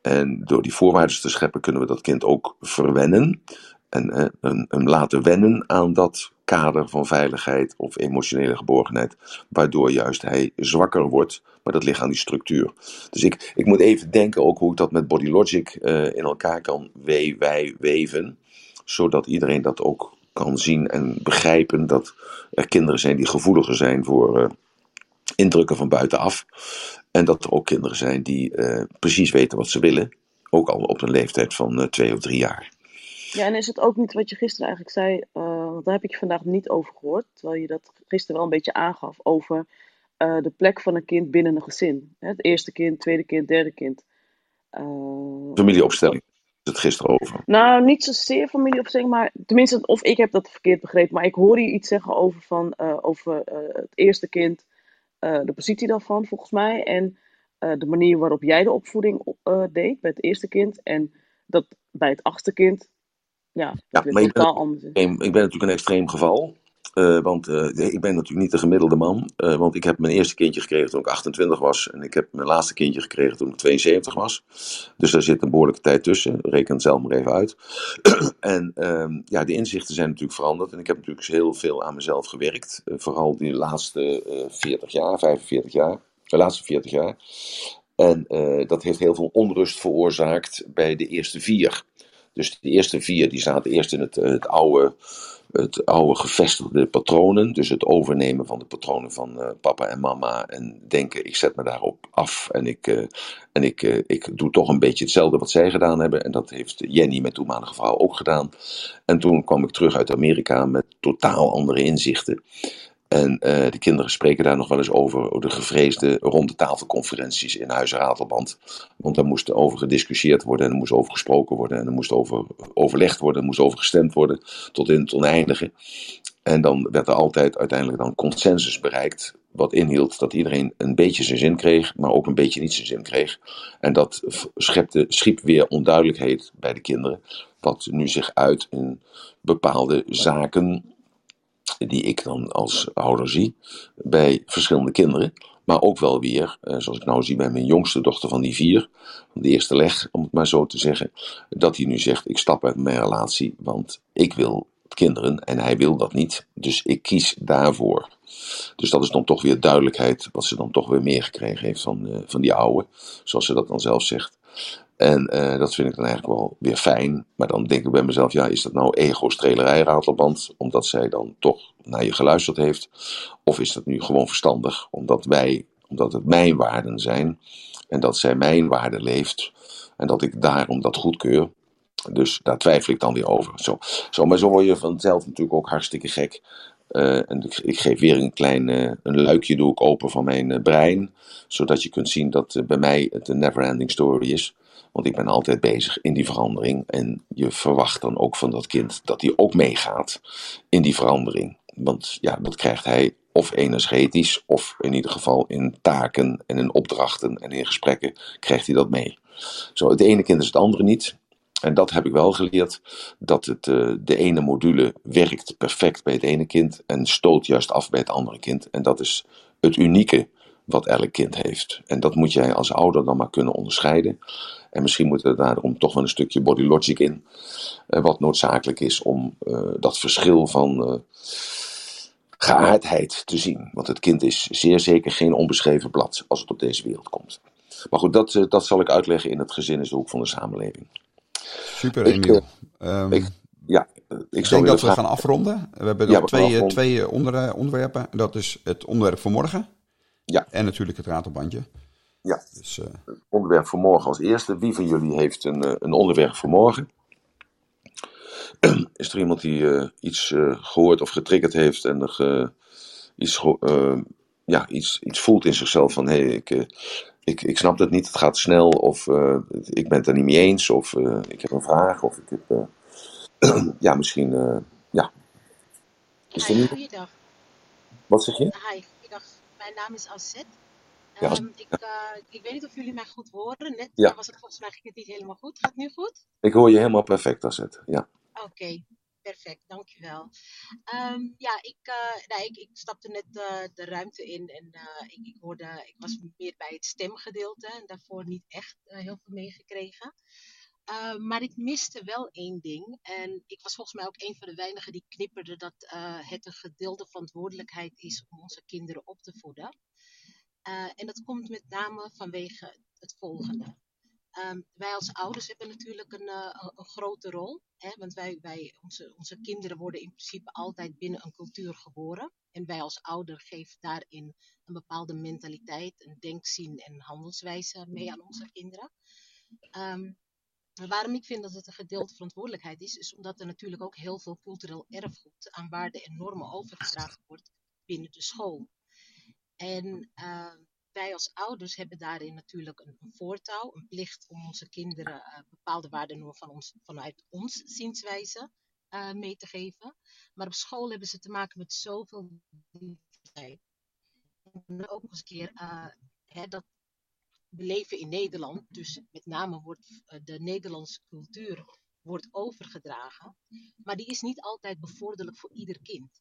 En door die voorwaarden te scheppen kunnen we dat kind ook verwennen. En hem, hem laten wennen aan dat kader van veiligheid of emotionele geborgenheid. Waardoor juist hij zwakker wordt. Maar dat ligt aan die structuur. Dus ik, ik moet even denken ook hoe ik dat met Body Logic eh, in elkaar kan we, wij weven. Zodat iedereen dat ook kan zien en begrijpen. Dat er kinderen zijn die gevoeliger zijn voor eh, indrukken van buitenaf. En dat er ook kinderen zijn die eh, precies weten wat ze willen. Ook al op een leeftijd van eh, twee of drie jaar. Ja, en is het ook niet wat je gisteren eigenlijk zei, eh, want daar heb ik je vandaag niet over gehoord, terwijl je dat gisteren wel een beetje aangaf, over de plek van een kind binnen een gezin. Hè, Het eerste kind, tweede kind, derde kind. Familieopstelling. Is het gisteren over. nou, niet zozeer familieopstelling, maar tenminste, of ik heb dat verkeerd begrepen, maar ik hoorde je iets zeggen over, van, over het eerste kind, eh, de positie daarvan volgens mij, en eh, de manier waarop jij de opvoeding op- eh, deed bij het eerste kind, en dat bij het achtste kind, ja, Ja, dat maar ik totaal anders is. ik ben natuurlijk een extreem geval. Eh, want eh, ik ben natuurlijk niet de gemiddelde man. Eh, want ik heb mijn eerste kindje gekregen toen ik 28 was. En ik heb mijn laatste kindje gekregen toen ik 72 was. Dus daar zit een behoorlijke tijd tussen. Reken het zelf maar even uit. en ehm, ja, de inzichten zijn natuurlijk veranderd. En ik heb natuurlijk heel veel aan mezelf gewerkt. Vooral die laatste eh 40 jaar, 45 jaar. De laatste 40 jaar. En dat heeft heel veel onrust veroorzaakt bij de eerste vier. Dus de eerste vier die zaten eerst in het, het, oude, het oude gevestigde patronen. Dus het overnemen van de patronen van eh, papa en mama. En denken, ik zet me daarop af. En ik, eh, en ik, eh, ik doe toch een beetje hetzelfde wat zij gedaan hebben. En dat heeft Jenny, mijn toenmalige vrouw, ook gedaan. En toen kwam ik terug uit Amerika met totaal andere inzichten. En eh, de kinderen spreken daar nog wel eens over, de gevreesde ronde tafelconferenties in Huis. Want daar moest over gediscussieerd worden en er moest over gesproken worden en er moest over overlegd worden, er moest over gestemd worden, tot in het oneindige. En dan werd er altijd uiteindelijk dan consensus bereikt, wat inhield dat iedereen een beetje zijn zin kreeg, maar ook een beetje niet zijn zin kreeg. En dat schepte, schiep weer onduidelijkheid bij de kinderen, wat nu zich uit in bepaalde zaken die ik dan als ouder zie bij verschillende kinderen. Maar ook wel weer, eh, zoals ik nou zie bij mijn jongste dochter van die vier, van de eerste leg, om het maar zo te zeggen, dat hij nu zegt: Ik stap uit mijn relatie, want ik wil kinderen en hij wil dat niet. Dus ik kies daarvoor. Dus dat is dan toch weer duidelijkheid, wat ze dan toch weer meer gekregen heeft van, eh, van die oude, zoals ze dat dan zelf zegt. En eh, dat vind ik dan eigenlijk wel weer fijn. Maar dan denk ik bij mezelf, ja, is dat nou ego-strelerij, ratelband? Omdat zij dan toch naar je geluisterd heeft? Of is dat nu gewoon verstandig, omdat wij, omdat het mijn waarden zijn en dat zij mijn waarden leeft en dat ik daarom dat goedkeur? Dus daar twijfel ik dan weer over. Zo, zo, maar zo word je vanzelf natuurlijk ook hartstikke gek. Eh, en ik, geef weer een klein eh, een luikje doe ik open van mijn brein. Zodat je kunt zien dat bij mij het een never-ending story is. Want ik ben altijd bezig in die verandering. En je verwacht dan ook van dat kind dat hij ook meegaat in die verandering. Want ja, dat krijgt hij of energetisch, of in ieder geval in taken en in opdrachten en in gesprekken krijgt hij dat mee. Zo, het ene kind is het andere niet. En dat heb ik wel geleerd, dat het, eh, de ene module werkt perfect bij het ene kind en stoot juist af bij het andere kind. En dat is het unieke wat elk kind heeft. En dat moet jij als ouder dan maar kunnen onderscheiden. En misschien moet er daarom toch wel een stukje body logic in, eh, wat noodzakelijk is om eh, dat verschil van eh, geaardheid te zien. Want het kind is zeer zeker geen onbeschreven blad als het op deze wereld komt. Maar goed, dat, dat zal ik uitleggen in het gezin is de hoek van de samenleving. Super, Ik, Emiel. eh, Ehm, ik- ja, ik ik denk dat we vragen- gaan afronden. We hebben Ja, nog we gaan twee, twee onder, onderwerpen. Dat is het onderwerp voor morgen. Ja. En natuurlijk het ratelbandje. Ja, Dus, eh, het onderwerp voor morgen als eerste. Wie van jullie heeft een, eh, een onderwerp voor morgen? Is er iemand die eh, iets eh, gehoord of getriggerd heeft en er eh, iets, eh, ja, iets, iets voelt in zichzelf van hé, hey, ik, eh, ik, ik snap het niet, het gaat te snel of eh, ik ben het er niet mee eens of eh, ik heb een vraag of ik heb, eh, ja, misschien, eh, ja. Is er Hi, niet? goeiedag. Wat zeg je? Hi, goeiedag. Mijn naam is Azet. Ja, als- Ehm, ik, eh, ik weet niet of jullie mij goed horen. Net Ja. was het volgens mij ging het niet helemaal goed. Gaat het nu goed? ik hoor je helemaal perfect, Azet. Ja. Oké, perfect, dankjewel. Ehm ja, ik, nou, ik, ik stapte net eh, de ruimte in en ik, ik, hoorde, ik was meer bij het stemgedeelte en daarvoor niet echt heel veel meegekregen. Eh, maar ik miste wel één ding. En ik was volgens mij ook een van de weinigen die knipperde dat het een gedeelde verantwoordelijkheid is om onze kinderen op te voeden. Eh, en dat komt met name vanwege het volgende. Ehm, wij als ouders hebben natuurlijk een, eh, een, een grote rol. Hè? Want wij, wij, onze, onze kinderen worden in principe altijd binnen een cultuur geboren. En wij als ouder geven daarin een bepaalde mentaliteit, een denkzin en handelswijze mee aan onze kinderen. Maar waarom ik vind dat het een gedeelde verantwoordelijkheid is, is omdat er natuurlijk ook heel veel cultureel erfgoed aan waarden en normen overgedragen wordt binnen de school. En uh, wij als ouders hebben daarin natuurlijk een, voortouw, een plicht om onze kinderen uh, bepaalde waarden van ons, vanuit ons zienswijze uh, mee te geven. Maar op school hebben ze te maken met zoveel diversiteit. En ook eens een keer hè, dat we leven in Nederland, dus met name wordt de Nederlandse cultuur wordt overgedragen, maar die is niet altijd bevorderlijk voor ieder kind.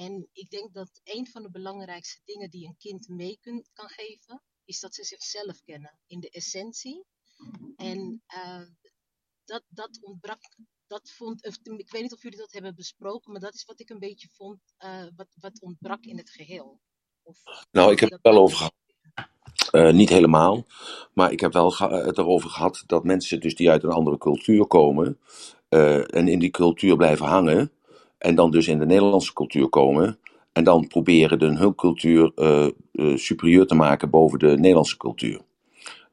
En ik denk dat een van de belangrijkste dingen die een kind mee kan geven, is dat ze zichzelf kennen in de essentie. En uh, dat, dat ontbrak, dat vond, ik weet niet of jullie dat hebben besproken, maar dat is wat ik een beetje vond, uh, wat, wat ontbrak in het geheel. Of, nou, ik heb het wel over gehad. Uh, niet helemaal, maar ik heb wel het erover gehad dat mensen dus die uit een andere cultuur komen en in die cultuur blijven hangen en dan dus in de Nederlandse cultuur komen en dan proberen de, hun cultuur uh, superieur te maken boven de Nederlandse cultuur.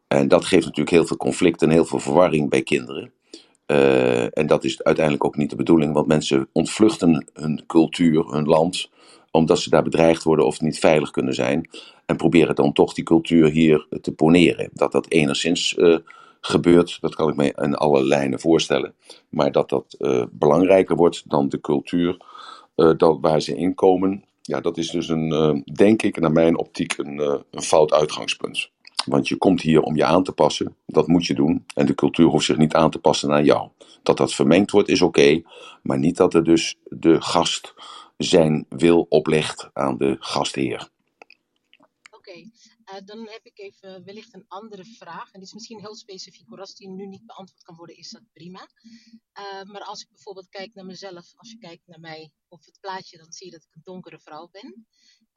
En dat geeft natuurlijk heel veel conflict en heel veel verwarring bij kinderen. Uh, en dat is uiteindelijk ook niet de bedoeling, want mensen ontvluchten hun cultuur, hun land, omdat ze daar bedreigd worden of niet veilig kunnen zijn. En proberen dan toch die cultuur hier te poneren. Dat dat enigszins gebeurt, dat kan ik me in alle lijnen voorstellen. Maar dat dat uh, belangrijker wordt dan de cultuur dat, waar ze in komen. Ja, dat is dus een, denk ik, naar mijn optiek, een, een fout uitgangspunt. Want je komt hier om je aan te passen. Dat moet je doen. En de cultuur hoeft zich niet aan te passen naar jou. Dat dat vermengd wordt is oké. Maar niet dat er dus de gast zijn wil oplegt aan de gastheer. Uh, dan heb ik even wellicht een andere vraag. En die is misschien heel specifiek. Hoor. Als die nu niet beantwoord kan worden, is dat prima. Uh, maar als ik bijvoorbeeld kijk naar mezelf, als je kijkt naar mij op het plaatje, dan zie je dat ik een donkere vrouw ben.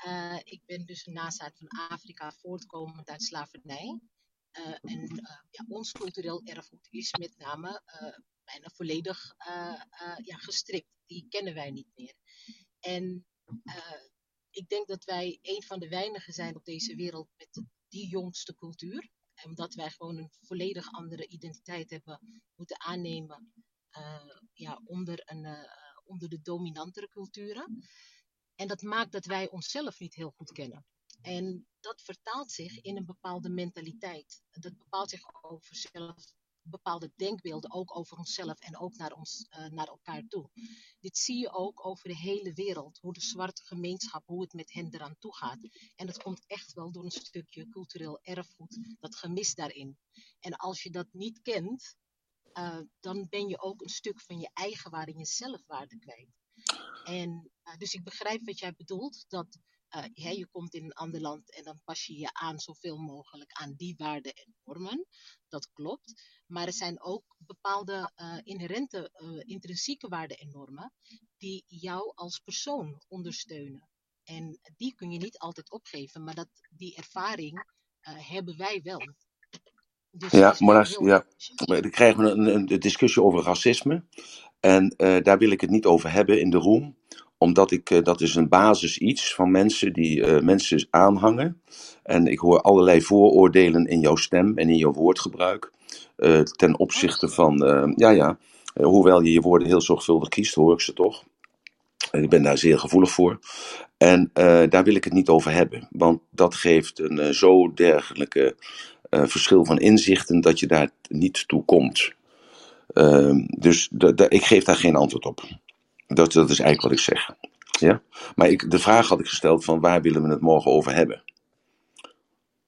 Uh, ik ben dus een nazaat van Afrika, voortkomend uit slavernij. En ja, ons cultureel erfgoed is met name bijna volledig ja, gestrikt. Die kennen wij niet meer. En ik denk dat wij een van de weinigen zijn op deze wereld met die jongste cultuur. Omdat wij gewoon een volledig andere identiteit hebben moeten aannemen ja, onder, een, onder de dominantere culturen. En dat maakt dat wij onszelf niet heel goed kennen. En dat vertaalt zich in een bepaalde mentaliteit. Dat bepaalt zich over zelf, bepaalde denkbeelden, ook over onszelf en ook naar, ons, uh, naar elkaar toe. Dit zie je ook over de hele wereld, hoe de zwarte gemeenschap, hoe het met hen eraan toe gaat. En dat komt echt wel door een stukje cultureel erfgoed, dat gemist daarin. En als je dat niet kent, eh, dan ben je ook een stuk van je eigen waarde je zelfwaarde kwijt. En eh, dus ik begrijp wat jij bedoelt, dat hè, je komt in een ander land en dan pas je je aan zoveel mogelijk aan die waarden en normen. Dat klopt. Maar er zijn ook bepaalde eh, inherente, eh, intrinsieke waarden en normen die jou als persoon ondersteunen. En die kun je niet altijd opgeven, maar dat, die ervaring hebben wij wel. Dus Ja, maar, ja, maar dan krijgen we een, een, discussie over racisme. En daar wil ik het niet over hebben in de room. Omdat ik, eh, dat is een basis iets van mensen die eh, mensen aanhangen. En ik hoor allerlei vooroordelen in jouw stem en in jouw woordgebruik. eh, ten opzichte van, ja ja, hoewel je je woorden heel zorgvuldig kiest, hoor ik ze toch. En ik ben daar zeer gevoelig voor. En daar wil ik het niet over hebben. Want dat geeft een zo dergelijke verschil van inzichten dat je daar niet toe komt. Ehm, dus ik geef daar geen antwoord op. Dat, dat is eigenlijk wat ik zeg. Ja? Maar ik, de vraag had ik gesteld van waar willen we het morgen over hebben?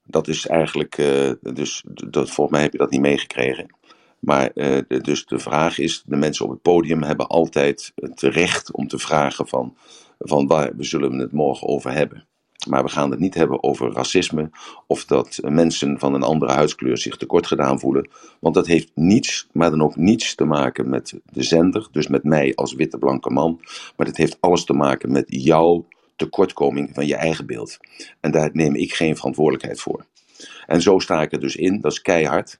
Dat is eigenlijk, eh, dus dat, volgens mij heb je dat niet meegekregen. Maar eh, dus de vraag is, de mensen op het podium hebben altijd het recht om te vragen van, van waar we zullen we het morgen over hebben. Maar we gaan het niet hebben over racisme of dat mensen van een andere huidskleur zich tekort gedaan voelen. Want dat heeft niets, maar dan ook niets te maken met de zender, dus met mij als witte blanke man. Maar dat heeft alles te maken met jouw tekortkoming van je eigen beeld. En daar neem ik geen verantwoordelijkheid voor. En zo sta ik er dus in, dat is keihard.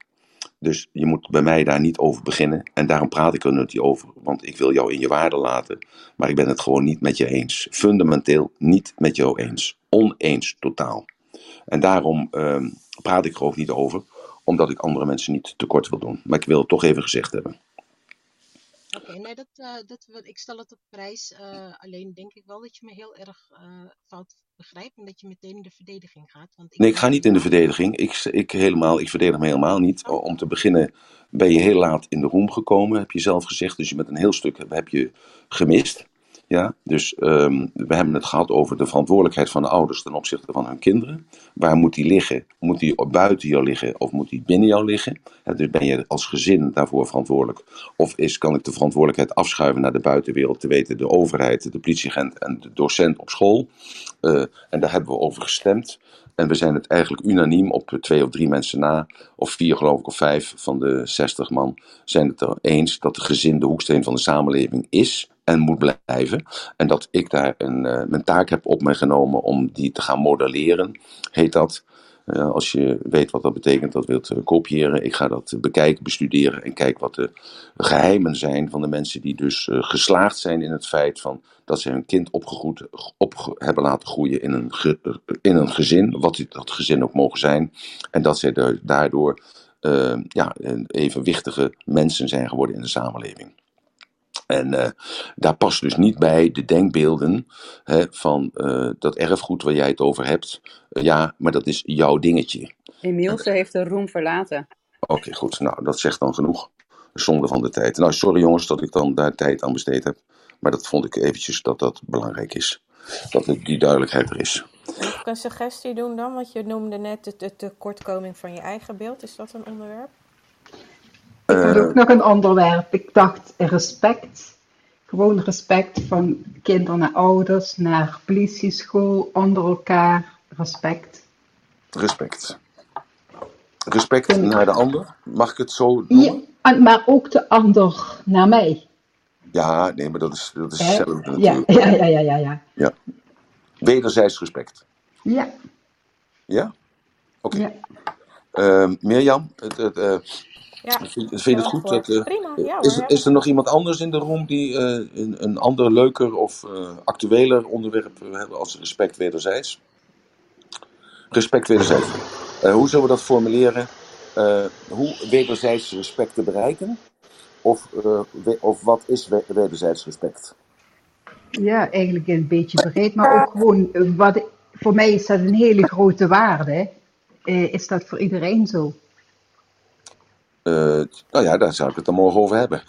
Dus je moet bij mij daar niet over beginnen. En daarom praat ik er niet over. Want ik wil jou in je waarde laten. Maar ik ben het gewoon niet met je eens. Fundamenteel niet met jou eens. Oneens totaal. En daarom ehm, praat ik er ook niet over. Omdat ik andere mensen niet tekort wil doen. Maar ik wil het toch even gezegd hebben. Oké, nee, dat, eh, dat, ik stel het op prijs. eh, alleen denk ik wel dat je me heel erg eh, fout begrijpt en dat je meteen in de verdediging gaat. Want ik Nee, ik ga niet in de verdediging. Ik, ik, helemaal, ik verdedig me helemaal niet. Om te beginnen ben je heel laat in de room gekomen, heb je zelf gezegd. Dus je bent een heel stuk heb je gemist. Ja, dus ehm, we hebben het gehad over de verantwoordelijkheid van de ouders ten opzichte van hun kinderen. Waar moet die liggen? Moet die buiten jou liggen of moet die binnen jou liggen? Dus ben je als gezin daarvoor verantwoordelijk? Of is, kan ik de verantwoordelijkheid afschuiven naar de buitenwereld, te weten de overheid, de politieagent en de docent op school? Eh, en daar hebben we over gestemd. En we zijn het eigenlijk unaniem op twee of drie mensen na, of vier geloof ik, of vijf van de zestig man, zijn het er eens dat de gezin de hoeksteen van de samenleving is en moet blijven. En dat ik daar een, eh, mijn taak heb op mij genomen om die te gaan modelleren, heet dat. Eh, als je weet wat dat betekent, dat wilt eh, kopiëren. Ik ga dat bekijken, bestuderen en kijken wat de geheimen zijn van de mensen die dus geslaagd zijn in het feit van dat ze hun kind opgegroeid, op hebben laten groeien in een, in een gezin, wat dat gezin ook mogen zijn. En dat zij da- daardoor ja, evenwichtige mensen zijn geworden in de samenleving. En eh, daar past dus niet bij de denkbeelden hè, van eh, dat erfgoed waar jij het over hebt. Eh, ja, maar dat is jouw dingetje. Emiel, ze heeft de room verlaten. Oké, goed. Nou, dat zegt dan genoeg. Zonde van de tijd. Nou, sorry jongens dat ik dan daar tijd aan besteed heb. Maar dat vond ik eventjes dat dat belangrijk is. Dat het- die duidelijkheid er is. Mag ik een suggestie doen dan? Want je noemde net de, de tekortkoming van je eigen beeld. Is dat een onderwerp? Ik had Eh, ook nog een onderwerp. Ik dacht respect. Gewoon respect van kinderen naar ouders, naar politieschool, onder elkaar. Respect. respect. Respect naar de ander. Mag ik het zo noemen? Ja, maar ook de ander naar mij. Ja, nee, maar dat is, dat is hetzelfde Ja, natuurlijk. ja, ja, ja, ja, ja. Ja. Wederzijds respect. Ja, Ja? Oké. Ehm, Mirjam, het, het, eh, Ja, vind, vind je het goed? Dat, eh, Prima, ja is, is er nog iemand anders in de room die eh, een, een ander, leuker of eh, actueler onderwerp wil hebben als respect wederzijds? Respect wederzijds. Eh, hoe zullen we dat formuleren? Eh, hoe wederzijds respect te bereiken? Of, eh, we- of wat is we- wederzijds respect? Ja, eigenlijk een beetje breed, maar ook gewoon, wat, voor mij is dat een hele grote waarde. Eh, is dat voor iedereen zo? Uh, nou ja, daar zou ik het dan morgen over hebben.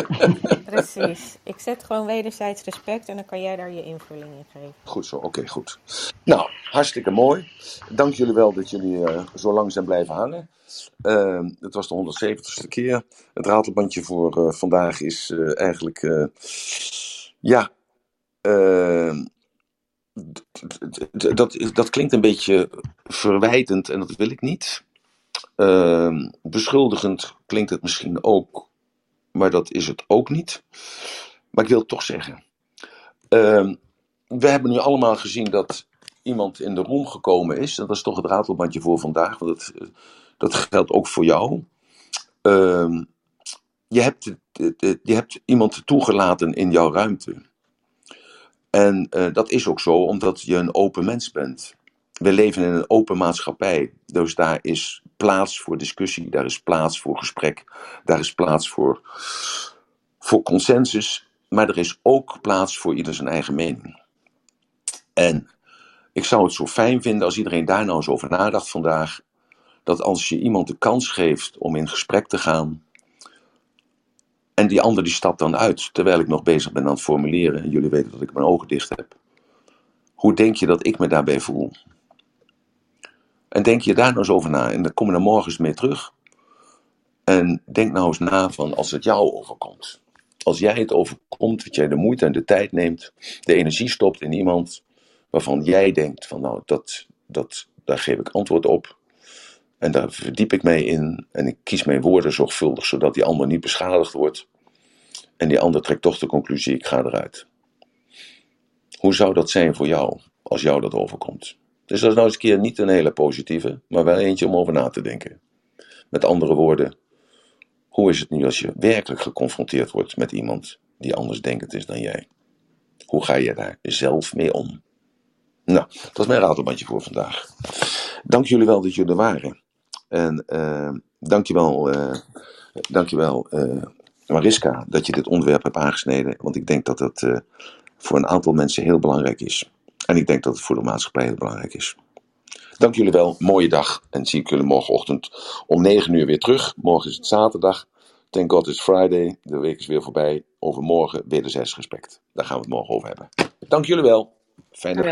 Precies. Ik zet gewoon wederzijds respect en dan kan jij daar je invulling in geven. Goed zo, oké, goed. Nou, hartstikke mooi. Dank jullie wel dat jullie uh, zo lang zijn blijven hangen. Uh, het was de 170ste keer. Het ratelbandje voor uh, vandaag is eigenlijk, ja, dat, dat klinkt een beetje verwijtend en dat wil ik niet. Uh, beschuldigend klinkt het misschien ook, maar dat is het ook niet. Maar ik wil het toch zeggen. Uh, we hebben nu allemaal gezien dat iemand in de room gekomen is. Dat is toch het ratelbandje voor vandaag, want dat, dat geldt ook voor jou. Uh, je, hebt, je hebt iemand toegelaten in jouw ruimte. En uh, dat is ook zo omdat je een open mens bent. We leven in een open maatschappij. Dus daar is plaats voor discussie, daar is plaats voor gesprek, daar is plaats voor, voor consensus, maar er is ook plaats voor ieder zijn eigen mening. En ik zou het zo fijn vinden als iedereen daar nou eens over nadacht vandaag, dat als je iemand de kans geeft om in gesprek te gaan, en die ander die stapt dan uit, terwijl ik nog bezig ben aan het formuleren, en jullie weten dat ik mijn ogen dicht heb. Hoe denk je dat ik me daarbij voel? En denk je daar nou eens over na. En dan kom je er morgens mee terug. En denk nou eens na van als het jou overkomt. Als jij het overkomt, dat jij de moeite en de tijd neemt, de energie stopt in iemand waarvan jij denkt van nou, dat, dat, daar geef ik antwoord op. En daar verdiep ik mee in en ik kies mijn woorden zorgvuldig, zodat die ander niet beschadigd wordt. En die ander trekt toch de conclusie, ik ga eruit. Hoe zou dat zijn voor jou, als jou dat overkomt? Dus dat is nou eens een keer niet een hele positieve, maar wel eentje om over na te denken. Met andere woorden, hoe is het nu als je werkelijk geconfronteerd wordt met iemand die anders denkend is dan jij? Hoe ga je daar zelf mee om? Nou, dat is mijn ratelbandje voor vandaag. Dank jullie wel dat jullie er waren. En uh, dank je wel, uh, dank je wel uh, Mariska, dat je dit onderwerp hebt aangesneden. Want ik denk dat uh, voor een aantal mensen heel belangrijk is. En ik denk dat het voor de maatschappij heel belangrijk is. Dank jullie wel, mooie dag. En zie ik jullie morgenochtend om 9 uur weer terug. Morgen is het zaterdag. Thank God it's Friday. De week is weer voorbij. Overmorgen wederzijds respect. Daar gaan we het morgen over hebben. Dank jullie wel. Fijne dag.